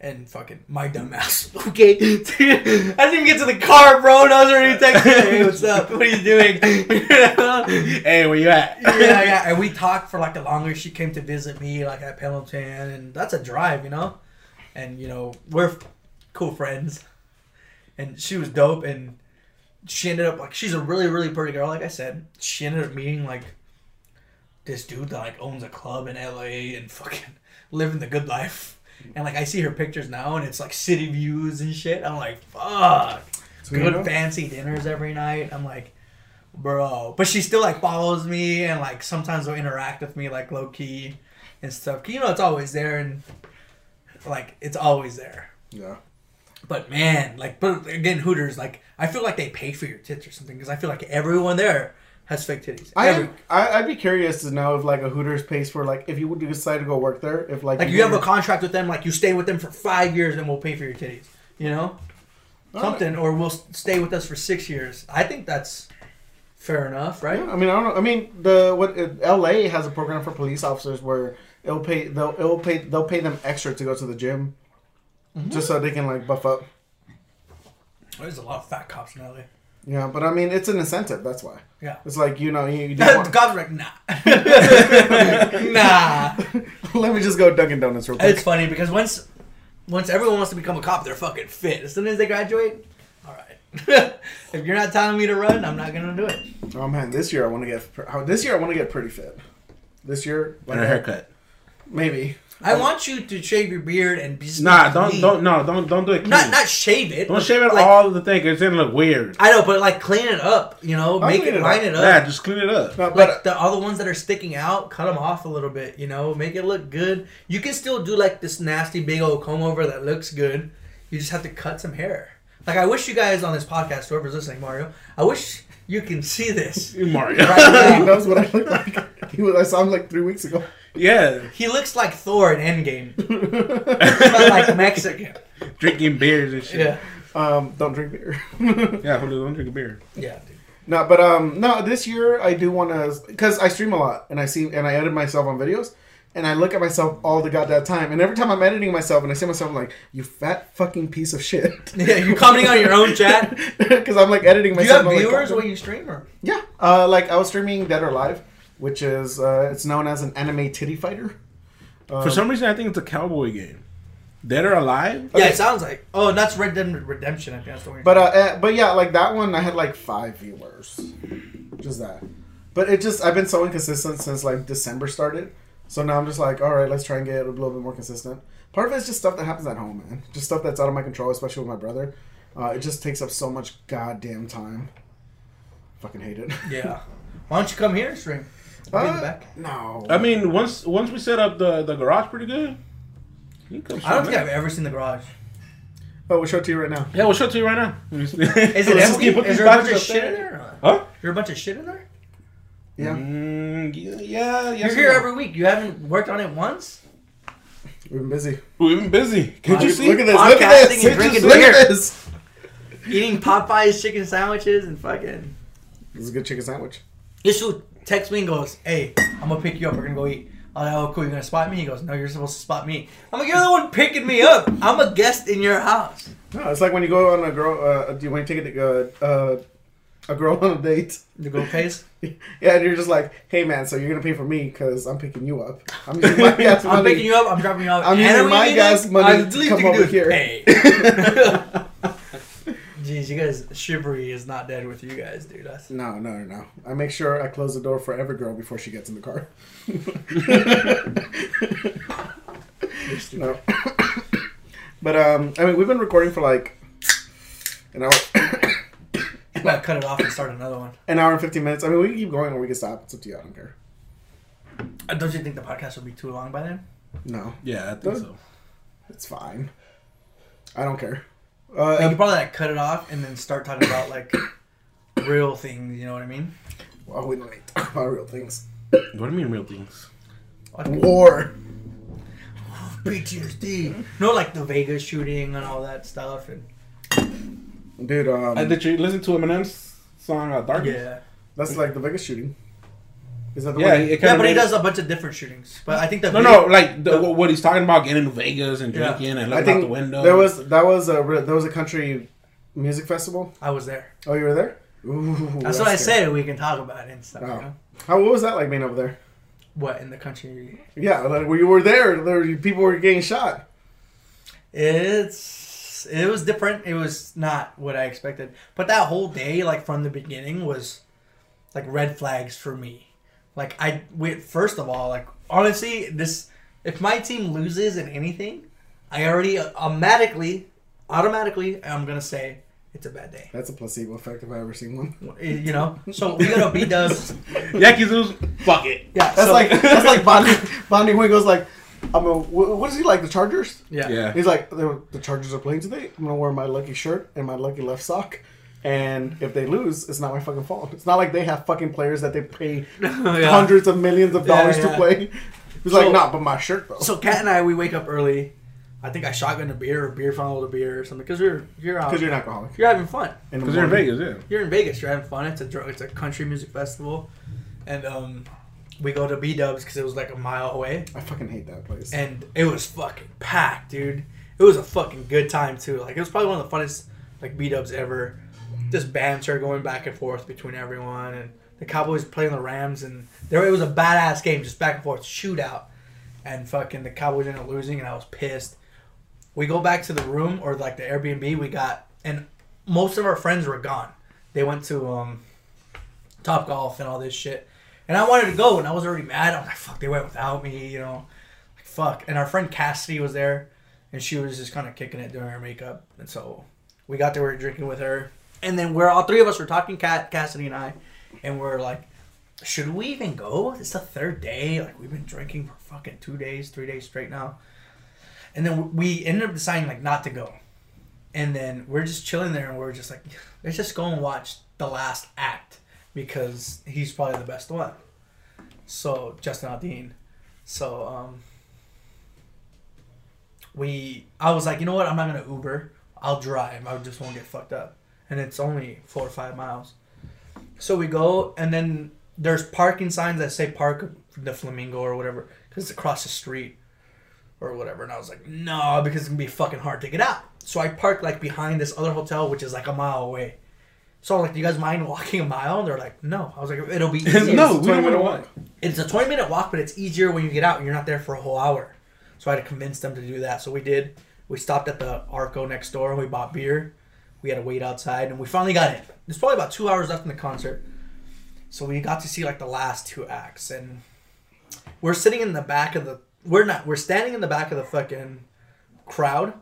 Speaker 1: And fucking my dumb ass. Okay, I didn't even get to the car, bro. And I was already texting. Hey, what's up? What are you doing?
Speaker 2: Hey, where you at?
Speaker 1: yeah, yeah. And we talked for like a longer. She came to visit me like at Pendleton, and that's a drive, you know. And you know we're cool friends, and she was dope. And she ended up like she's a really really pretty girl. Like I said, she ended up meeting like this dude that like owns a club in L.A. and fucking living the good life. And like I see her pictures now, and it's like city views and shit. I'm like, fuck
Speaker 3: So, you
Speaker 1: good
Speaker 3: know,
Speaker 1: fancy dinners every night. I'm like, bro. But she still like follows me and like sometimes will interact with me like low key and stuff. 'Cause, You know, it's always there and like it's always there.
Speaker 3: yeah.
Speaker 1: But man, like, but again, Hooters, like, I feel like they pay for your tits or something because I feel like everyone there has fake titties.
Speaker 3: I, am, I I'd be curious to know if like a Hooters pays for like if you would decide to go work there if like
Speaker 1: like you have a contract with them, like you stay with them for five years and we'll pay for your titties. You know,
Speaker 3: All right.
Speaker 1: something, or we'll stay with us for six years. I think that's fair enough, right?
Speaker 3: Yeah, I mean I don't know. I mean the what L.A. has a program for police officers where it'll pay they'll it'll pay they'll pay them extra to go to the gym
Speaker 1: Mm-hmm.
Speaker 3: just so they can like buff up.
Speaker 1: There's a lot of fat cops in LA.
Speaker 3: Yeah, but I mean it's an incentive. That's why
Speaker 1: Yeah.
Speaker 3: it's like you know you, you
Speaker 1: the
Speaker 3: don't want,
Speaker 1: cops are like, nah. nah.
Speaker 3: let me just go Dunkin' Donuts real quick.
Speaker 1: It's funny because once once everyone wants to become a cop, they're fucking fit. As soon as they graduate, all right. if you're not telling me to run, I'm not gonna do it.
Speaker 3: Oh man, this year I want to get this year I want to get pretty fit. This year,
Speaker 2: And a haircut.
Speaker 3: maybe.
Speaker 1: I want you to shave your beard and be
Speaker 2: Nah, don't
Speaker 1: clean.
Speaker 2: don't no don't don't do it. Clean.
Speaker 1: not not shave it.
Speaker 2: don't shave it
Speaker 1: like,
Speaker 2: all the thing. 'cause It's gonna look weird.
Speaker 1: I know, but like clean it up. You know,
Speaker 3: I'll
Speaker 1: make it
Speaker 3: it
Speaker 1: line
Speaker 3: up.
Speaker 1: it up.
Speaker 2: Yeah, just clean it up.
Speaker 3: No, but
Speaker 1: like all the other ones that are sticking out, cut them off a little bit. You know, make it look good. You can still do like this nasty big old comb over that looks good. You just have to cut some hair. Like I wish you guys on this podcast, whoever's listening, Mario, I wish you can see this.
Speaker 2: Mario.
Speaker 1: Right
Speaker 3: he knows what I look like. He was, I saw him like three weeks ago.
Speaker 2: yeah,
Speaker 1: He looks like Thor in Endgame, but like Mexican.
Speaker 2: drinking beers and shit.
Speaker 1: Yeah,
Speaker 3: Um, don't drink beer.
Speaker 2: yeah. Don't drink a beer.
Speaker 1: yeah, dude.
Speaker 3: no, but um, no. This year I do want to because I stream a lot and I see and I edit myself on videos. And I look at myself all the goddamn time, and every time I'm editing myself, and I see myself, I'm like, "You fat fucking piece of shit."
Speaker 1: Yeah, you're commenting on your own chat.
Speaker 3: Because I'm like editing myself.
Speaker 1: Do you
Speaker 3: myself.
Speaker 1: have
Speaker 3: I'm like,
Speaker 1: viewers
Speaker 3: "God
Speaker 1: when you stream or?
Speaker 3: Yeah, uh, like I was streaming Dead or Alive, which is uh, it's known as an anime titty fighter. Um,
Speaker 2: For some reason, I think it's a cowboy game. Dead or alive?
Speaker 1: Yeah,
Speaker 3: Okay.
Speaker 1: it sounds like. Oh, that's Red Dead Redemption. I think that's the one.
Speaker 3: but uh, uh, but yeah, like that one, I had like five viewers, just that. But it just I've been so inconsistent since like December started, so now I'm just like, all right, let's try and get a little bit more consistent. Part of it is just stuff that happens at home, man. Just stuff that's out of my control, especially with my brother. Uh, it just takes up so much goddamn time. Fucking hate it.
Speaker 1: yeah. Why don't you come here and stream? I'll in the
Speaker 3: Uh,
Speaker 1: back.
Speaker 3: No.
Speaker 2: I mean, once once we set up the the garage pretty good. You come
Speaker 1: I don't
Speaker 2: shoot,
Speaker 1: think I've ever seen the garage.
Speaker 3: oh, we'll show it to you right now.
Speaker 2: Yeah, we'll show it to you right now.
Speaker 1: Is it empty? Is there a bunch of
Speaker 2: up
Speaker 1: shit in there?
Speaker 2: Huh?
Speaker 1: Is there a bunch of shit in there?
Speaker 3: Yeah.
Speaker 2: Mm, yeah, yeah. yes
Speaker 1: You're here
Speaker 2: no.
Speaker 1: every week. You haven't worked on it once.
Speaker 3: We've been busy.
Speaker 2: We've been busy. Can't you see?
Speaker 3: Look at this. Look at this.
Speaker 1: and drinking
Speaker 3: Look at this.
Speaker 1: Eating Popeyes chicken sandwiches and fucking.
Speaker 3: This is a good chicken sandwich.
Speaker 1: Ishu texts me and goes, "Hey, I'm gonna pick you up. We're gonna go eat." I'm like, "Oh, cool. You're gonna spot me?" He goes, "No, you're supposed to spot me." I'm like, "You're the one picking me up. I'm a guest in your house."
Speaker 3: No, it's like when you go on a girl. Uh, do you want to take it to uh, uh, a girl on a date?
Speaker 1: The go pays.
Speaker 3: Yeah, and you're just like, hey man, so you're gonna pay for me because I'm picking you up. I'm using my gas money.
Speaker 1: I'm picking you up. I'm dropping you off.
Speaker 3: I'm using my gas money
Speaker 1: I-
Speaker 3: to come over here.
Speaker 1: pay. Jeez, you guys, chivalry is not dead with you guys, dude. That's,
Speaker 3: No, no, no, no. I make sure I close the door for every girl before she gets in the car. no. but um, I mean, we've been recording for like an hour,
Speaker 1: you gotta cut it off and start another one.
Speaker 3: an hour and fifteen minutes. I mean, we can keep going or we can stop. It's up to you. I don't care.
Speaker 1: Uh, Don't you think the podcast will be too long by then?
Speaker 3: No,
Speaker 2: Yeah, I think
Speaker 3: Good.
Speaker 2: so.
Speaker 3: it's fine. I don't care.
Speaker 1: Like,
Speaker 3: Uh,
Speaker 1: you probably like cut it off and then start talking about like real things. You know what I mean?
Speaker 3: well, we don't need to talk about real things.
Speaker 2: What do you mean real things?
Speaker 1: Like
Speaker 3: War.
Speaker 1: PTSD. No, like the Vegas shooting and all that stuff, and
Speaker 3: Dude, um,
Speaker 2: Uh, did you listen to Eminem's song uh, Darkness?
Speaker 1: yeah,
Speaker 3: that's like the Vegas shooting. Is that the
Speaker 2: Yeah,
Speaker 3: one?
Speaker 2: it
Speaker 1: yeah.
Speaker 2: kinda
Speaker 1: But he does a bunch of different shootings. But I think the
Speaker 2: No,
Speaker 1: video-
Speaker 2: no, like the, what he's talking about, getting to Vegas and
Speaker 1: Yeah.
Speaker 2: drinking and
Speaker 3: I
Speaker 2: looking
Speaker 3: think
Speaker 2: out the window.
Speaker 3: there was that was a re- there was a country music festival.
Speaker 1: I was there.
Speaker 3: Oh, you were there? Ooh,
Speaker 1: That's what I
Speaker 3: scary.
Speaker 1: said. We can talk about it and stuff.
Speaker 3: Oh.
Speaker 1: You know?
Speaker 3: How what was that like being over there?
Speaker 1: What in the country?
Speaker 3: Yeah, like when you were there, there people were getting shot.
Speaker 1: It's it was different. It was not what I expected. But that whole day, like from the beginning, was like red flags for me. Like I, we, first of all, like honestly, this if my team loses in anything, I already uh, automatically, automatically, I'm gonna say it's a bad day.
Speaker 3: That's a placebo effect if I ever seen one.
Speaker 1: Eh, you know, so we gotta beat Dubs.
Speaker 2: Yankees lose. Fuck it.
Speaker 1: Yeah,
Speaker 3: That's
Speaker 1: so-
Speaker 3: like that's like Bonnie Bonnie when he goes like, I'm a, what, what is he like the Chargers?
Speaker 1: yeah,
Speaker 2: Yeah.
Speaker 3: He's like the, the Chargers are playing today. I'm gonna wear my lucky shirt and my lucky left sock. And if they lose, it's not my fucking fault. It's not like they have fucking players that they pay
Speaker 1: Yeah.
Speaker 3: hundreds of millions of
Speaker 1: Yeah,
Speaker 3: dollars to play. He's
Speaker 1: So-
Speaker 3: like, nah, but my shirt though.
Speaker 1: So Kat and I, we wake up early. I think I shotgunned a beer or beer funneled a beer or something because we're you're out.
Speaker 3: Because you're an alcoholic.
Speaker 1: you're having fun.
Speaker 2: Because they're in. Vegas, yeah.
Speaker 1: You're in Vegas. You're having fun. It's a dr- it's a country music festival, and um, we go to B Dubs because it was like a mile away,
Speaker 3: I fucking hate that place.
Speaker 1: and it was fucking packed, dude. It was a fucking good time too. Like it was probably one of the funnest like B Dubs ever. Just banter going back and forth between everyone, and the Cowboys playing the Rams, and there it was a badass game, just back and forth shootout, and fucking the Cowboys ended up losing, and I was pissed. We go back to the room or like the Airbnb we got, and most of our friends were gone. They went to um, Top Golf and all this shit, and I wanted to go, and I was already mad. I'm like, fuck, they went without me, you know, like fuck. And our friend Cassidy was there, and she was just kind of kicking it doing her makeup, and so we got there, we were drinking with her, and then we're all three of us were talking, Kat, Cassidy, and I, and we're like, should we even go? It's the third day. Like we've been drinking for fucking two days, three days straight now. And then we ended up deciding like not to go. And then we're just chilling there and we're just like, let's just go and watch the last act because he's probably the best one. So Jason Aldean. So um we I was like, you know what, I'm not gonna Uber. I'll drive. I just won't get fucked up. And it's only four or five miles. So we go, and then there's parking signs that say park the Flamingo or whatever, because it's across the street or whatever. And I was like, no, because it's gonna be fucking hard to get out. So I parked like behind this other hotel, which is like a mile away. So I'm like, do you guys mind walking a mile? And they're like, no. I was like, it'll be easier.
Speaker 2: no,
Speaker 3: It's
Speaker 2: we don't
Speaker 3: 20
Speaker 2: want to
Speaker 3: minute
Speaker 2: walk.
Speaker 1: It's a 20 minute walk, but it's easier when you get out and you're not there for a whole hour. So I had to convince them to do that. So we did. We stopped at the Arco next door and we bought beer. We had to wait outside and we finally got in. There's probably about two hours left in the concert. So we got to see like the last two acts and we're sitting in the back of the we're not we're standing in the back of the fucking crowd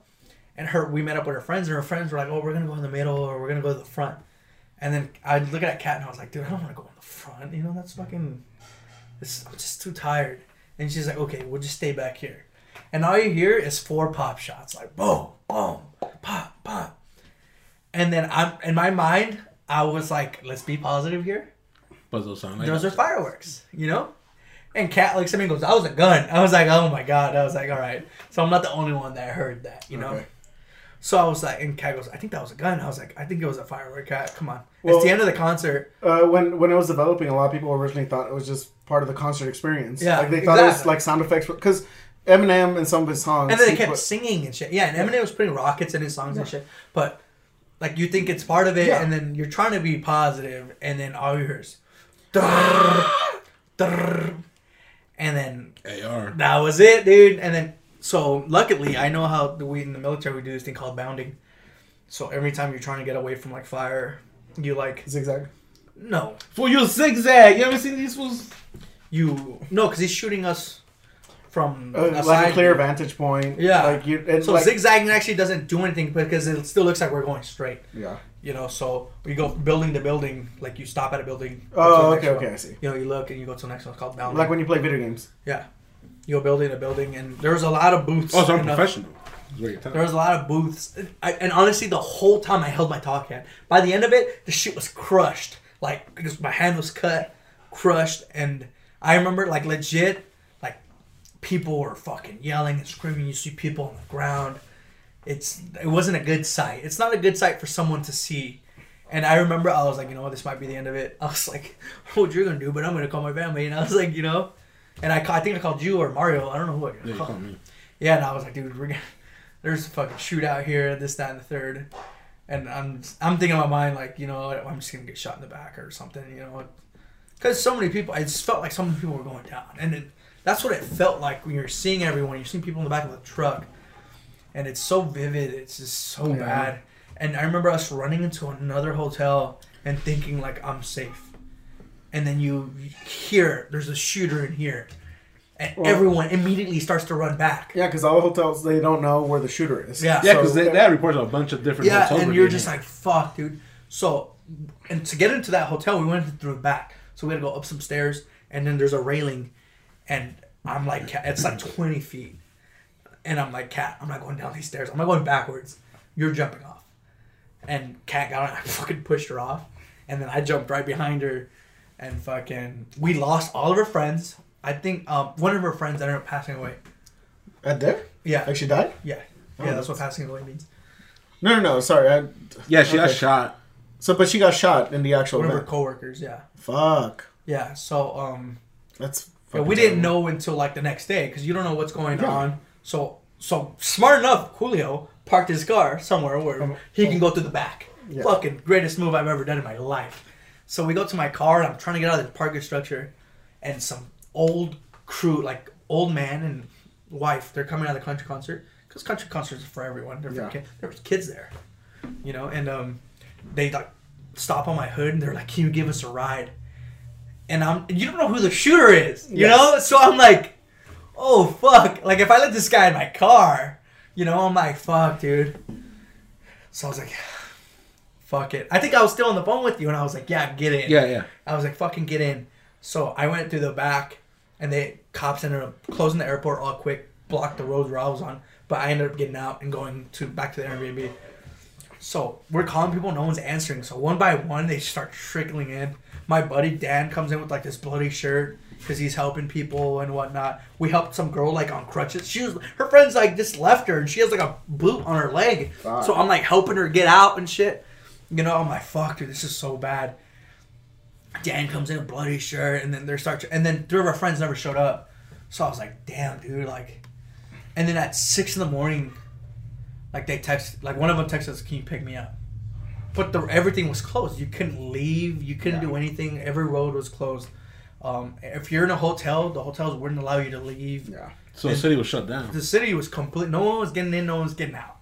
Speaker 1: and her we met up with her friends and her friends were like, Oh, we're gonna go in the middle or we're gonna go to the front. And then I look at Kat and I was like, dude, I don't wanna go in the front, you know, that's fucking this, I'm just too tired. And she's like, okay, we'll just stay back here. And all you hear is four pop shots, like boom, boom, pop, pop. And then I'm in my mind, I was like, let's be positive here.
Speaker 2: What's those sound like?
Speaker 1: those are fireworks, you know? And Kat like at me and goes, that was a gun. I was like, oh my God. I was like, all right. So I'm not the only one that heard that, you know?
Speaker 3: Okay.
Speaker 1: So I was like, and Kat goes, I think that was a gun. I was like, I think it was a firework, Kat. Come on.
Speaker 3: Well-
Speaker 1: it's the end of the concert.
Speaker 3: Uh, when when it was developing, a lot of people originally thought it was just part of the concert experience.
Speaker 1: Yeah,
Speaker 3: like they thought it was like sound effects because Eminem and some of his songs.
Speaker 1: And then they kept
Speaker 3: put-
Speaker 1: singing and shit. Yeah, and Eminem was putting rockets in his songs and shit. But, like, you think it's part of it,
Speaker 3: Yeah.
Speaker 1: and then you're trying to be positive, and then all you hear is, "Drrrr, drrrr," and then
Speaker 2: AR.
Speaker 1: That was it, dude. And then, so luckily, I know how the, we in the military we do this thing called bounding. So every time you're trying to get away from like fire, you like
Speaker 3: zigzag.
Speaker 1: no,
Speaker 2: For you zigzag. You ever seen these fools?
Speaker 1: you no, because he's shooting us from
Speaker 3: Uh,
Speaker 1: a
Speaker 3: like
Speaker 1: side
Speaker 3: a clear
Speaker 1: view.
Speaker 3: vantage point.
Speaker 1: Yeah.
Speaker 3: like you. And
Speaker 1: So
Speaker 3: like,
Speaker 1: zigzagging actually doesn't do anything because it still looks like we're going straight.
Speaker 3: Yeah.
Speaker 1: You know, so we go building to building, like you stop at a building.
Speaker 3: Oh,
Speaker 1: the next
Speaker 3: okay,
Speaker 1: one.
Speaker 3: okay, I see.
Speaker 1: You know, you look and you go to the next one. It's called bounding.
Speaker 3: Like when you play video games.
Speaker 1: yeah, you go building to building, and there's a lot of booths.
Speaker 2: Oh, so I'm professional. Is what you're telling
Speaker 1: There was a lot of booths, I, and honestly, the whole time I held my talk hand. By the end of it, the shit was crushed. Like, because my hand was cut, crushed, and I remember, like, legit, like, people were fucking yelling and screaming. You see people on the ground. It's it wasn't a good sight. It's not a good sight for someone to see. And I remember I was like, you know this might be the end of it. I was like, what you're gonna do, but I'm gonna call my family. And I was like, you know, and I, I think I called you or Mario. I don't know who I
Speaker 2: Yeah,
Speaker 1: called.
Speaker 2: call me.
Speaker 1: Yeah, and I was like, dude, we're gonna, there's a fucking shootout here, this, that, and the third, and I'm I'm thinking in my mind like, you know, I'm just gonna get shot in the back or something, you know, because so many people, I just felt like so many people were going down, and it, that's what it felt like when you're seeing everyone, you're seeing people in the back of the truck, and it's so vivid, it's just so
Speaker 3: Yeah.
Speaker 1: bad, and I remember us running into another hotel and thinking like I'm safe, and then you hear there's a shooter in here. And
Speaker 3: Well-
Speaker 1: everyone immediately starts to run back.
Speaker 3: Yeah, because all the hotels they don't know where the shooter is.
Speaker 1: Yeah.
Speaker 2: Yeah,
Speaker 3: So-
Speaker 2: because they, they had reports of a bunch of different
Speaker 1: Yeah,
Speaker 2: hotels
Speaker 1: and you're just like, fuck, dude. So, and to get into that hotel, we went through the back. So we had to go up some stairs, and then there's a railing, and I'm like, Kat, it's like 20 feet. And I'm like, Kat, I'm not going down these stairs. I'm not going backwards. You're jumping off. And Kat got on, I fucking pushed her off. And then I jumped right behind her, and fucking, we lost all of her friends. I think um, one of her friends ended up passing away.
Speaker 3: At there?
Speaker 1: Yeah,
Speaker 3: Like she died?
Speaker 1: yeah,
Speaker 3: Oh,
Speaker 1: yeah. That's what passing away means.
Speaker 3: No, no, no. Sorry. I,
Speaker 2: yeah, she got shot.
Speaker 3: So, but she got shot in the actual
Speaker 1: One of her coworkers. Yeah,
Speaker 3: Fuck.
Speaker 1: yeah. So um,
Speaker 3: That's.
Speaker 1: We didn't know until like the next day because you don't know what's going
Speaker 3: Yeah.
Speaker 1: on. So so smart enough, Julio parked his car somewhere where
Speaker 3: Um,
Speaker 1: he can go through the back.
Speaker 3: Yeah.
Speaker 1: Fucking greatest move I've ever done in my life. So we go to my car and I'm trying to get out of the parking structure, and some old crew, like old man and wife, they're coming out of the country concert because country concerts are for everyone. They're for
Speaker 3: Yeah.
Speaker 1: kid- there was kids there, you know, and um, they like stop on my hood and they're like, "Can you give us a ride?" And I'm you don't know who the shooter is, you
Speaker 3: Yeah.
Speaker 1: know? So I'm like, oh fuck. Like if I let this guy in my car, you know, I'm like, fuck, dude. So I was like, fuck it. I think I was still on the phone with you and I was like, yeah, get in.
Speaker 2: Yeah, yeah.
Speaker 1: I was like, fucking get in. So I went through the back and they cops ended up closing the airport all quick, blocked the roads where I was on. But I ended up getting out and going to back to the Airbnb. So we're calling people, no one's answering. So one by one, they start trickling in. My buddy Dan comes in with like this bloody shirt because he's helping people and whatnot. We helped some girl like on crutches. She was her friends like just left her and she has like a boot on her leg.
Speaker 3: Fuck.
Speaker 1: So I'm like helping her get out and shit. You know, I'm like, fuck, dude, this is so bad. Dan comes in, bloody shirt, and then they start, and then three of our friends never showed up. So I was like, damn, dude, like. And then at six in the morning, like they text, like one of them texted us, "Can you pick me up?" But the everything was closed. You couldn't leave. You couldn't
Speaker 3: Yeah.
Speaker 1: do anything. Every road was closed. Um, if you're in a hotel, the hotels wouldn't allow you to leave.
Speaker 3: Yeah.
Speaker 2: So the city was shut down.
Speaker 1: The city was complete. No one was getting in. No one was getting out.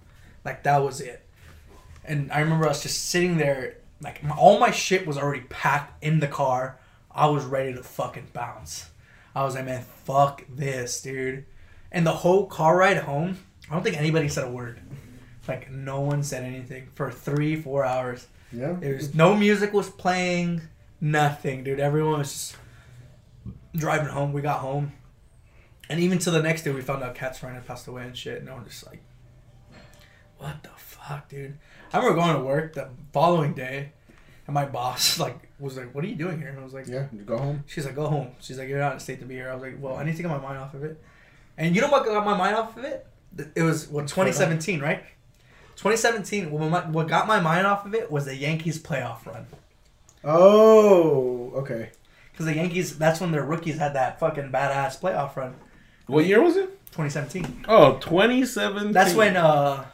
Speaker 1: Like that was it. And I remember us just sitting there. Like my, all my shit was already packed in the car. I was ready to fucking bounce. I was like, man, fuck this, dude. And the whole car ride home, I don't think anybody said a word. Like no one said anything for three, four hours.
Speaker 3: Yeah.
Speaker 1: There was no music was playing, nothing, dude. Everyone was just driving home. We got home, and even to the next day, we found out Kat's friend had passed away and shit. And I was just like, "What the fuck, dude?" I remember going to work the following day, And my boss like was like, "What are you doing here?" And I was like,
Speaker 3: Yeah, go home.
Speaker 1: She's like, "Go home." She's like, "You're not in state to be here." I was like, "Well, I need to get my mind off of it." And you know what got my mind off of it? It was what 2017, right? 2017. What, got my mind off of it was the Yankees playoff run.
Speaker 3: Oh, okay.
Speaker 1: Because the Yankees, that's when their rookies had that fucking badass playoff run.
Speaker 2: What year was it?
Speaker 1: 2017.
Speaker 2: Oh, 2017.
Speaker 1: That's when. uh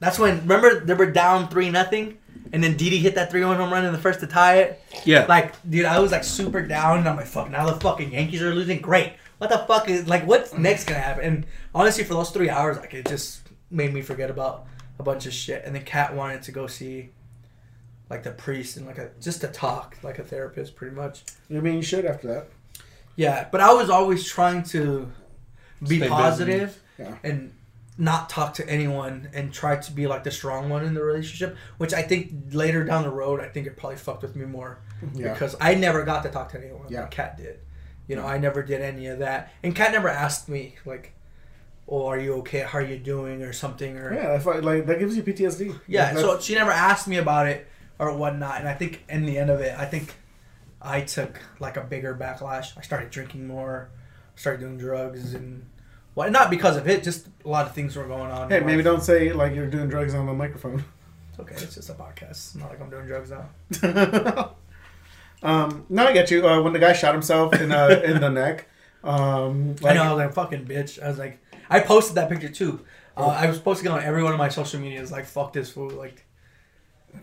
Speaker 1: That's when. Remember they were down three nothing, and then Didi hit that three one home run in the first to tie it.
Speaker 2: Yeah.
Speaker 1: Like, dude, I was like super down, and I'm like, fuck. Now the fucking Yankees are losing. Great. What the fuck is like? What's next gonna happen? And honestly, for those three hours, like it just made me forget about a bunch of shit. And then Kat wanted to go see. Like the priest and like a just to talk like a therapist pretty much.
Speaker 3: I mean, you should after that.
Speaker 1: Yeah, but I was always trying to be
Speaker 2: Stay
Speaker 1: positive
Speaker 3: Yeah.
Speaker 1: and not talk to anyone and try to be like the strong one in the relationship, which I think later down the road, I think it probably fucked with me more
Speaker 3: Yeah.
Speaker 1: because I never got to talk to anyone.
Speaker 3: Yeah.
Speaker 1: like Kat did. You know, I never did any of that, and Kat never asked me like, "Oh, are you okay? How are you doing?" or something, or
Speaker 3: Yeah, if I, like that gives you PTSD.
Speaker 1: yeah,
Speaker 3: Like,
Speaker 1: so she never asked me about it or whatnot, and I think in the end of it, I think I took like a bigger backlash. I started drinking more, started doing drugs, and well, not because of it, just a lot of things were going on.
Speaker 3: hey, maybe
Speaker 1: life.
Speaker 3: don't say like you're doing drugs on the microphone.
Speaker 1: It's okay. It's just a podcast. It's not like I'm doing drugs now.
Speaker 3: um, no, I get you. Uh, when the guy shot himself in uh, in the neck, um,
Speaker 1: I know. I was like, fucking bitch. I was like, I posted that picture too. Uh, I was posting it on every one of my social medias. Like, fuck this fool. Like,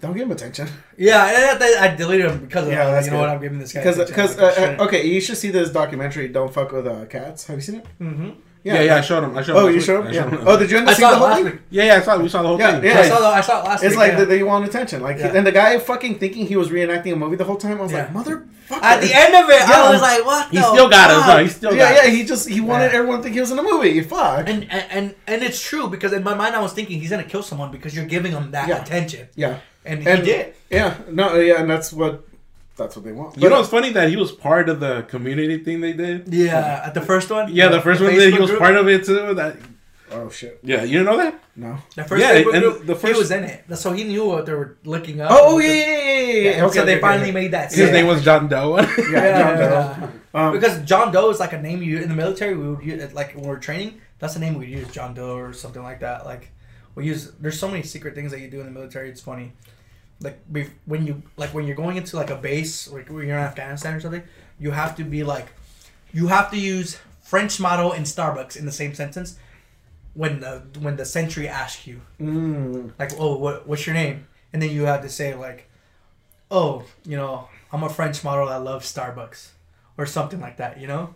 Speaker 3: Don't give him attention.
Speaker 1: yeah, I, I deleted him because of
Speaker 3: Yeah,
Speaker 1: you know
Speaker 3: good.
Speaker 1: what? I'm giving this guy
Speaker 3: Because because uh, uh, okay, you should see this documentary. Don't fuck with uh, cats. Have you seen it?
Speaker 1: Mhm.
Speaker 2: Yeah, yeah, I showed him. I showed him.
Speaker 3: Oh, you showed him. Yeah.
Speaker 2: him.
Speaker 3: Oh, did you end
Speaker 1: I
Speaker 3: up seeing
Speaker 1: saw
Speaker 3: the whole
Speaker 1: last
Speaker 3: thing?
Speaker 1: week.
Speaker 2: Yeah, yeah, I saw, we saw the whole
Speaker 3: Yeah,
Speaker 2: thing.
Speaker 3: yeah.
Speaker 1: I saw, the, I saw it last time.
Speaker 3: It's
Speaker 1: week.
Speaker 3: like
Speaker 1: yeah.
Speaker 3: they want attention. Like,
Speaker 1: Yeah.
Speaker 3: and the guy fucking thinking he was reenacting a movie the whole time. I was like,
Speaker 1: Yeah.
Speaker 3: motherfucker.
Speaker 1: At the end of it,
Speaker 3: Yeah.
Speaker 1: I was like, "What?"
Speaker 2: He still got us.
Speaker 1: fuck?
Speaker 2: No, he still
Speaker 3: yeah,
Speaker 2: got
Speaker 3: yeah.
Speaker 2: us.
Speaker 3: He just he wanted
Speaker 1: Yeah.
Speaker 3: everyone to think he was in a movie. Fuck.
Speaker 1: And, and and and it's true because in my mind I was thinking he's gonna kill someone because you're giving him that
Speaker 3: Yeah.
Speaker 1: attention,
Speaker 3: yeah,
Speaker 1: and,
Speaker 3: and
Speaker 1: he did.
Speaker 3: Yeah, no, yeah, and that's what that's what they want.
Speaker 2: You know, it's funny that he was part of the community thing they did.
Speaker 1: Yeah, at the first one.
Speaker 2: Yeah, the first one did. He was
Speaker 1: group?
Speaker 2: part of it too. That
Speaker 3: oh shit,
Speaker 2: yeah, you didn't know that?
Speaker 3: no.
Speaker 1: The first
Speaker 2: Yeah,
Speaker 1: Facebook
Speaker 2: and
Speaker 1: group,
Speaker 2: the
Speaker 1: he was in it, so he knew what they were looking up.
Speaker 3: Oh, yeah, yeah, yeah, yeah, yeah. Okay,
Speaker 1: so they
Speaker 3: okay,
Speaker 1: finally
Speaker 3: okay.
Speaker 1: made that.
Speaker 2: His
Speaker 1: sick.
Speaker 2: name was John Doe.
Speaker 3: Yeah,
Speaker 1: Yeah,
Speaker 3: John Doe. Um,
Speaker 1: because John Doe is like a name you in the military we would use like when we're training. That's the name we use, John Doe or something like that. Like we use. There's so many secret things that you do in the military. It's funny. Like when you like when you're going into like a base, like when you're in Afghanistan or something, you have to be like, you have to use French model and Starbucks in the same sentence. When the when the sentry asks you,
Speaker 3: mm,
Speaker 1: like, oh, what, what's your name? And then you have to say like, oh, you know, I'm a French model that loves Starbucks, or something like that. You know,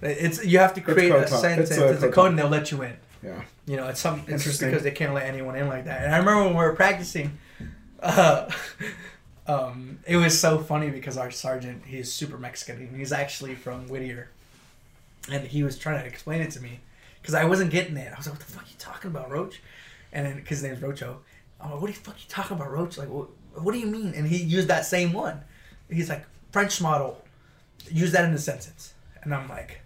Speaker 1: it's you have to create a sentence,
Speaker 3: It's a
Speaker 1: it's a
Speaker 3: code
Speaker 1: and they'll let you in.
Speaker 3: yeah.
Speaker 1: You know, it's something.
Speaker 3: Interesting.
Speaker 1: because they can't let anyone in like that. And I remember when we were practicing, uh, um, it was so funny because our sergeant he's super Mexican. and He's actually from Whittier, and he was trying to explain it to me because I wasn't getting it. I was like, "What the fuck are you talking about, Roach?" And then because his name's Rocho, I'm like, "What the fuck you talking about, Roach? Like, what, what do you mean?" And he used that same one. He's like, "French model." Use that in a sentence, and I'm like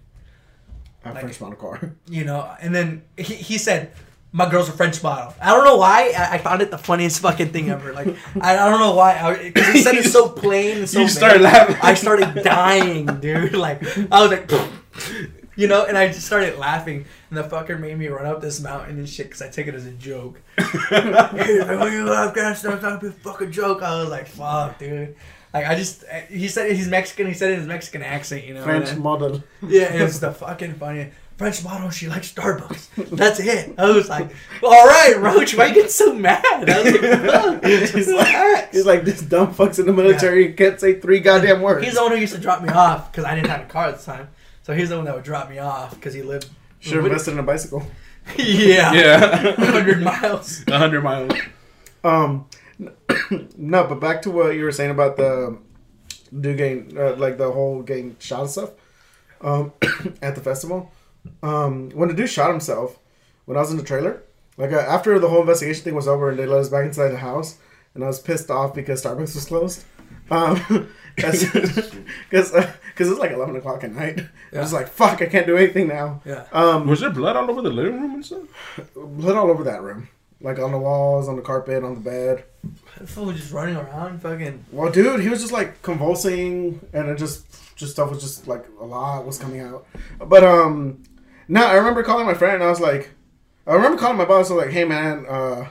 Speaker 3: A
Speaker 1: Like-
Speaker 3: French model car.
Speaker 1: you know, and then he, he said, "My girl's a French model." I don't know why. I, I found it the funniest fucking thing ever. Like I, I don't know why. Because he said it so plain and so.
Speaker 2: You started laughing.
Speaker 1: I started dying, dude. Like I was like, you know, and I just started laughing, and the fucker made me run up this mountain and shit because I take it as a joke. He's like, "Oh, you Afghanistan? It's not a fucking joke." I was like, "Fuck, dude." Like I just, he said he's Mexican. He said it in his Mexican accent, you know.
Speaker 3: French model.
Speaker 1: yeah, it was the fucking funny French model. She likes Starbucks. That's it. I was like, all right, Roach, why you get so mad? I was like, fuck.
Speaker 3: He's like, he's like this dumb fucks in the military can't say three goddamn words.
Speaker 1: He's the one who used to drop me off because I didn't have a car at the time. So he's the one that would drop me off because he lived.
Speaker 3: Should have invested in a bicycle.
Speaker 1: yeah.
Speaker 2: yeah,
Speaker 1: 100 miles.
Speaker 2: hundred miles.
Speaker 3: Um, no, but back to what you were saying about the dude getting uh, like the whole getting shot and stuff. Um, at the festival, um, when the dude shot himself, when I was in the trailer, like uh, after the whole investigation thing was over and they let us back inside the house, and I was pissed off because Starbucks was closed. Um, because because it was like eleven o'clock at night. I was like, "Fuck, I can't do anything now."
Speaker 1: Yeah.
Speaker 3: Um,
Speaker 2: Was there blood all over the living room and stuff?
Speaker 3: blood all over that room. like on the walls, on the carpet, on the bed.
Speaker 1: The fool was just running around, fucking.
Speaker 3: Well, dude, he was just like convulsing, and it just just stuff was just like a lot was coming out. But um, no, I remember calling my friend, and I was like, I remember calling my boss. I was like, hey man, uh,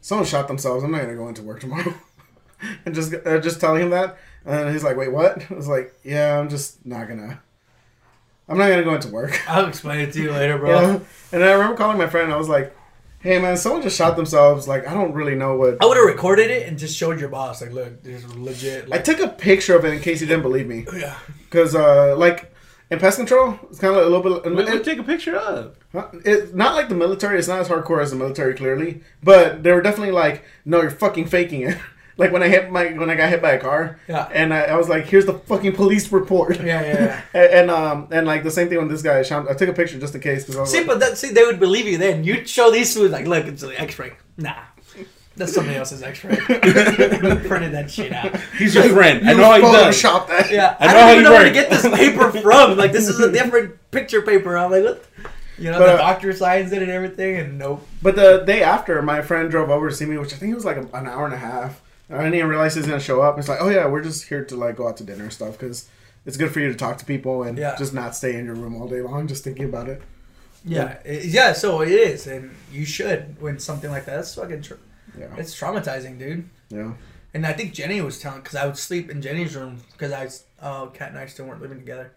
Speaker 3: someone shot themselves. I'm not gonna go into work tomorrow, and just uh, just telling him that, and he's like, wait, what? I was like, yeah, I'm just not gonna. I'm not gonna go into work.
Speaker 1: I'll explain it to you later, bro.
Speaker 3: Yeah. And I remember calling my friend. I was like, "Hey, man, someone just shot themselves. Like, I don't really know what."
Speaker 1: I would have recorded it and just showed your boss, like, look, this is legit.
Speaker 3: I took a picture of it in case he didn't believe me,
Speaker 1: yeah,
Speaker 3: because uh, like in pest control, it's kind of a little bit.
Speaker 2: What did
Speaker 3: It,
Speaker 2: take a picture of?
Speaker 3: it's not like the military. It's not as hardcore as the military, clearly, but they were definitely like, "No, you're fucking faking it." like when I hit my when I got hit by a car,
Speaker 1: Yeah.
Speaker 3: and I, I was like, "Here's the fucking police report."
Speaker 1: yeah, yeah. yeah.
Speaker 3: and, and um and like the same thing with this guy. Shaun, I took a picture just in case because I was
Speaker 1: See,
Speaker 3: like,
Speaker 1: but that, see, they would believe you then. You'd show these foods like, look, it's an X-ray. Nah, that's somebody else's X-ray. Printed that shit out.
Speaker 2: He's your friend. I know how he does.
Speaker 3: photoshopped that.
Speaker 1: Yeah,
Speaker 2: I
Speaker 1: I,
Speaker 2: know
Speaker 1: don't even
Speaker 2: you
Speaker 1: know where to get this paper from. Like, this is a different picture paper. I'm like, what? You know,
Speaker 3: But,
Speaker 1: the
Speaker 3: uh,
Speaker 1: doctor signs it and everything, and nope.
Speaker 3: But the day after, my friend drove over to see me, which I think it was like an hour and a half. I didn't even realize he was gonna show up. It's like, oh yeah, we're just here to like go out to dinner and stuff because it's good for you to talk to people and
Speaker 1: Yeah.
Speaker 3: just not stay in your room all day long just thinking about it.
Speaker 1: Yeah, it- yeah. So it is, and you should when something like that. That's fucking. Tra-
Speaker 3: Yeah,
Speaker 1: it's traumatizing, dude.
Speaker 3: yeah,
Speaker 1: And I think Jenny was telling because I would sleep in Jenny's room because I, was- uh, Kat and I still weren't living together.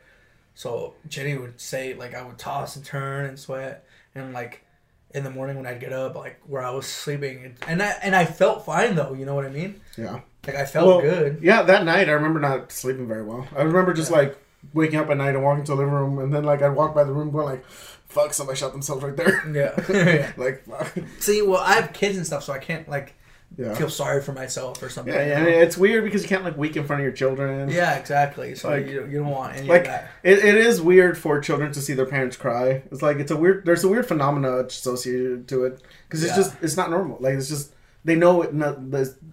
Speaker 1: So Jenny would say like I would toss and turn and sweat, and like in the morning when I'd get up, like where I was sleeping, and, and I and I felt fine though. You know what I mean?
Speaker 3: yeah.
Speaker 1: Like I felt
Speaker 3: Well,
Speaker 1: good.
Speaker 3: Yeah, that night I remember not sleeping very well. I remember just
Speaker 1: Yeah.
Speaker 3: like waking up at night and walking to the living room, and then like I'd walk by the room going like, "Fuck, somebody shot themselves right there."
Speaker 1: Yeah. yeah.
Speaker 3: like, fuck.
Speaker 1: See, well, I have kids and stuff, so I can't like
Speaker 3: yeah.
Speaker 1: feel sorry for myself or something.
Speaker 3: Yeah,
Speaker 1: you know?
Speaker 3: and it's weird because you can't like weak in front of your children.
Speaker 1: Yeah, exactly. So
Speaker 3: Like-
Speaker 1: you, you don't want any
Speaker 3: like
Speaker 1: of that.
Speaker 3: it, it is weird for children to see their parents cry. It's like it's a weird. There's a weird phenomena associated to it because it's
Speaker 1: Yeah.
Speaker 3: just it's not normal. Like it's just they know it. Not,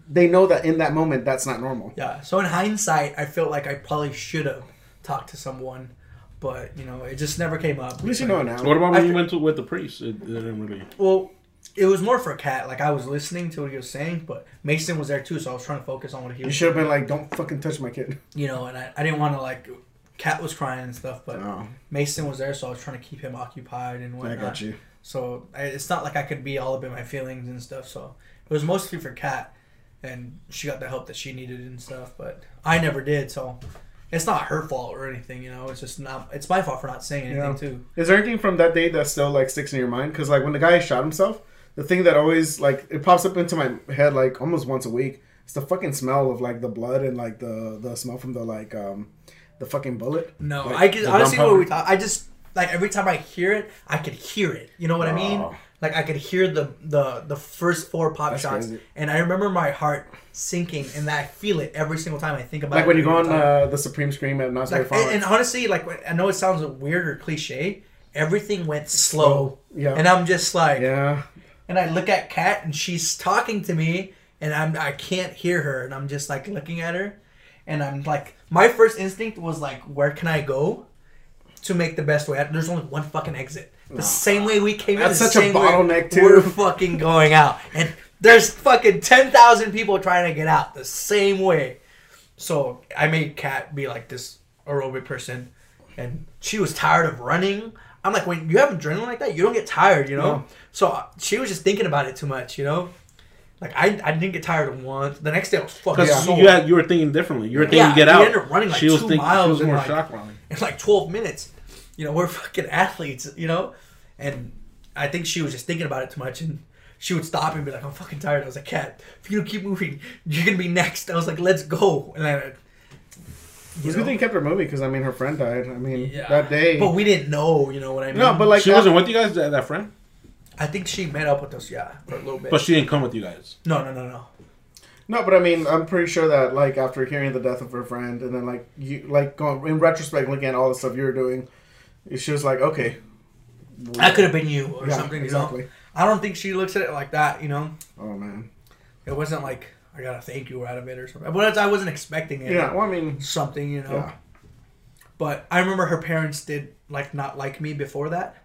Speaker 3: they know that in that moment that's not normal.
Speaker 1: Yeah. So in hindsight, I feel like I probably should have talked to someone, but you know, it just never came up.
Speaker 3: At least you know now.
Speaker 2: What about when
Speaker 1: I
Speaker 2: you
Speaker 1: fe-
Speaker 2: went to with the priest? It, it didn't really.
Speaker 1: Well, it was more for Kat. Like I was listening to what he was saying, but Mason was there too, so I was trying to focus on what he
Speaker 3: You
Speaker 1: was.
Speaker 3: You should have been like, "Don't fucking touch my kid."
Speaker 1: You know, and I, I didn't want to like. Kat was crying and stuff, but
Speaker 3: Oh,
Speaker 1: Mason was there, so I was trying to keep him occupied and whatnot.
Speaker 3: I
Speaker 1: whatnot.
Speaker 3: got you.
Speaker 1: So I, it's not like I could be all up in my feelings and stuff. So it was mostly for Kat, and she got the help that she needed and stuff. But I never did, so it's not her fault or anything. You know, it's just not. It's my fault for not saying anything
Speaker 3: Yeah.
Speaker 1: too.
Speaker 3: Is there anything from that day that still like sticks in your mind? Because like when the guy shot himself, the thing that always like it pops up into my head like almost once a week. It's the fucking smell of like the blood and like the the smell from the like um the fucking bullet.
Speaker 1: No,
Speaker 3: Like,
Speaker 1: I can honestly what we talk. I just like every time I hear it, I could hear it. You know what I mean? Like I could hear the the the first four pop
Speaker 3: That's
Speaker 1: shots,
Speaker 3: crazy.
Speaker 1: and I remember my heart sinking, and I feel it every single time I think about
Speaker 3: Like
Speaker 1: it.
Speaker 3: Like when you go on uh, the Supreme Scream at Knott's
Speaker 1: Like, and, and honestly, like I know it sounds weird or cliche, everything went slow,
Speaker 3: yeah.
Speaker 1: and I'm just like,
Speaker 3: yeah.
Speaker 1: and I look at Kat, and she's talking to me, and I'm I can't hear her, and I'm just like looking at her, and I'm like, my first instinct was like, where can I go to make the best way out? There's only one fucking exit. The same way we came in,
Speaker 3: That's
Speaker 1: the
Speaker 3: such a bottleneck, too.
Speaker 1: We're fucking going out, and there's fucking ten thousand people trying to get out the same way. So I made Kat be like this aerobic person, and she was tired of running. I'm like, when you have adrenaline like that, you don't get tired, you know.
Speaker 3: No.
Speaker 1: So she was just thinking about it too much, you know. Like I, I didn't get tired once. The next day I was fucking
Speaker 2: Because you, had, you were thinking differently. You were thinking
Speaker 1: Yeah,
Speaker 2: get
Speaker 1: we
Speaker 2: out.
Speaker 1: ended up running, like,
Speaker 2: she was
Speaker 1: two
Speaker 2: thinking she
Speaker 1: miles
Speaker 2: was
Speaker 1: in,
Speaker 2: more
Speaker 1: like-
Speaker 2: shock running.
Speaker 1: in like 12 minutes. You know, we're fucking athletes, you know? And I think she was just thinking about it too much and she would stop and be like, I'm fucking tired. I was like, Cat, if you don't keep moving, you're gonna be next. I was like, let's go. And then,
Speaker 3: It's a good thing kept her moving because I mean her friend died. I mean
Speaker 1: Yeah.
Speaker 3: that day.
Speaker 1: But we didn't know, you know what I mean?
Speaker 3: no, but like
Speaker 2: she
Speaker 3: that-
Speaker 2: wasn't with you guys, that, that friend?
Speaker 1: I think she met up with us, yeah, for a little bit.
Speaker 2: But she didn't come with you guys.
Speaker 1: no, no, no, no.
Speaker 3: No, but I mean, I'm pretty sure that like after hearing the death of her friend, and then like you like going in retrospect, looking at all the stuff you were doing, she was like, okay,
Speaker 1: That could have been you or
Speaker 3: yeah,
Speaker 1: something, you
Speaker 3: exactly.
Speaker 1: know? I don't think she looks at it like that, you know?
Speaker 3: Oh man,
Speaker 1: It wasn't like, I got a thank you out of it or something. But I wasn't expecting it.
Speaker 3: yeah. Well, I mean,
Speaker 1: Something, you know?
Speaker 3: yeah,
Speaker 1: But I remember her parents did like not like me before that.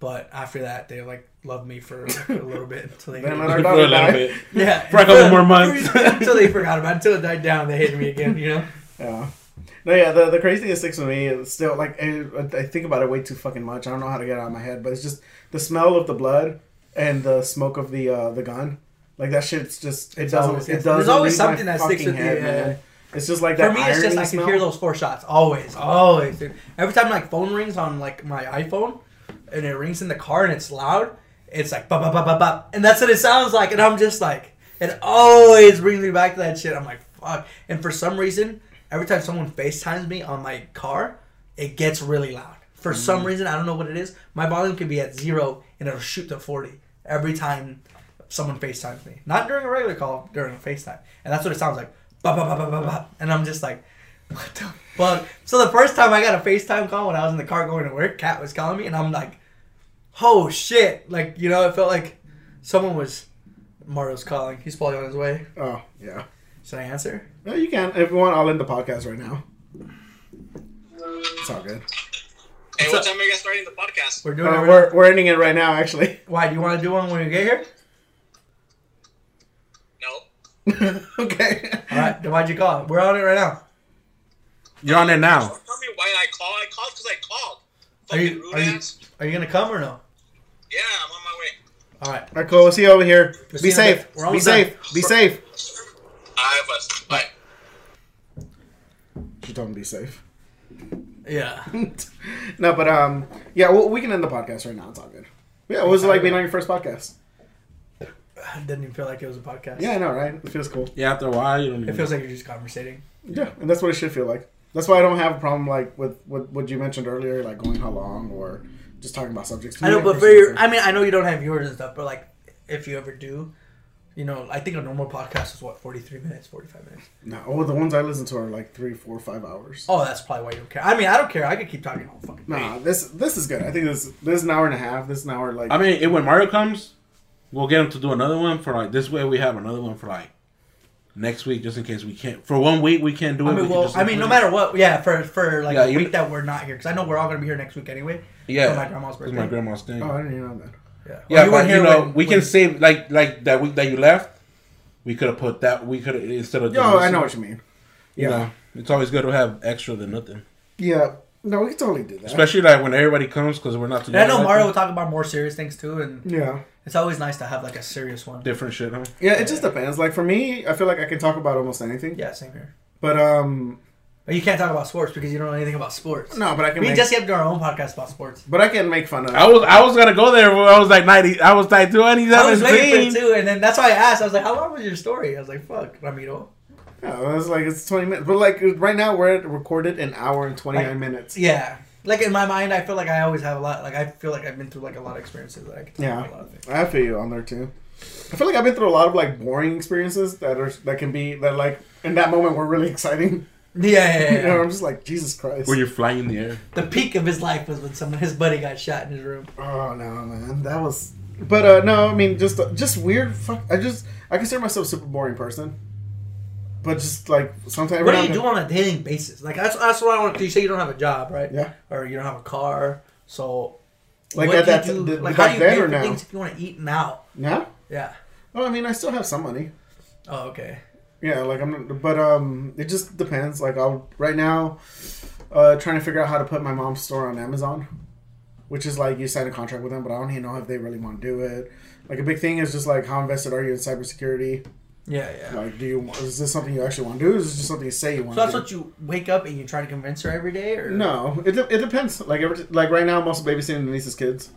Speaker 1: But after that, they like loved me for like, a little bit until they
Speaker 3: Then
Speaker 1: hated
Speaker 3: let our
Speaker 2: For a
Speaker 3: daughter
Speaker 2: little
Speaker 3: die.
Speaker 2: bit.
Speaker 1: yeah
Speaker 2: For a couple more months.
Speaker 1: until they forgot about it, until it died down. They hated me again. You know.
Speaker 3: Yeah. No, yeah. The the crazy thing that sticks with me is still like I, I think about it way too fucking much. I don't know how to get it out of my head, but it's just the smell of the blood and the smoke of the uh, the gun. Like that shit's just it
Speaker 1: It's
Speaker 3: doesn't.
Speaker 1: always-
Speaker 3: it doesn't
Speaker 1: There's always something that sticks with you,
Speaker 3: head,
Speaker 1: yeah.
Speaker 3: man. It's just like that.
Speaker 1: For me, it's just I can hear those four shots always, always, dude. Every time like phone rings on like my iPhone, and it rings in the car and it's loud, it's like ba ba ba ba ba, and that's what it sounds like, and I'm just like, it always brings me back to that shit. I'm like, fuck. And for some reason, every time someone FaceTimes me on my car, it gets really loud. For some mm. reason, I don't know what it is. My volume could be at zero and it'll shoot to forty every time someone FaceTimes me. Not during a regular call, during a FaceTime. And that's what it sounds like. Ba ba ba ba ba ba. And I'm just like, what the fuck? So the first time I got a FaceTime call when I was in the car going to work, Kat was calling me and I'm like, oh shit. Like, you know, it felt like someone was Mario's calling. He's probably on his way.
Speaker 3: Oh yeah.
Speaker 1: Should I answer?
Speaker 3: No, you can. If you want, I'll end the podcast right now. It's all good.
Speaker 4: Hey,
Speaker 1: What's
Speaker 4: what
Speaker 1: up?
Speaker 4: time are you guys starting the podcast?
Speaker 1: We're doing
Speaker 3: Uh,
Speaker 1: it right
Speaker 3: we're we're ending it right now, actually.
Speaker 1: Why? Do you want to do one when we get here?
Speaker 4: No.
Speaker 3: okay.
Speaker 1: All right. Then why'd you call? We're on it right now.
Speaker 2: You're on it now.
Speaker 4: Don't tell me why I call. I called because I called.
Speaker 1: Are
Speaker 4: Fucking
Speaker 1: you
Speaker 4: rude
Speaker 1: are you
Speaker 4: ass.
Speaker 1: are you gonna come or no?
Speaker 4: Yeah, I'm on my way.
Speaker 1: All right.
Speaker 3: All right, cool. We'll see you over here.
Speaker 1: We'll
Speaker 3: Be
Speaker 1: see you in a
Speaker 3: safe.
Speaker 1: We're
Speaker 3: Be
Speaker 1: almost
Speaker 3: safe. Be safe.
Speaker 4: I was. Bye.
Speaker 3: She told him to be safe.
Speaker 1: Yeah.
Speaker 3: no, but um, yeah, well, we can end the podcast right now. It's all good. Yeah, what was it like being on your first podcast?
Speaker 1: I didn't even feel like it was a podcast.
Speaker 3: Yeah, I know, right? It feels cool.
Speaker 2: Yeah, after a while, you don't even
Speaker 1: It feels like you're just conversating.
Speaker 3: Yeah, and that's what it should feel like. That's why I don't have a problem like with, with what you mentioned earlier, like going how long or just talking about subjects.
Speaker 1: I know, but for your, I mean, I know you don't have yours and stuff, but like, if you ever do, you know, I think a normal podcast is what, 43 minutes, 45 minutes.
Speaker 3: no, oh, the ones I listen to are like three, four, five hours.
Speaker 1: Oh, that's probably why you don't care. I mean, I don't care. I could keep talking all fucking day.
Speaker 3: Nah, this this is good. I think this this is an hour and a half. This is an hour like
Speaker 2: I mean, it, when Mario comes, we'll get him to do another one for like this way. We have another one for like next week, just in case we can't. For one week, we can't do it.
Speaker 1: I mean,
Speaker 2: can
Speaker 1: well, I mean, no
Speaker 2: it.
Speaker 1: matter what, yeah, for for like
Speaker 2: Yeah,
Speaker 1: a week that we're not here, because I know we're all gonna be here next week anyway.
Speaker 2: Yeah,
Speaker 1: for my grandma's birthday.
Speaker 2: my grandma's thing.
Speaker 3: oh, I didn't even know that.
Speaker 1: Yeah,
Speaker 2: yeah,
Speaker 1: you
Speaker 2: but
Speaker 1: weren't
Speaker 2: you know,
Speaker 1: when-
Speaker 2: we
Speaker 1: when-
Speaker 2: can save like like that week that you left. We could have put that. We could have instead of.
Speaker 3: Yo,
Speaker 2: doing
Speaker 3: I know what you mean.
Speaker 2: You know, it's always good to have extra than nothing,
Speaker 3: Yeah, no, we can totally do that.
Speaker 2: especially like when everybody comes because we're not
Speaker 1: And I know Mario will talk about more serious things too, and
Speaker 3: yeah,
Speaker 1: it's always nice to have like a serious one.
Speaker 2: different shit, huh?
Speaker 3: yeah, it just depends. Like for me, I feel like I can talk about almost anything.
Speaker 1: Yeah, same here.
Speaker 3: But um,
Speaker 1: But you can't talk about sports because you don't know anything about sports.
Speaker 3: no, but I can
Speaker 1: we
Speaker 3: make.
Speaker 1: just have to do our own podcast about sports.
Speaker 3: but I can make fun of.
Speaker 2: I was I was gonna go there. When I was like ninety. I was like twenty
Speaker 1: I was waiting for it
Speaker 2: seventeen.
Speaker 1: too, and then that's why I asked. I was like, "How long was your story?" I was like, "Fuck, Ramiro."
Speaker 3: Yeah, it's like it's twenty minutes. But like right now, we're at recorded an hour and twenty nine
Speaker 1: Like-
Speaker 3: minutes.
Speaker 1: Yeah, like in my mind, I feel like I always have a lot. Like I feel like I've been through like a lot of experiences that I can talk
Speaker 3: Yeah.
Speaker 1: about a lot of things.
Speaker 3: I feel you on there too. I feel like I've been through a lot of like boring experiences that are that can be that like in that moment were really exciting.
Speaker 1: Yeah, yeah, yeah,
Speaker 3: You know. I'm just like Jesus Christ.
Speaker 2: When you're flying in the air.
Speaker 1: The peak of his life was when someone, his buddy, got shot in his room.
Speaker 3: Oh no, man, that was. But uh no, I mean just just weird. Fuck, I just I consider myself a super boring person. But just like sometimes.
Speaker 1: What do you do on a daily basis? Like that's that's what I want. To you say you don't have a job, right?
Speaker 3: Yeah.
Speaker 1: Or you don't have a car, so
Speaker 3: Like
Speaker 1: what
Speaker 3: at
Speaker 1: do you
Speaker 3: that-
Speaker 1: do?
Speaker 3: th-
Speaker 1: like
Speaker 3: back
Speaker 1: how do you
Speaker 3: then
Speaker 1: pay for
Speaker 3: now?
Speaker 1: things if you want to eat now?
Speaker 3: then? Now?
Speaker 1: Yeah.
Speaker 3: Well, I mean, I still have some money.
Speaker 1: Oh, okay.
Speaker 3: Yeah, like I'm, but um, it just depends. Like I'll right now, uh, trying to figure out how to put my mom's store on Amazon, which is like you sign a contract with them, but I don't even know if they really want to do it. Like a big thing is just like how invested are you in cybersecurity?
Speaker 1: Yeah, yeah.
Speaker 3: Like, do you want- is this something you actually want to do? Or is this just something you say you want
Speaker 1: So
Speaker 3: to
Speaker 1: that's
Speaker 3: do?
Speaker 1: what you wake up and you try to convince her every day, or
Speaker 3: No, it, it depends. Like every like right now, I'm also babysitting Denise's kids.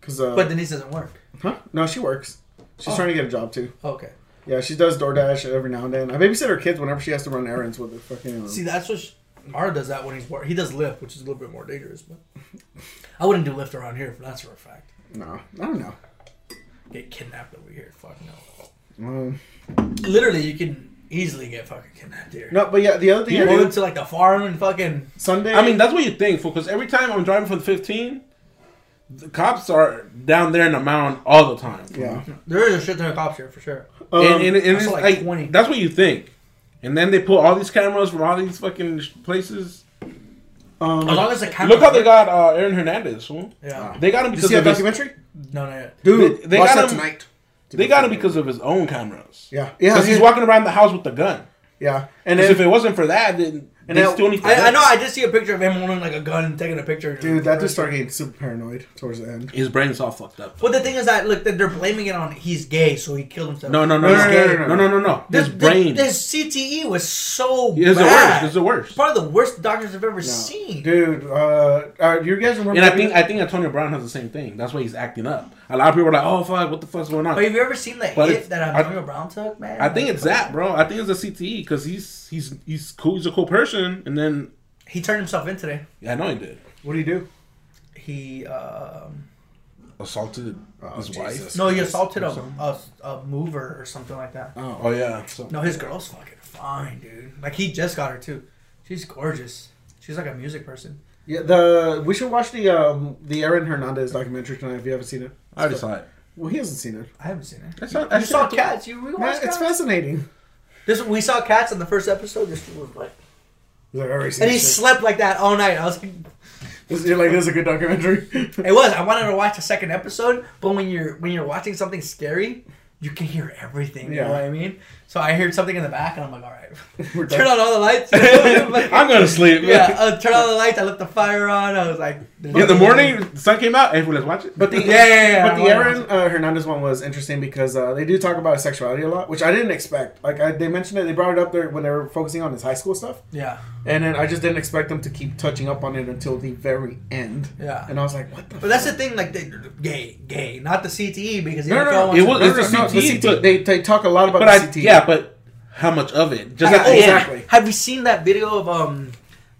Speaker 3: Cause uh,
Speaker 1: But Denise doesn't work.
Speaker 3: huh? No, she works. She's
Speaker 1: Oh.
Speaker 3: trying to get a job too.
Speaker 1: Okay.
Speaker 3: Yeah, she does DoorDash every now and then. I babysit her kids whenever she has to run errands with her fucking. uh,
Speaker 1: See, that's what sh Mara does that when he's work. He does Lyft, which is a little bit more dangerous, but I wouldn't do Lyft around here. For that's for a fact.
Speaker 3: no, I don't know.
Speaker 1: Get kidnapped over here. Fuck no.
Speaker 3: Um,
Speaker 1: Literally, you can easily get fucking kidnapped here.
Speaker 3: no, but yeah, the other thing
Speaker 1: You
Speaker 3: I
Speaker 1: go
Speaker 3: do
Speaker 1: into like the farm and fucking.
Speaker 3: Sunday.
Speaker 2: I mean, that's what you think, because every time I'm driving for the 15, the cops are down there in the mountain all the time.
Speaker 3: yeah.
Speaker 1: There is a shit ton of cops here for sure.
Speaker 3: Um,
Speaker 2: and, and, and it's like,
Speaker 1: like 20.
Speaker 2: that's what you think. And then they pull all these cameras from all these fucking places.
Speaker 3: Um,
Speaker 1: As long as the camera.
Speaker 2: Look how they got uh, Aaron Hernandez. fool.
Speaker 1: Yeah.
Speaker 2: They got him
Speaker 3: did you
Speaker 2: because
Speaker 3: see that
Speaker 2: of his,
Speaker 3: documentary?
Speaker 1: No, no, yeah.
Speaker 3: Dude,
Speaker 2: They- they
Speaker 3: watch
Speaker 2: got
Speaker 3: that
Speaker 2: him-
Speaker 3: tonight.
Speaker 2: They got him because of his own cameras.
Speaker 3: Yeah, yeah,
Speaker 2: Because he's walking around the house with the gun.
Speaker 3: Yeah, and
Speaker 2: Because
Speaker 3: then,
Speaker 2: if it wasn't for that, then
Speaker 3: and now,
Speaker 2: still need to
Speaker 1: I, I, know. I just see a picture of him holding like a gun and taking a picture.
Speaker 3: Dude, that just started getting super paranoid towards the end.
Speaker 2: His brain is all fucked up.
Speaker 1: Well, the thing is that look, they're blaming it on he's gay, so he killed himself.
Speaker 2: No, no, no,
Speaker 3: no
Speaker 2: no,
Speaker 3: no,
Speaker 2: no,
Speaker 3: no,
Speaker 2: no,
Speaker 3: no,
Speaker 2: no,
Speaker 1: This,
Speaker 2: his brain.
Speaker 1: This, this CTE was so.
Speaker 2: It's the worst. It's the worst.
Speaker 1: Probably the worst doctors I've ever seen.
Speaker 3: Dude, uh, uh, you guys remember?
Speaker 2: And I think I think Antonio Brown has the same thing. That's why he's acting up a lot of people are like, "Oh fuck, what the fuck's going on?"
Speaker 1: But have you ever seen the
Speaker 2: But
Speaker 1: hit
Speaker 2: it's-
Speaker 1: that
Speaker 2: I-
Speaker 1: Antonio Brown took, man?
Speaker 2: I think
Speaker 1: Like,
Speaker 2: it's that, bro. I think it's a CTE because he's he's he's cool. He's a cool person, and then
Speaker 1: He turned himself in today.
Speaker 2: yeah, I know he did.
Speaker 3: What do you do?
Speaker 1: He um,
Speaker 2: Assaulted
Speaker 3: Oh,
Speaker 2: his
Speaker 3: Jesus.
Speaker 2: wife.
Speaker 1: no, he assaulted a, a a mover or something like that.
Speaker 3: Oh,
Speaker 2: Oh yeah. So,
Speaker 1: No, his girl's fucking fine, dude. Like he just got her too. She's gorgeous. She's like a music person.
Speaker 3: yeah. The we should watch the um the Aaron Hernandez documentary tonight if you haven't seen it.
Speaker 2: I already saw it.
Speaker 3: Well, he hasn't seen it.
Speaker 1: I haven't seen it.
Speaker 2: I saw,
Speaker 1: You saw Cats. You rewatched
Speaker 3: Man, it's
Speaker 1: Cats?
Speaker 3: fascinating.
Speaker 1: This we saw Cats in the first episode. This was like,
Speaker 3: He's like, I already seen
Speaker 1: and he
Speaker 3: this shit.
Speaker 1: slept like that all night. I was like,
Speaker 3: This- You're like, this is a good documentary.
Speaker 1: it was. I wanted to watch the second episode, but when you're when you're watching something scary, you can hear everything. You
Speaker 3: Yeah.
Speaker 1: know what I mean? So I heard something in the back, and I'm like, all right,
Speaker 3: We're
Speaker 1: turn
Speaker 3: done.
Speaker 1: on all the lights. you know? Like,
Speaker 2: I'm gonna sleep.
Speaker 1: yeah, uh, turn on the lights. I left the fire on. I was like,
Speaker 2: In the morning, the sun came out. Hey, let's watch it.
Speaker 3: But the
Speaker 1: Yeah, yeah, yeah,
Speaker 3: but
Speaker 1: I
Speaker 3: the Aaron uh, Hernandez one was interesting because uh, they do talk about his sexuality a lot, which I didn't expect. Like I, they mentioned it, they brought it up there when they were focusing on his high school stuff,
Speaker 1: Yeah,
Speaker 3: and then I just didn't expect them to keep touching up on it until the very end.
Speaker 1: yeah.
Speaker 3: And I was like, what the?
Speaker 1: But that's the thing, like, they, gay, gay, not the CTE, because the
Speaker 3: No, no,
Speaker 1: NFL
Speaker 3: no,
Speaker 1: wants
Speaker 2: it was-
Speaker 3: No,
Speaker 2: it's
Speaker 3: no,
Speaker 2: a
Speaker 3: no, the
Speaker 2: CTE,
Speaker 3: CTE.
Speaker 2: but-
Speaker 3: they they talk a lot about
Speaker 2: But
Speaker 3: the
Speaker 2: I,
Speaker 3: CTE.
Speaker 2: yeah, but how much of it? Just
Speaker 1: I-
Speaker 2: at end.
Speaker 3: exactly.
Speaker 1: Have you seen that video of um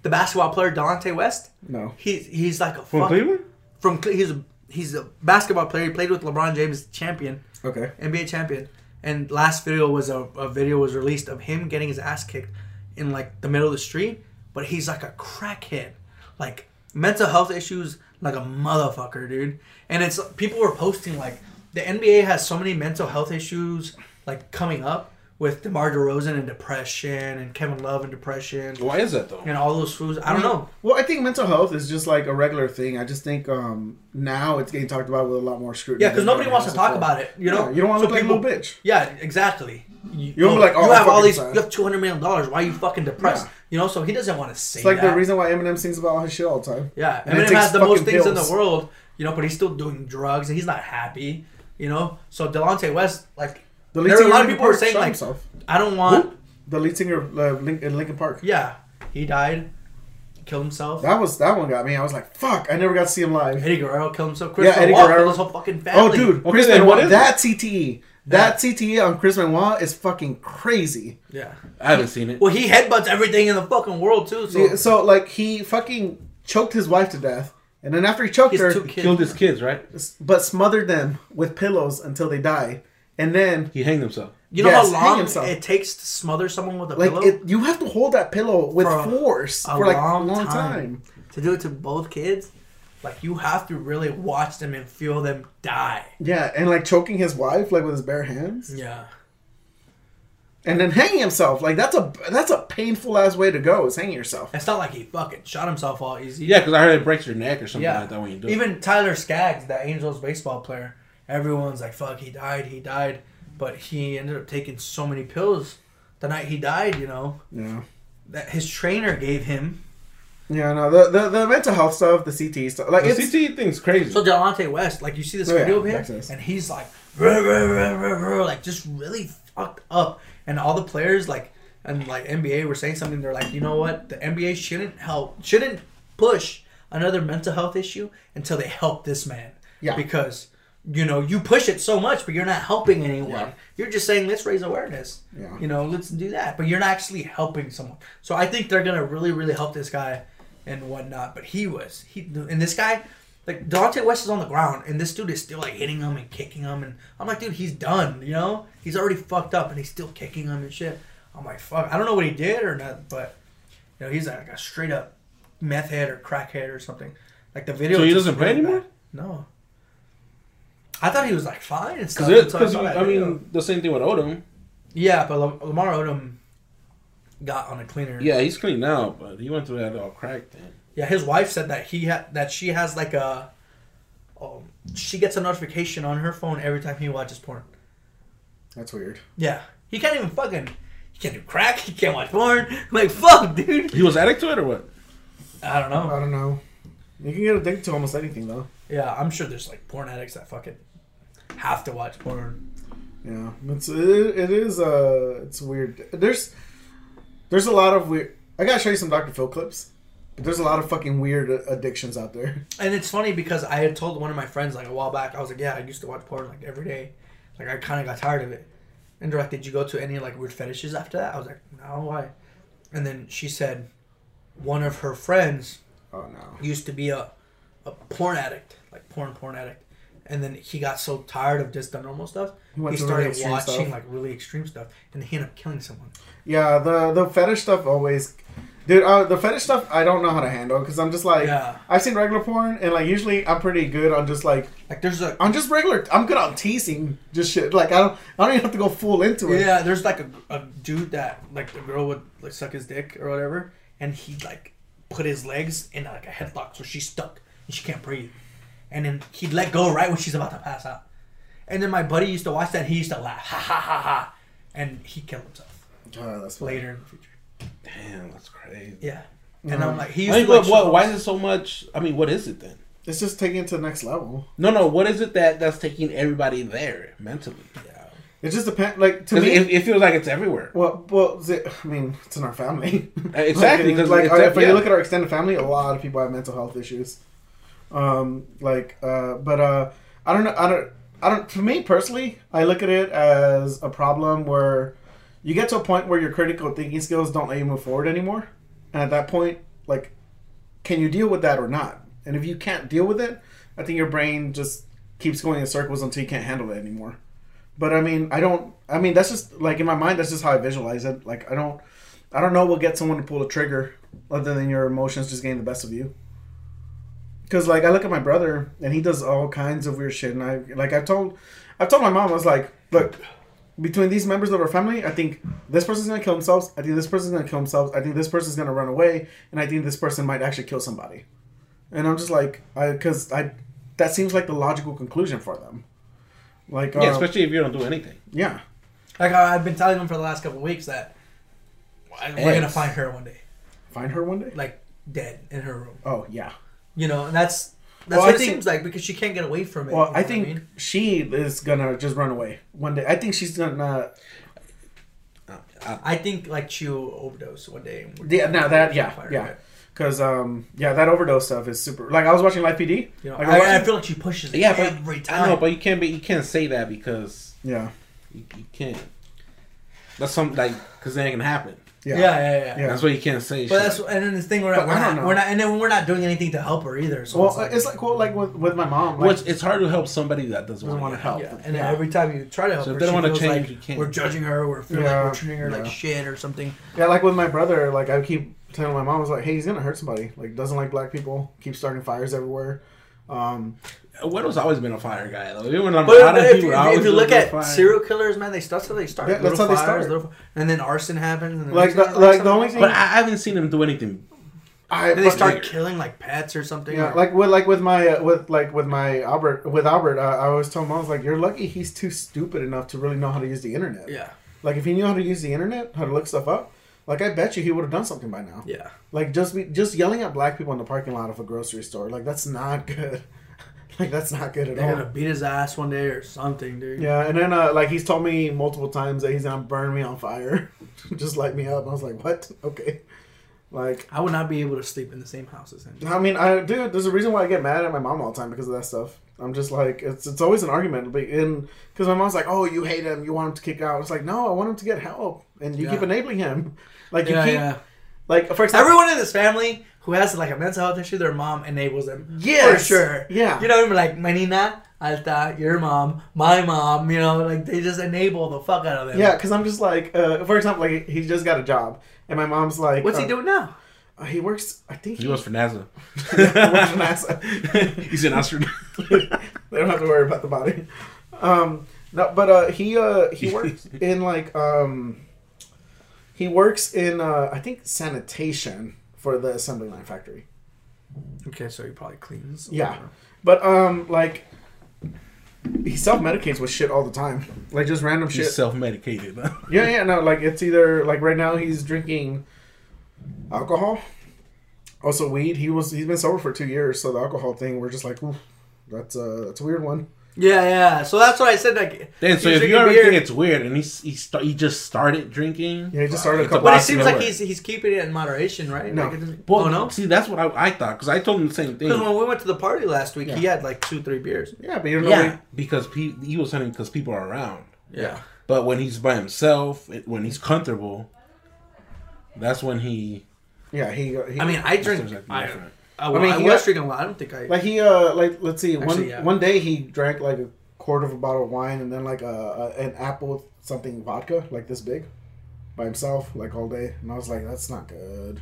Speaker 1: the basketball player Delonte West?
Speaker 3: no.
Speaker 1: He's he's like a
Speaker 2: From
Speaker 1: fuck,
Speaker 2: Cleveland.
Speaker 1: from Cle- he's a he's a basketball player. He played with LeBron James, champion,
Speaker 3: Okay.
Speaker 1: NBA champion. And last video was a, a video was released of him getting his ass kicked in like the middle of the street. But he's like a crackhead, like mental health issues, like a motherfucker, dude. And it's people were posting like the NBA has so many mental health issues like coming up with DeMar DeRozan and depression and Kevin Love and depression
Speaker 2: Why is that though?
Speaker 1: and all those fools. I don't know.
Speaker 3: Well, I think mental health is just like a regular thing. I just think um, now it's getting talked about with a lot more scrutiny.
Speaker 1: Yeah, because nobody wants to talk
Speaker 3: before.
Speaker 1: about it. You know,
Speaker 3: Yeah, you don't want to
Speaker 1: So
Speaker 3: look like a little bitch.
Speaker 1: Yeah, exactly. You,
Speaker 3: You don't like, oh,
Speaker 1: you have all these,
Speaker 3: sad.
Speaker 1: you have two hundred million dollars. Why are you fucking depressed?
Speaker 3: Yeah.
Speaker 1: You know, so he doesn't want to say
Speaker 3: It's like
Speaker 1: that.
Speaker 3: the reason why Eminem sings about all his shit all the time.
Speaker 1: Yeah,
Speaker 3: And he
Speaker 1: Eminem has the most
Speaker 3: fucking
Speaker 1: things in the world. You know, but he's still doing drugs and he's not happy. You know, so Delonte West, like,
Speaker 3: The
Speaker 1: There were a lot of people were
Speaker 3: Park
Speaker 1: saying, like-
Speaker 3: himself.
Speaker 1: I don't want.
Speaker 3: Who? the lead singer of uh, Link, in Linkin Park.
Speaker 1: Yeah, he died, killed himself.
Speaker 3: That was that one got me. I was like, fuck! I never got to see him live.
Speaker 1: Eddie Guerrero killed himself. Chris
Speaker 3: Yeah, Eddie
Speaker 1: Benoit
Speaker 3: Guerrero.
Speaker 1: killed his whole fucking
Speaker 3: Oh, dude,
Speaker 2: Okay,
Speaker 3: Chris
Speaker 2: then
Speaker 3: Benoit.
Speaker 2: what is
Speaker 3: That CTE, that CTE on Chris Benoit is fucking crazy.
Speaker 1: Yeah.
Speaker 2: I haven't seen it.
Speaker 1: Well, he headbutts everything in the fucking world too. So
Speaker 3: So, so like he fucking choked his wife to death, and then after he choked
Speaker 1: he's
Speaker 3: her,
Speaker 1: two kids.
Speaker 2: Killed his kids, right?
Speaker 3: but smothered them with pillows until they died, and then
Speaker 2: He hanged himself.
Speaker 1: You know
Speaker 3: Yes,
Speaker 1: how long
Speaker 3: himself.
Speaker 1: it takes to smother someone with a
Speaker 3: like
Speaker 1: pillow?
Speaker 3: it, you have to hold that pillow with
Speaker 1: For
Speaker 3: force
Speaker 1: a
Speaker 3: for like
Speaker 1: long
Speaker 3: a long
Speaker 1: time.
Speaker 3: time.
Speaker 1: to do it to both kids, like you have to really watch them and feel them die.
Speaker 3: Yeah, and like choking his wife like with his bare hands,
Speaker 1: Yeah.
Speaker 3: and then hanging himself. Like that's a that's a painful ass way to go. Is hanging yourself.
Speaker 1: It's not like he fucking shot himself all easy.
Speaker 2: Yeah, because I heard it breaks your neck or something
Speaker 1: Yeah.
Speaker 2: like that when you do it.
Speaker 1: Even Tyler Skaggs, the Angels baseball player, everyone's like, fuck, he died, he died. But he ended up taking so many pills the night he died, you know,
Speaker 3: Yeah.
Speaker 1: that his trainer gave him.
Speaker 3: Yeah, no, the, the the mental health stuff, the CT stuff, like
Speaker 2: The
Speaker 3: it's
Speaker 2: CTE thing's crazy.
Speaker 1: So Delonte West, like you see this
Speaker 3: Oh, yeah,
Speaker 1: video of him,
Speaker 3: makes
Speaker 1: and he's like, "Ruh, ruh, ruh, ruh, ruh," like just really fucked up, and all the players like, and like NBA were saying something. They're like, you know what, the NBA shouldn't help, shouldn't push another mental health issue until they help this man.
Speaker 3: Yeah.
Speaker 1: Because you know you push it so much, but you're not helping anyone.
Speaker 3: Yeah.
Speaker 1: You're just saying let's raise awareness.
Speaker 3: Yeah.
Speaker 1: You know, let's do that, but you're not actually helping someone. So I think they're gonna really, really help this guy and whatnot. But he was he and this guy, like Dante West is on the ground, and this dude is still like hitting him and kicking him, and I'm like, dude, he's done. You know, he's already fucked up, and he's still kicking him and shit. I'm like, fuck. I don't know what he did or not, but you know, he's like a straight up meth head or crack head or something. Like the video.
Speaker 2: So he doesn't play anymore?
Speaker 1: bad. No. I thought he was like fine and stuff.
Speaker 2: Because
Speaker 1: until I saw that
Speaker 2: I
Speaker 1: video.
Speaker 2: mean, the same thing with Odom.
Speaker 1: yeah, but Lamar Odom got on a cleaner.
Speaker 2: Yeah, he's clean now, but he went through that all crack thing.
Speaker 1: Yeah, his wife said that he had that she has like a. Um, she gets a notification on her phone every time he watches porn.
Speaker 3: That's weird.
Speaker 1: Yeah, he can't even fucking. He can't do crack. He can't watch porn. I'm like fuck, dude.
Speaker 2: He was addict to it or what?
Speaker 1: I don't know.
Speaker 3: I don't know. You can get addicted to almost anything though.
Speaker 1: Yeah, I'm sure there's like porn addicts that fucking have to watch porn.
Speaker 3: Yeah, it's it, it is uh it's weird. There's there's a lot of weird. I gotta show you some Dr. Phil clips. But there's a lot of fucking weird addictions out there.
Speaker 1: And it's funny because I had told one of my friends like a while back. I was like, yeah, I used to watch porn like every day. Like I kind of got tired of it. And they're like, did you go to any like weird fetishes after that? I was like, no, why? And then she said, one of her friends
Speaker 3: Oh no.
Speaker 1: used to be a, a porn addict, like porn porn addict. And then he got so tired of just the normal stuff,
Speaker 3: He
Speaker 1: he,
Speaker 3: to really
Speaker 1: started watching
Speaker 3: stuff.
Speaker 1: like really extreme stuff, and he ended up killing someone.
Speaker 3: Yeah, the the fetish stuff always, dude. Uh, the fetish stuff I don't know how to handle because I'm just like
Speaker 1: Yeah.
Speaker 3: I've seen regular porn and like usually I'm pretty good on just like
Speaker 1: Like there's a
Speaker 3: I'm just regular. I'm good on teasing just shit. Like I don't I don't even have to go full into it.
Speaker 1: Yeah, there's like a, a dude that like the girl would like suck his dick or whatever, and he like put his legs in like a headlock so she's stuck and she can't breathe, and then he'd let go right when she's about to pass out, and then my buddy used to watch that. He used to laugh, ha ha ha ha, and he killed himself
Speaker 3: Oh, that's funny.
Speaker 1: later in the future.
Speaker 2: Damn, that's crazy.
Speaker 1: Yeah, and I'm like, he
Speaker 2: I mean,
Speaker 1: to like
Speaker 2: what, why is it so much? I mean, what is it then?
Speaker 3: It's just taking it to the next level.
Speaker 2: No, no. What is it that that's taking everybody there mentally?
Speaker 1: Yeah.
Speaker 3: It just depends. Like to me,
Speaker 2: it, it feels like it's everywhere.
Speaker 3: well, well, is it- I mean, it's in our family.
Speaker 2: Exactly,
Speaker 3: Like,
Speaker 2: 'cause
Speaker 3: like
Speaker 2: it's-
Speaker 3: if
Speaker 2: yeah.
Speaker 3: you look at our extended family, a lot of people have mental health issues. Um, like, uh, but uh, I don't know. I don't. I don't. For me personally, I look at it as a problem where you get to a point where your critical thinking skills don't let you move forward anymore, and at that point, like, can you deal with that or not? And if you can't deal with it, I think your brain just keeps going in circles until you can't handle it anymore. But I mean, I don't. I mean, that's just like in my mind. That's just how I visualize it. Like I don't. I don't know what gets someone to pull the trigger other than your emotions just getting the best of you. Because like I look at my brother and he does all kinds of weird shit, and I like I've told, I've told my mom I was like, look, between these members of our family, I think this person's gonna kill themselves. I think this person's gonna kill themselves. I think this person's gonna run away, and I think this person might actually kill somebody. And I'm just like, I because I, that seems like the logical conclusion for them. Like,
Speaker 2: Yeah,
Speaker 3: uh,
Speaker 2: especially if you don't do anything.
Speaker 3: yeah,
Speaker 1: Like I- I've been telling them for the last couple of weeks that we're gonna find her one day,
Speaker 3: find her one day.
Speaker 1: like dead in her room.
Speaker 3: Oh yeah.
Speaker 1: You know, and that's that's
Speaker 3: Well,
Speaker 1: what
Speaker 3: I
Speaker 1: it
Speaker 3: think-
Speaker 1: seems like because she can't get away from it.
Speaker 3: Well,
Speaker 1: you know
Speaker 3: I think
Speaker 1: mean?
Speaker 3: she is gonna just run away one day. I think she's gonna.
Speaker 1: I think like she'll overdose one day.
Speaker 3: Yeah, now that yeah
Speaker 1: fire
Speaker 3: yeah,
Speaker 1: her.
Speaker 3: because um yeah that overdose stuff is super. Like I was watching Live PD.
Speaker 1: You know,
Speaker 3: Like,
Speaker 1: I, I feel like she pushes it
Speaker 2: Yeah, but
Speaker 1: every time.
Speaker 2: I know, but you can't be. You can't say that because
Speaker 3: yeah
Speaker 2: you, you can't. That's something like because it ain't gonna happen.
Speaker 3: Yeah
Speaker 1: yeah, yeah, yeah.
Speaker 3: Yeah.
Speaker 2: That's why you can't say.
Speaker 1: But
Speaker 2: shit
Speaker 1: that's
Speaker 2: like-
Speaker 1: and then the thing we're
Speaker 3: But
Speaker 1: not, we're
Speaker 3: don't
Speaker 1: we're not and then we're not doing anything to help her either. So
Speaker 3: Well,
Speaker 1: it's like,
Speaker 3: it's like well, like with, with my mom. Like,
Speaker 2: it's, it's hard to help somebody that doesn't,
Speaker 3: Doesn't
Speaker 2: want
Speaker 3: wanna help.
Speaker 2: help.
Speaker 1: yeah, and
Speaker 3: yeah.
Speaker 1: every time you try to help
Speaker 2: So if
Speaker 1: her,
Speaker 2: they don't
Speaker 1: she
Speaker 2: wanna change,
Speaker 1: like
Speaker 2: you can't.
Speaker 1: we're judging her. We're feeling
Speaker 3: Yeah,
Speaker 1: like we're treating her
Speaker 3: yeah.
Speaker 1: like shit or something.
Speaker 3: yeah, like with my brother. Like I keep telling my mom, I was like, hey, he's gonna hurt somebody. Like doesn't like black people. Keeps starting fires everywhere. Um,
Speaker 2: Widow's always been a fire guy though. Even when I'm
Speaker 1: But
Speaker 2: out of
Speaker 1: if,
Speaker 2: people,
Speaker 1: you- if you look at
Speaker 2: fire.
Speaker 1: serial killers, man, they start so they start
Speaker 3: Yeah, that's
Speaker 1: little
Speaker 3: how they
Speaker 1: fires,
Speaker 3: start.
Speaker 1: little, and then arson happens, and
Speaker 3: Like the-
Speaker 1: thing-
Speaker 3: like the only thing-
Speaker 2: but I I haven't seen him do anything.
Speaker 3: I
Speaker 1: and they start
Speaker 3: like,
Speaker 1: killing like pets or something.
Speaker 3: Yeah,
Speaker 1: or-
Speaker 3: like with like with my uh, with like with my Albert with Albert, uh, I always told him I was like, "You're lucky he's too stupid enough to really know how to use the internet."
Speaker 1: yeah,
Speaker 3: Like if he knew how to use the internet, how to look stuff up, like I bet you he would have done something by now.
Speaker 1: yeah.
Speaker 3: Like just be just yelling at black people in the parking lot of a grocery store, like that's not good. like that's not good at
Speaker 1: They're
Speaker 3: all.
Speaker 1: gonna beat his ass one day or something, dude.
Speaker 3: Yeah, and then uh, like he's told me multiple times that he's gonna burn me on fire, just light me up. And I was like, what? Okay. Like
Speaker 1: I would not be able to sleep in the same house as him.
Speaker 3: I mean, I dude, there's a reason why I get mad at my mom all the time because of that stuff. I'm just like, it's it's always an argument, but in because my mom's like, oh, you hate him, you want him to kick out. It's like, no, I want him to get help, and you
Speaker 1: Yeah.
Speaker 3: keep enabling him. Like you
Speaker 1: Yeah,
Speaker 3: keep
Speaker 1: yeah.
Speaker 3: like for example,
Speaker 1: Everyone in this family who has like a mental health issue, their mom enables them.
Speaker 3: Yes.
Speaker 1: for sure.
Speaker 3: Yeah.
Speaker 1: you know, what I mean? like my nina, Alta, your mom, my mom. You know, like they just enable the fuck out of them.
Speaker 3: yeah, because I'm just like, uh, for example, like he just got a job, and my mom's like,
Speaker 1: What's
Speaker 3: uh,
Speaker 1: he doing now?
Speaker 3: uh, he works. I think
Speaker 2: He goes for NASA.
Speaker 3: he works for NASA.
Speaker 2: He's an astronaut.
Speaker 3: they don't have to worry about the body. Um, no, but uh, he uh, he works in like um, he works in uh, I think sanitation for the assembly line factory.
Speaker 1: Okay, so he probably cleans.
Speaker 3: Yeah. But um, like he self medicates with shit all the time, like just random shit.
Speaker 2: He's self medicated.
Speaker 3: Yeah, yeah, no, like it's either like right now he's drinking alcohol, also weed. He was he's been sober for two years, so the alcohol thing we're just like, Ooh, that's a that's a weird one.
Speaker 1: Yeah, yeah. So that's what I said. Like,
Speaker 2: Then, so if you
Speaker 1: drinking
Speaker 2: already
Speaker 1: beer-
Speaker 2: think it's weird, and he's he start, he just started drinking.
Speaker 3: Yeah, he just started a couple.
Speaker 1: but it seems
Speaker 2: nowhere.
Speaker 1: like he's he's keeping it in moderation, right?
Speaker 3: No.
Speaker 1: Like
Speaker 2: Well,
Speaker 1: oh no.
Speaker 2: See, that's what I, I thought because I told him the same thing.
Speaker 1: Because when we went to the party last week, he had like two, three beers.
Speaker 3: Yeah, but you know.
Speaker 2: Yeah, because pe- he was saying because people are around.
Speaker 1: Yeah.
Speaker 2: But when he's by himself, it, when he's comfortable, that's when he.
Speaker 3: Yeah, he. he
Speaker 1: I mean, I drink.
Speaker 2: Starts acting
Speaker 1: I,
Speaker 2: different.
Speaker 1: I,
Speaker 3: I mean,
Speaker 1: I
Speaker 3: he
Speaker 1: was
Speaker 3: got-
Speaker 1: drinking a lot. I don't think I.
Speaker 3: like he uh like let's see one
Speaker 1: yeah.
Speaker 3: one day he drank like a quarter of a bottle of wine and then like a, a an apple something vodka like this big by himself like all day and I was like that's not good.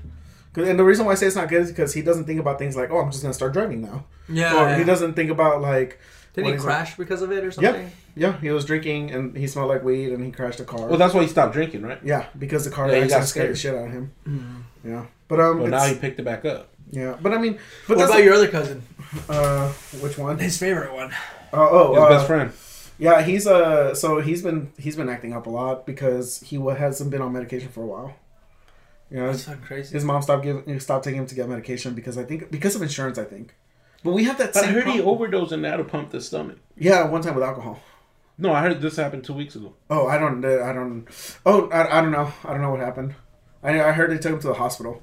Speaker 3: 'Cause- And the reason why I say it's not good is because he doesn't think about things like, oh, I'm just gonna start driving now.
Speaker 1: yeah.
Speaker 3: or
Speaker 1: yeah.
Speaker 3: he doesn't think about like,
Speaker 1: Did he
Speaker 3: is it?
Speaker 1: crash because of it or something?
Speaker 3: yeah, Yeah. he was drinking and he smelled like weed and he crashed a car.
Speaker 2: Well, that's why he stopped drinking, right?
Speaker 3: yeah, because the car
Speaker 2: Yeah, he got
Speaker 3: accident scared the shit out of him.
Speaker 1: Mhm.
Speaker 3: Yeah, but um,
Speaker 2: But now he picked it back up.
Speaker 3: Yeah, but I mean, but
Speaker 1: What
Speaker 3: that's
Speaker 1: about your other cousin?
Speaker 3: uh, which one?
Speaker 1: His favorite one.
Speaker 3: Uh, oh,
Speaker 2: His
Speaker 3: uh,
Speaker 2: best friend.
Speaker 3: Yeah, he's uh so he's been he's been acting up a lot because he wa- hasn't been on medication for a while. You know,
Speaker 1: That's
Speaker 3: his,
Speaker 1: crazy.
Speaker 3: his mom stopped giving stopped taking him to get medication because I think because of insurance I think. But we have that
Speaker 2: But I
Speaker 3: same
Speaker 2: heard he overdosed and they had to pump the stomach.
Speaker 3: Yeah, one time with alcohol.
Speaker 2: No, I heard this happened two weeks ago.
Speaker 3: Oh, I don't I don't Oh, I, I don't know. I don't know what happened. I I heard they took him to the hospital.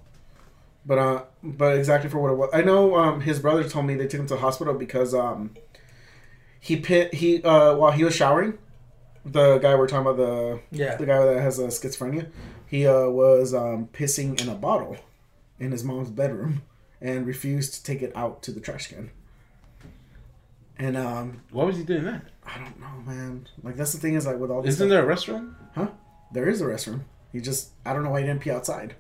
Speaker 3: But uh but exactly for what it was. I know um his brother told me they took him to the hospital because um he pit he uh while he was showering the guy we're talking about the
Speaker 1: Yeah.
Speaker 3: the guy that has uh, schizophrenia, he uh, was um, pissing in a bottle in his mom's bedroom and refused to take it out to the trash can. And um,
Speaker 2: Why was he doing that?
Speaker 3: I don't know, man. Like that's the thing is like with all this,
Speaker 2: Isn't
Speaker 3: stuff,
Speaker 2: there a restroom? Huh?
Speaker 3: There is a restroom. He just I don't know why he didn't pee outside.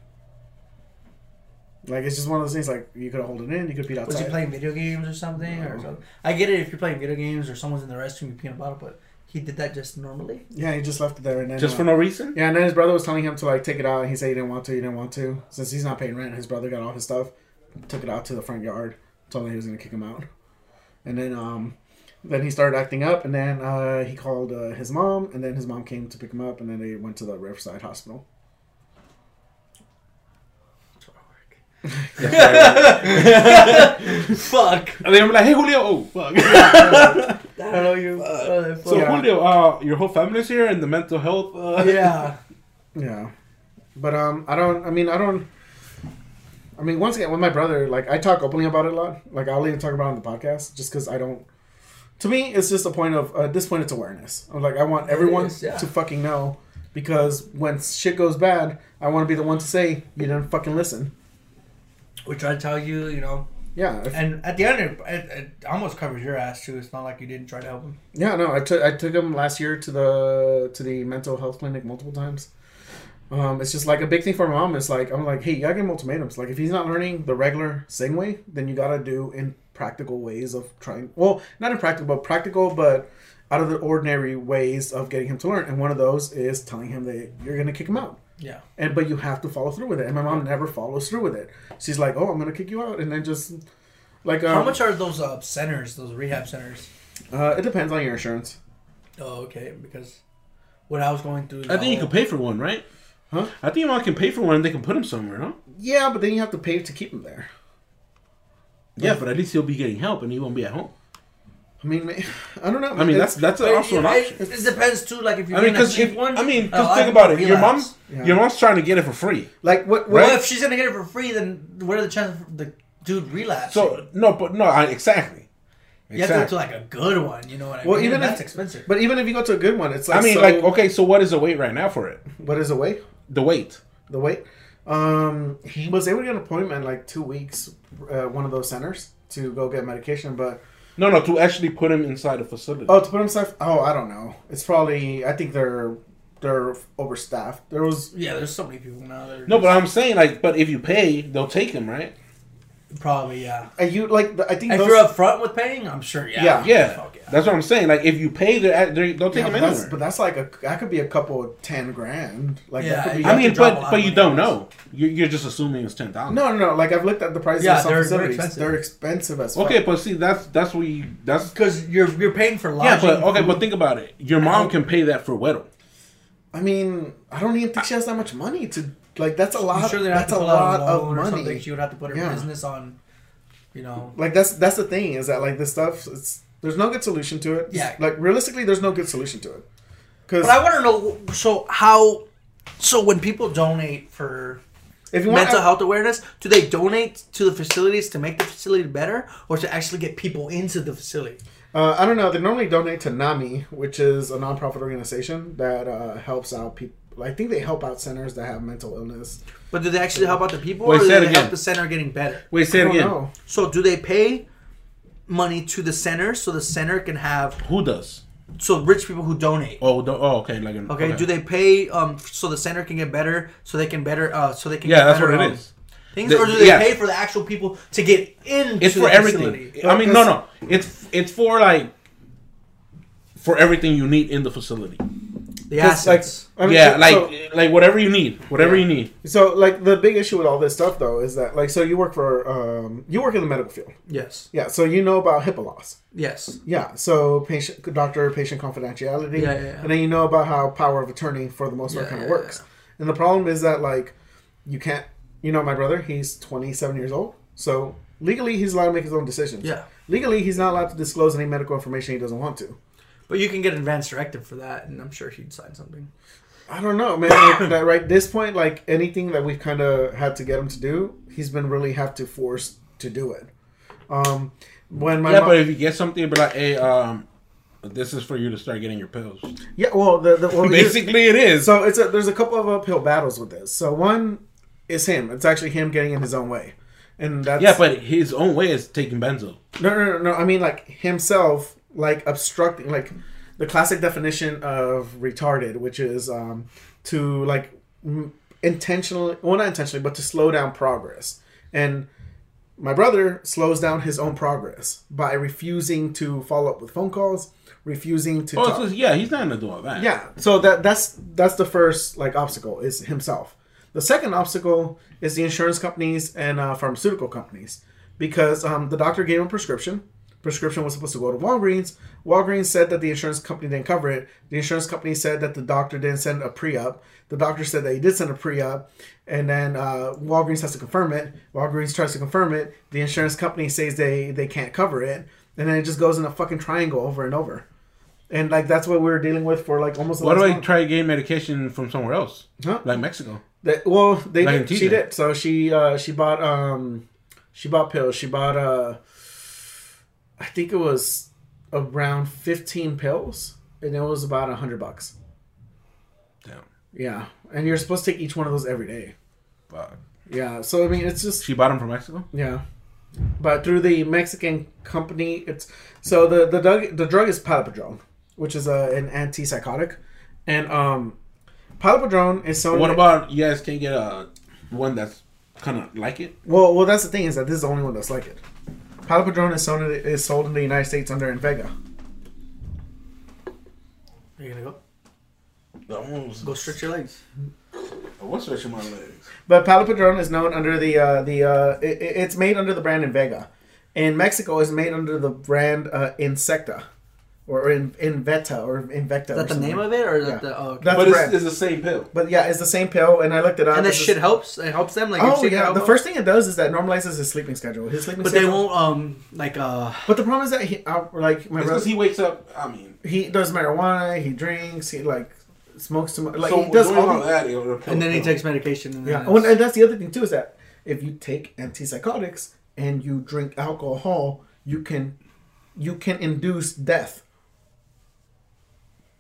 Speaker 3: Like it's just one of those things. Like you could hold it in, you could pee out.
Speaker 1: Was he playing video games or something? Or
Speaker 3: No.
Speaker 1: something? I get it if you're playing video games or someone's in the restroom, you pee in a bottle, but he did that just normally.
Speaker 3: yeah, he just left it there, and then
Speaker 2: Just
Speaker 3: uh,
Speaker 2: for no reason?
Speaker 3: Yeah, and then his brother was telling him to like take it out, and he said he didn't want to. He didn't want to since he's not paying rent. His brother got all his stuff, took it out to the front yard, told him he was gonna kick him out, and then um, then he started acting up, and then uh, he called uh, his mom, and then his mom came to pick him up, and then they went to the Riverside Hospital.
Speaker 1: Fuck.
Speaker 2: And then I'm like, hey, Julio. Oh, fuck.
Speaker 1: I don't know you. Uh,
Speaker 2: so,
Speaker 3: Yeah.
Speaker 2: Julio, uh, your whole family's here and the mental health. Uh,
Speaker 1: yeah.
Speaker 3: Yeah, but um, I don't. I mean, I don't. I mean, once again, with my brother, like I talk openly about it a lot. Like I'll even talk about it on the podcast, just because I don't. To me, it's just a point of uh, at this point, it's awareness. I'm like, I want everyone
Speaker 1: is, yeah.
Speaker 3: to fucking know, because when shit goes bad, I want to be the one to say you didn't fucking listen.
Speaker 1: We try to tell you, you know,
Speaker 3: Yeah, if-
Speaker 1: and at the end, it, it, it almost covers your ass too. It's not like you didn't try to help him.
Speaker 3: Yeah, no, I took I took him last year to the to the mental health clinic multiple times. Um, it's just like a big thing for my mom. It's like I'm like, hey, you gotta give him ultimatums. Like if he's not learning the regular same way, then you gotta do in practical ways of trying. Well, not impractical, but practical, but out of the ordinary ways of getting him to learn. And one of those is telling him that you're gonna kick him out.
Speaker 1: Yeah.
Speaker 3: And but you have to follow through with it. And my mom never follows through with it. She's like, oh, I'm gonna kick you out, and then just like um,
Speaker 1: How much are those uh, centers, those rehab centers?
Speaker 3: Uh, it depends on your insurance.
Speaker 1: Oh, okay. Because what I was going through,
Speaker 2: I think you
Speaker 1: the
Speaker 2: can pay for one, right?
Speaker 3: Huh?
Speaker 2: I think your mom can pay for one and they can put him somewhere, no?
Speaker 3: Yeah, but then you have to pay to keep him there.
Speaker 2: Yeah, but at least he'll be getting help and he won't be at home.
Speaker 3: I mean, I don't know.
Speaker 2: I mean, that's that's
Speaker 1: But
Speaker 2: also an option.
Speaker 1: it, it depends too. Like if you're
Speaker 2: I mean,
Speaker 1: gonna
Speaker 2: because
Speaker 1: cheap one,
Speaker 2: I mean,
Speaker 1: uh,
Speaker 2: because
Speaker 1: I
Speaker 2: think about it.
Speaker 1: would
Speaker 2: Your mom.
Speaker 3: Yeah.
Speaker 2: your mom's trying to get it for free.
Speaker 3: like what?
Speaker 1: Well,
Speaker 3: what
Speaker 1: if she's gonna get it for free, then what are the chances of the dude relapse?
Speaker 2: So no, but no, I, exactly.
Speaker 1: you have to go to like a good one. You know what I
Speaker 3: Well,
Speaker 1: mean?
Speaker 3: even
Speaker 1: that's
Speaker 3: if-
Speaker 1: expensive.
Speaker 3: but even if you go to a good one, it's like
Speaker 2: I mean,
Speaker 3: so-
Speaker 2: like, okay, so what is the wait right now for it?
Speaker 3: what is the wait?
Speaker 2: The wait.
Speaker 3: The wait? Um, he was able to get an appointment like two weeks, uh, one of those centers to go get medication, but
Speaker 2: No, no, to actually put him inside a facility.
Speaker 3: oh, to put himself. Oh, I don't know. It's probably. I think they're they're overstaffed. There was
Speaker 1: yeah, there's so many people now. That are
Speaker 2: no,
Speaker 1: just-
Speaker 2: but I'm saying like, but if you pay, they'll take him, right?
Speaker 1: Probably, yeah.
Speaker 3: And you like, I think
Speaker 1: If
Speaker 3: those,
Speaker 1: you're upfront with paying, I'm sure, yeah.
Speaker 3: Yeah.
Speaker 2: Yeah,
Speaker 1: yeah.
Speaker 2: That's what I'm saying. Like if you pay, they're, they're, they'll take
Speaker 3: Yeah,
Speaker 2: them
Speaker 3: but, that's,
Speaker 2: anywhere.
Speaker 3: but that's like a that could be a couple of ten grand. Like
Speaker 1: Yeah,
Speaker 3: that could be.
Speaker 2: I mean, but but you don't know. You're, you're just assuming it's ten thousand.
Speaker 3: no, no, no. Like I've looked at the prices
Speaker 1: Yeah,
Speaker 3: of some
Speaker 1: they're- they're expensive.
Speaker 3: They're expensive as fuck.
Speaker 2: Okay, but see, that's that's what you that's
Speaker 1: Because you're you're paying for
Speaker 2: yeah. But okay, but think about it. Your mom can pay that for Weddle.
Speaker 3: I mean, I don't even think she has that much money to like. That's a
Speaker 1: I'm
Speaker 3: lot.
Speaker 1: sure they have
Speaker 3: that's a lot
Speaker 1: a
Speaker 3: of
Speaker 1: loan or something.
Speaker 3: money.
Speaker 1: She would have to put her
Speaker 3: Yeah.
Speaker 1: business on, you know.
Speaker 3: Like that's that's the thing is that like this stuff. It's there's no good solution to it.
Speaker 1: Yeah.
Speaker 3: Like realistically, there's no good solution to it. Because
Speaker 1: But I want to know. So how? So when people donate for
Speaker 3: if you want
Speaker 1: mental health awareness, do they donate to the facilities to make the facility better, or to actually get people into the facility?
Speaker 3: Uh, I don't know. They normally donate to NAMI, which is a nonprofit organization that uh, helps out people. I think they help out centers that have mental illness.
Speaker 1: But do they actually help out the people,
Speaker 2: Wait,
Speaker 1: or do they
Speaker 2: again.
Speaker 1: help the center getting better?
Speaker 2: Wait, say
Speaker 3: I
Speaker 2: it
Speaker 3: don't
Speaker 2: again.
Speaker 3: know.
Speaker 1: So do they pay money to the center so the center can have
Speaker 2: Who does?
Speaker 1: so rich people who donate?
Speaker 2: Oh, do, oh, okay. Like an,
Speaker 1: Okay, do they pay um so the center can get better so they can better uh so they can
Speaker 2: Yeah,
Speaker 1: get
Speaker 2: that's
Speaker 1: better,
Speaker 2: what it
Speaker 1: um,
Speaker 2: is.
Speaker 1: Things
Speaker 2: The-
Speaker 1: or do they
Speaker 2: yeah.
Speaker 1: pay for the actual people to get into
Speaker 2: It's
Speaker 1: the
Speaker 2: for everything.
Speaker 1: facility?
Speaker 2: I mean, no, no. It's it's for like for everything you need in the facility.
Speaker 1: The
Speaker 3: 'Cause, like,
Speaker 1: assets.
Speaker 3: I mean,
Speaker 2: yeah,
Speaker 3: so-
Speaker 2: like
Speaker 3: so-
Speaker 2: like whatever you need, whatever
Speaker 3: Yeah.
Speaker 2: you need.
Speaker 3: So, like the big issue with all this stuff though is that like so you work for um you work in the medical field.
Speaker 1: yes.
Speaker 3: Yeah, so you know about HIPAA laws.
Speaker 1: Yes.
Speaker 3: Yeah, so patient doctor patient confidentiality.
Speaker 1: Yeah, yeah, yeah.
Speaker 3: And then you know about how power of attorney for the most part
Speaker 1: Yeah,
Speaker 3: kind of
Speaker 1: yeah,
Speaker 3: works. And the problem is that like you can't you know my brother, he's 27 years old. So legally he's allowed to make his own decisions.
Speaker 1: Yeah.
Speaker 3: Legally he's not allowed to disclose any medical information he doesn't want to.
Speaker 1: But you can get an advance directive for that and I'm sure he'd sign something.
Speaker 3: I don't know, man. Like, that, right, this point, like anything that we've kind of had to get him to do, he's been really have to force to do it. Um, when my
Speaker 2: yeah,
Speaker 3: mom-
Speaker 2: but if you get something, be like, hey, um, this is for you to start getting your pills.
Speaker 3: yeah, well, the, the well,
Speaker 2: Basically, it is.
Speaker 3: So it's a, there's a couple of uphill battles with this. So one is him. It's actually him getting in his own way, and that's
Speaker 2: yeah, but his own way is taking benzo.
Speaker 3: no, no, no, no. I mean like himself, like obstructing, like the classic definition of retarded, which is um, to like m- intentionally, well, not intentionally, but to slow down progress. And my brother slows down his own progress by refusing to follow up with phone calls, refusing to.
Speaker 2: Oh,
Speaker 3: talk.
Speaker 2: so, yeah, he's not gonna do all that.
Speaker 3: Yeah, so that that's that's the first like obstacle is himself. The second obstacle is the insurance companies and uh, pharmaceutical companies because um, the doctor gave him a prescription. Prescription was supposed to go to Walgreens. Walgreens said that the insurance company didn't cover it. The insurance company said that the doctor didn't send a pre-up. The doctor said that he did send a pre-up, and then uh, Walgreens has to confirm it. Walgreens tries to confirm it. The insurance company says they they can't cover it, and then it just goes in a fucking triangle over and over. And like that's what we were dealing with for like almost.
Speaker 2: Why do I
Speaker 3: month.
Speaker 2: try getting medication from somewhere else,
Speaker 3: Huh?
Speaker 2: like Mexico?
Speaker 3: That, well, they
Speaker 2: Like
Speaker 3: did, she did. So she uh, she bought um she bought pills. She bought uh I think it was around fifteen pills, and it was about a hundred bucks.
Speaker 2: Damn.
Speaker 3: Yeah, and you're supposed to take each one of those every day.
Speaker 2: Fuck.
Speaker 3: Yeah, so I mean, it's just
Speaker 2: She bought them from Mexico.
Speaker 3: yeah, but through the Mexican company, it's so the the drug the drug is paliperidone, which is a, an antipsychotic, and um, paliperidone is so.
Speaker 2: What about you guys can't get a one that's kind of like it?
Speaker 3: Well, well, that's the thing is that this is the only one that's like it. Paliperidone is sold, is sold in the United States under Invega.
Speaker 1: Are you gonna go?
Speaker 2: That one was
Speaker 1: Go stretch your legs.
Speaker 2: What's stretching my legs?
Speaker 3: But paliperidone is known under the uh, the uh, it, it- it's made under the brand Invega. In Mexico, it's made under the brand uh, Insecta, or in Inveta or Invecta.
Speaker 1: Is that the name of it or is
Speaker 3: Yeah.
Speaker 1: that the oh, okay.
Speaker 3: That's
Speaker 2: but
Speaker 3: the
Speaker 2: it's, it's the same pill.
Speaker 3: But yeah, it's the same pill, and I looked it up.
Speaker 1: and that shit
Speaker 3: just-
Speaker 1: helps. It helps them. Like
Speaker 3: Oh yeah, the
Speaker 1: it
Speaker 3: first thing it does is that normalizes his sleeping schedule. His sleeping
Speaker 1: But they won't um like uh
Speaker 3: But the problem is that he, uh, like my
Speaker 2: because he wakes up. I mean,
Speaker 3: he does marijuana, he drinks, he like smokes too much. Like
Speaker 2: so
Speaker 3: he does
Speaker 2: doing
Speaker 3: all,
Speaker 2: all that. it'll- it'll
Speaker 1: and then he takes medication and
Speaker 3: Yeah,
Speaker 1: it's-
Speaker 3: well, and that's the other thing too is that if you take antipsychotics and you drink alcohol, you can you can induce death.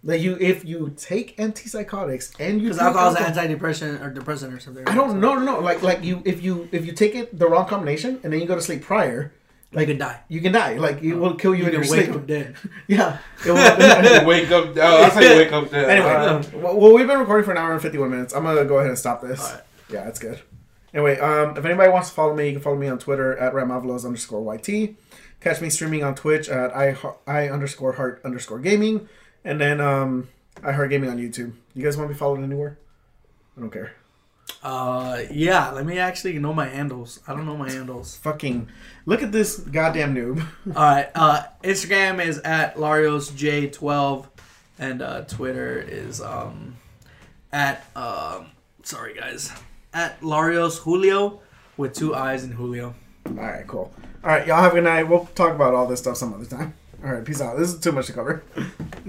Speaker 3: Like you, if you take antipsychotics and you
Speaker 1: because
Speaker 3: drink
Speaker 1: alcohol is an antidepressant or depressant or something.
Speaker 3: I don't know, no, no, like like you if you if you take it the wrong combination and then you go to sleep prior,
Speaker 1: Like you could die.
Speaker 3: you can die. Like it will kill you,
Speaker 1: You
Speaker 3: in your
Speaker 1: can wake
Speaker 3: sleep.
Speaker 1: up dead.
Speaker 3: Yeah. It will-
Speaker 2: wake up. Oh, that's how you wake up. There.
Speaker 3: anyway,
Speaker 2: Uh,
Speaker 3: well, well, we've been recording for an hour and fifty-one minutes. I'm gonna go ahead and stop this.
Speaker 1: Alright.
Speaker 3: Yeah, it's good. Anyway, um, if anybody wants to follow me, you can follow me on Twitter at ramavalos underscore YT. Catch me streaming on Twitch at I, I underscore heart underscore gaming. And then um, I heart gaming on YouTube. You guys want to be followed anywhere? I don't care.
Speaker 1: Uh, yeah. Let me actually know my handles. I don't know my handles.
Speaker 3: Fucking look at this goddamn noob.
Speaker 1: All right. Uh, Instagram is at lariosj12, and uh, Twitter is um at um sorry guys at larios julio with two eyes in julio.
Speaker 3: All right, cool. All right, y'all have a good night. We'll talk about all this stuff some other time. All right, peace out. This is too much to cover.